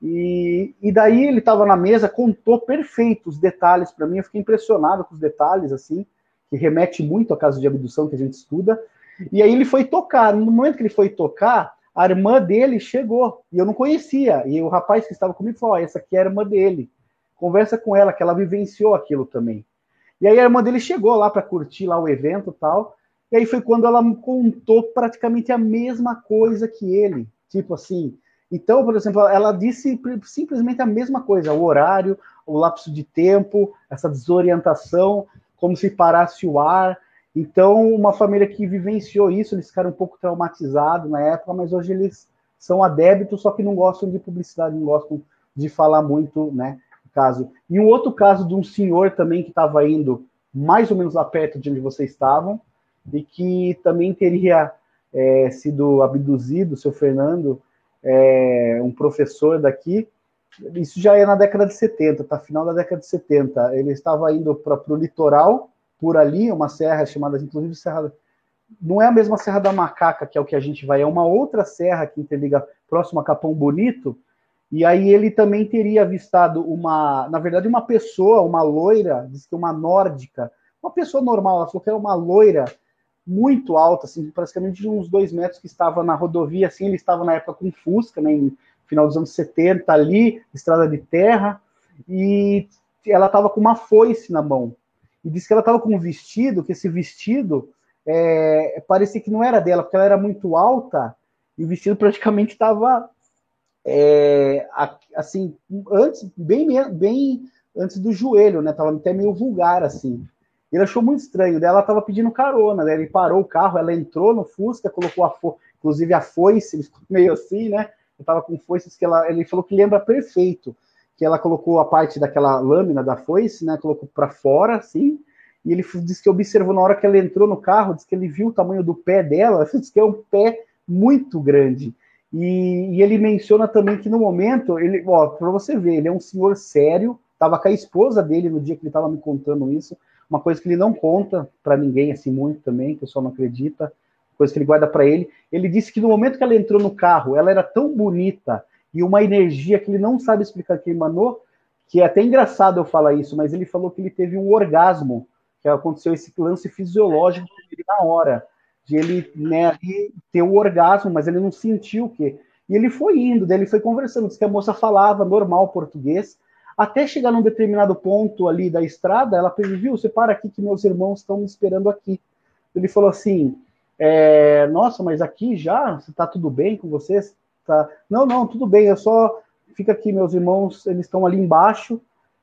E, e daí ele estava na mesa, contou perfeito os detalhes para mim. Eu fiquei impressionado com os detalhes, assim, que remete muito a caso de abdução que a gente estuda. E aí ele foi tocar. No momento que ele foi tocar, a irmã dele chegou e eu não conhecia. E o rapaz que estava comigo falou: oh, essa aqui é a irmã dele conversa com ela, que ela vivenciou aquilo também. E aí a irmã dele chegou lá para curtir lá o evento tal. E aí foi quando ela contou praticamente a mesma coisa que ele. Tipo assim. Então, por exemplo, ela disse simplesmente a mesma coisa: o horário, o lapso de tempo, essa desorientação, como se parasse o ar. Então, uma família que vivenciou isso, eles ficaram um pouco traumatizados na época, mas hoje eles são adébitos, só que não gostam de publicidade, não gostam de falar muito, né? caso. E um outro caso de um senhor também que estava indo mais ou menos lá perto de onde vocês estavam, e que também teria é, sido abduzido, seu Fernando, é, um professor daqui. Isso já é na década de 70, tá? Final da década de 70. Ele estava indo para o litoral, por ali, uma serra chamada, inclusive, Serra. Não é a mesma Serra da Macaca, que é o que a gente vai, é uma outra serra que interliga próximo a Capão Bonito, e aí ele também teria avistado uma, na verdade, uma pessoa, uma loira, diz que uma nórdica, uma pessoa normal, ela falou que era uma loira muito alta, assim, praticamente de uns dois metros, que estava na rodovia, assim, ele estava na época com Fusca, né, final dos anos 70, ali, estrada de terra, e ela estava com uma foice na mão. E disse que ela estava com um vestido, que esse vestido é, parecia que não era dela, porque ela era muito alta, e o vestido praticamente estava é, assim, antes, bem, bem antes do joelho, né? Tava até meio vulgar, assim. Ele achou muito estranho. Daí ela tava pedindo carona, né? Ele parou o carro, ela entrou no Fusca, colocou a fo... inclusive a foice, meio assim, né? Eu tava com foices que ela, ele falou que lembra perfeito, que ela colocou a parte daquela lâmina da foice, né? Colocou para fora, assim. E ele disse que observou na hora que ela entrou no carro, disse que ele viu o tamanho do pé dela, disse que é um pé muito grande. E, e, ele menciona também que no momento, ele, ó, para você ver, ele é um senhor sério, estava com a esposa dele no dia que ele estava me contando isso, uma coisa que ele não conta para ninguém assim muito também, o pessoal não acredita, coisa que ele guarda para ele. Ele disse que no momento que ela entrou no carro, ela era tão bonita e uma energia que ele não sabe explicar que emanou, que é até engraçado eu falar isso, mas ele falou que ele teve um orgasmo que aconteceu esse lance fisiológico na hora, de ele né, ter o orgasmo, mas ele não sentiu o quê? E ele foi indo, daí ele foi conversando, disse que a moça falava normal português, até chegar num determinado ponto ali da estrada, ela pediu, viu, você para aqui que meus irmãos estão me esperando aqui. Ele falou assim, é, nossa, mas aqui já, está tudo bem com vocês? Tá? Não, não, tudo bem, eu só, fica aqui, meus irmãos, eles estão ali embaixo,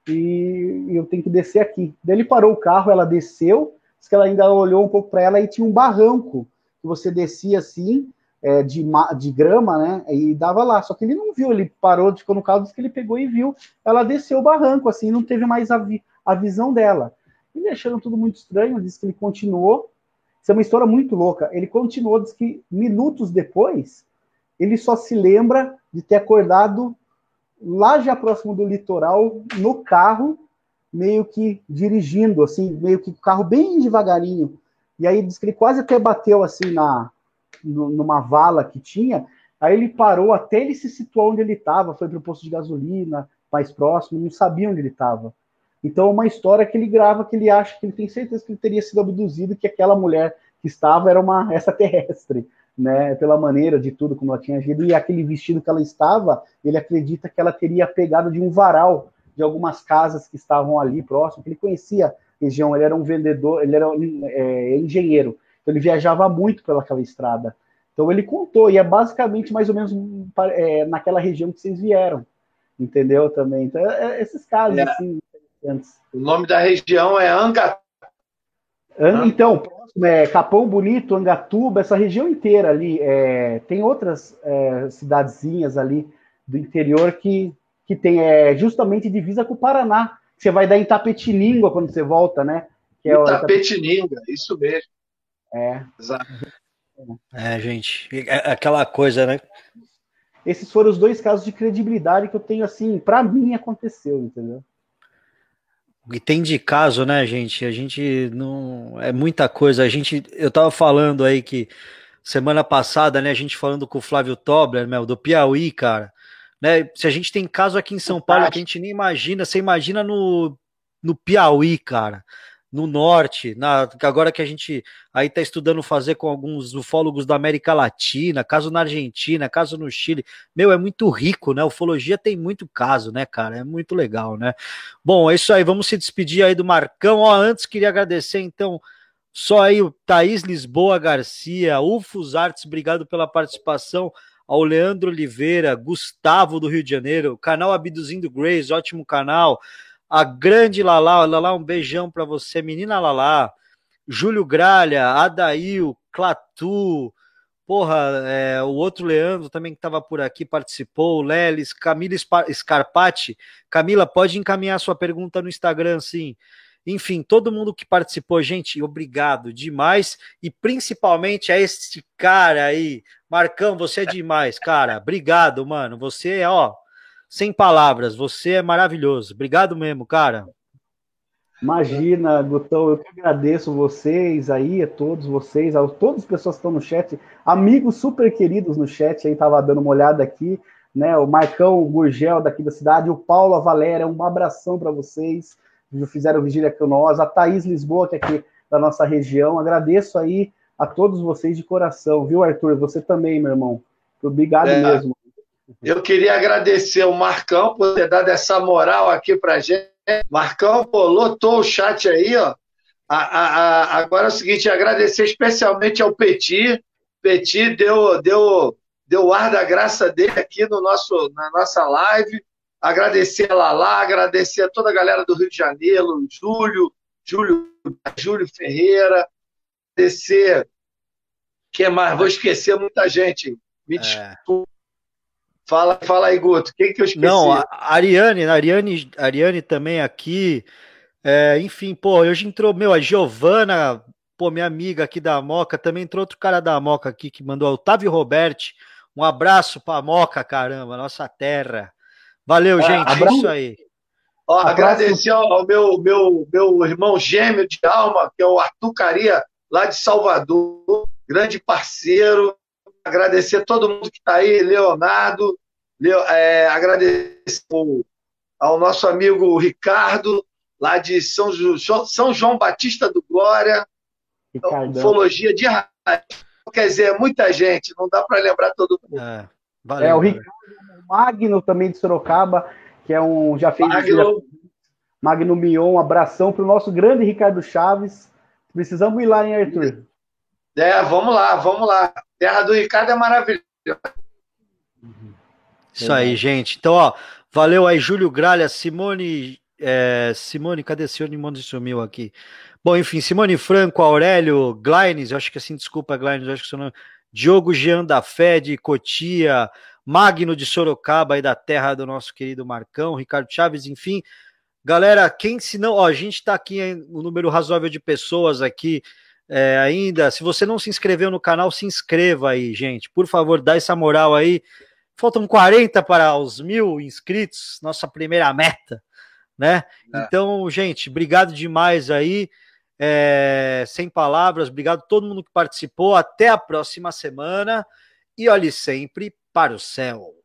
e, eu tenho que descer aqui. Daí ele parou o carro, ela desceu, que ela ainda olhou um pouco para ela e tinha um barranco que você descia assim, é, de, de grama, né? E dava lá. Só que ele não viu, ele parou, ficou no carro, que ele pegou e viu. Ela desceu o barranco, assim, não teve mais a, vi, a visão dela. E achando tudo muito estranho, disse que ele continuou. Isso é uma história muito louca. Ele continuou, disse que minutos depois, ele só se lembra de ter acordado lá já próximo do litoral, no carro, meio que dirigindo, assim, meio que o carro bem devagarinho. E aí diz que ele quase até bateu assim na numa vala que tinha. Aí ele parou até ele se situar onde ele estava, foi para o posto de gasolina mais próximo, não sabia onde ele estava. Então, é uma história que ele grava que ele acha que ele tem certeza que ele teria sido abduzido, que aquela mulher que estava era uma extraterrestre né, pela maneira de tudo como ela tinha agido, e aquele vestido que ela estava, ele acredita que ela teria pegado de um varal de algumas casas que estavam ali próximo, que ele conhecia a região, ele era um vendedor, ele era é, engenheiro, então ele viajava muito pelaquela estrada. Então ele contou, e é basicamente mais ou menos é, naquela região que vocês vieram, entendeu também? Então, é, é esses casos, é. assim, O nome da região é Anga. Então, é, Capão Bonito, Angatuba, essa região inteira ali. É, tem outras é, cidadezinhas ali do interior que, que tem é, justamente divisa com o Paraná. Você vai dar em Tapetininga quando você volta, né? Que é Tapetininga, isso mesmo. É. Exato. É, gente, é aquela coisa, né? Esses foram os dois casos de credibilidade que eu tenho, assim, para mim aconteceu, entendeu? E tem de caso, né, gente? A gente não. É muita coisa. A gente. Eu tava falando aí que semana passada, né, a gente falando com o Flávio Tobler, meu, do Piauí, cara. Né, se a gente tem caso aqui em São Paulo que a gente nem imagina, você imagina no, no Piauí, cara no norte, na, agora que a gente aí está estudando fazer com alguns ufólogos da América Latina, caso na Argentina, caso no Chile. Meu, é muito rico, né? Ufologia tem muito caso, né, cara? É muito legal, né? Bom, é isso aí, vamos se despedir aí do Marcão. Ó, antes queria agradecer, então, só aí o Thaís Lisboa Garcia, Ufos Artes, obrigado pela participação. Ao Leandro Oliveira, Gustavo do Rio de Janeiro, canal Abduzindo Grace, ótimo canal a grande Lala, Lala, um beijão para você, menina Lala, Júlio Gralha, Adail, Clatu, porra, é, o outro Leandro também que estava por aqui participou, Lelis, Camila Scarpati. Camila, pode encaminhar sua pergunta no Instagram, sim. Enfim, todo mundo que participou, gente, obrigado demais. E principalmente a este cara aí. Marcão, você é demais, cara. Obrigado, mano. Você é, ó, sem palavras. Você é maravilhoso. Obrigado mesmo, cara. Imagina, Gutão, eu que agradeço vocês aí, a todos vocês, a todas as pessoas que estão no chat, amigos super queridos no chat aí, tava dando uma olhada aqui, né? O Marcão Gurgel daqui da cidade, o Paulo, a Valéria, um abração para vocês, que fizeram vigília com nós, a Thaís Lisboa, que é aqui da nossa região, agradeço aí a todos vocês de coração, viu, Arthur? Você também, meu irmão. Obrigado é. mesmo. Eu queria agradecer o Marcão por ter dado essa moral aqui pra gente. Marcão, pô, lotou o chat aí, ó. A, a, a, agora é o seguinte, agradecer especialmente ao Petit. Petit deu, deu, deu o ar da graça dele aqui no nosso, na nossa live. Agradecer a Lala, agradecer a toda a galera do Rio de Janeiro, Júlio, Júlio, Júlio Ferreira, agradecer. que mais? Vou esquecer muita gente. Me é. desculpe. Fala, fala aí, Guto. Quem que eu esqueci? Não, a Ariane, a Ariane, a Ariane também aqui. É, enfim, pô, hoje entrou, meu, a Giovana, pô, minha amiga aqui da Moca, também entrou outro cara da Moca aqui que mandou, Otávio Roberti. Um abraço pra Moca, caramba, nossa terra. Valeu, é, gente, é isso aí. Ó, agradecer ao meu, meu, meu irmão gêmeo de alma, que é o Arthur Caria, lá de Salvador, grande parceiro, agradecer todo mundo que está aí, Leonardo, Leo, é, agradecer ao nosso amigo Ricardo, lá de São, São João Batista do Glória, Ricardão. ufologia de raiz. Quer dizer, muita gente, não dá para lembrar todo mundo. É, valeu, é o Ricardo Magno também de Sorocaba, que é um. Já fez. Magno, Magno Mion, um abração para o nosso grande Ricardo Chaves. Precisamos ir lá, hein, Arthur? É, vamos lá, vamos lá. Terra do Ricardo é maravilhosa. Isso aí, gente. Então, ó, valeu aí, Júlio Gralha, Simone. É, Simone, cadê? Mundo sumiu aqui. Bom, enfim, Simone Franco, Aurélio Glaines, eu acho que assim, desculpa, Glaines, eu acho que seu nome. Diogo Jean da Fé de Cotia, Magno de Sorocaba e da terra do nosso querido Marcão, Ricardo Chaves, enfim. Galera, quem se não, ó, a gente está aqui em um número razoável de pessoas aqui é, ainda. Se você não se inscreveu no canal, se inscreva aí, gente. Por favor, dá essa moral aí. Faltam 40 para os mil inscritos, nossa primeira meta, né? É. Então, gente, obrigado demais aí. É, sem palavras, obrigado a todo mundo que participou. Até a próxima semana e olhe sempre para o céu.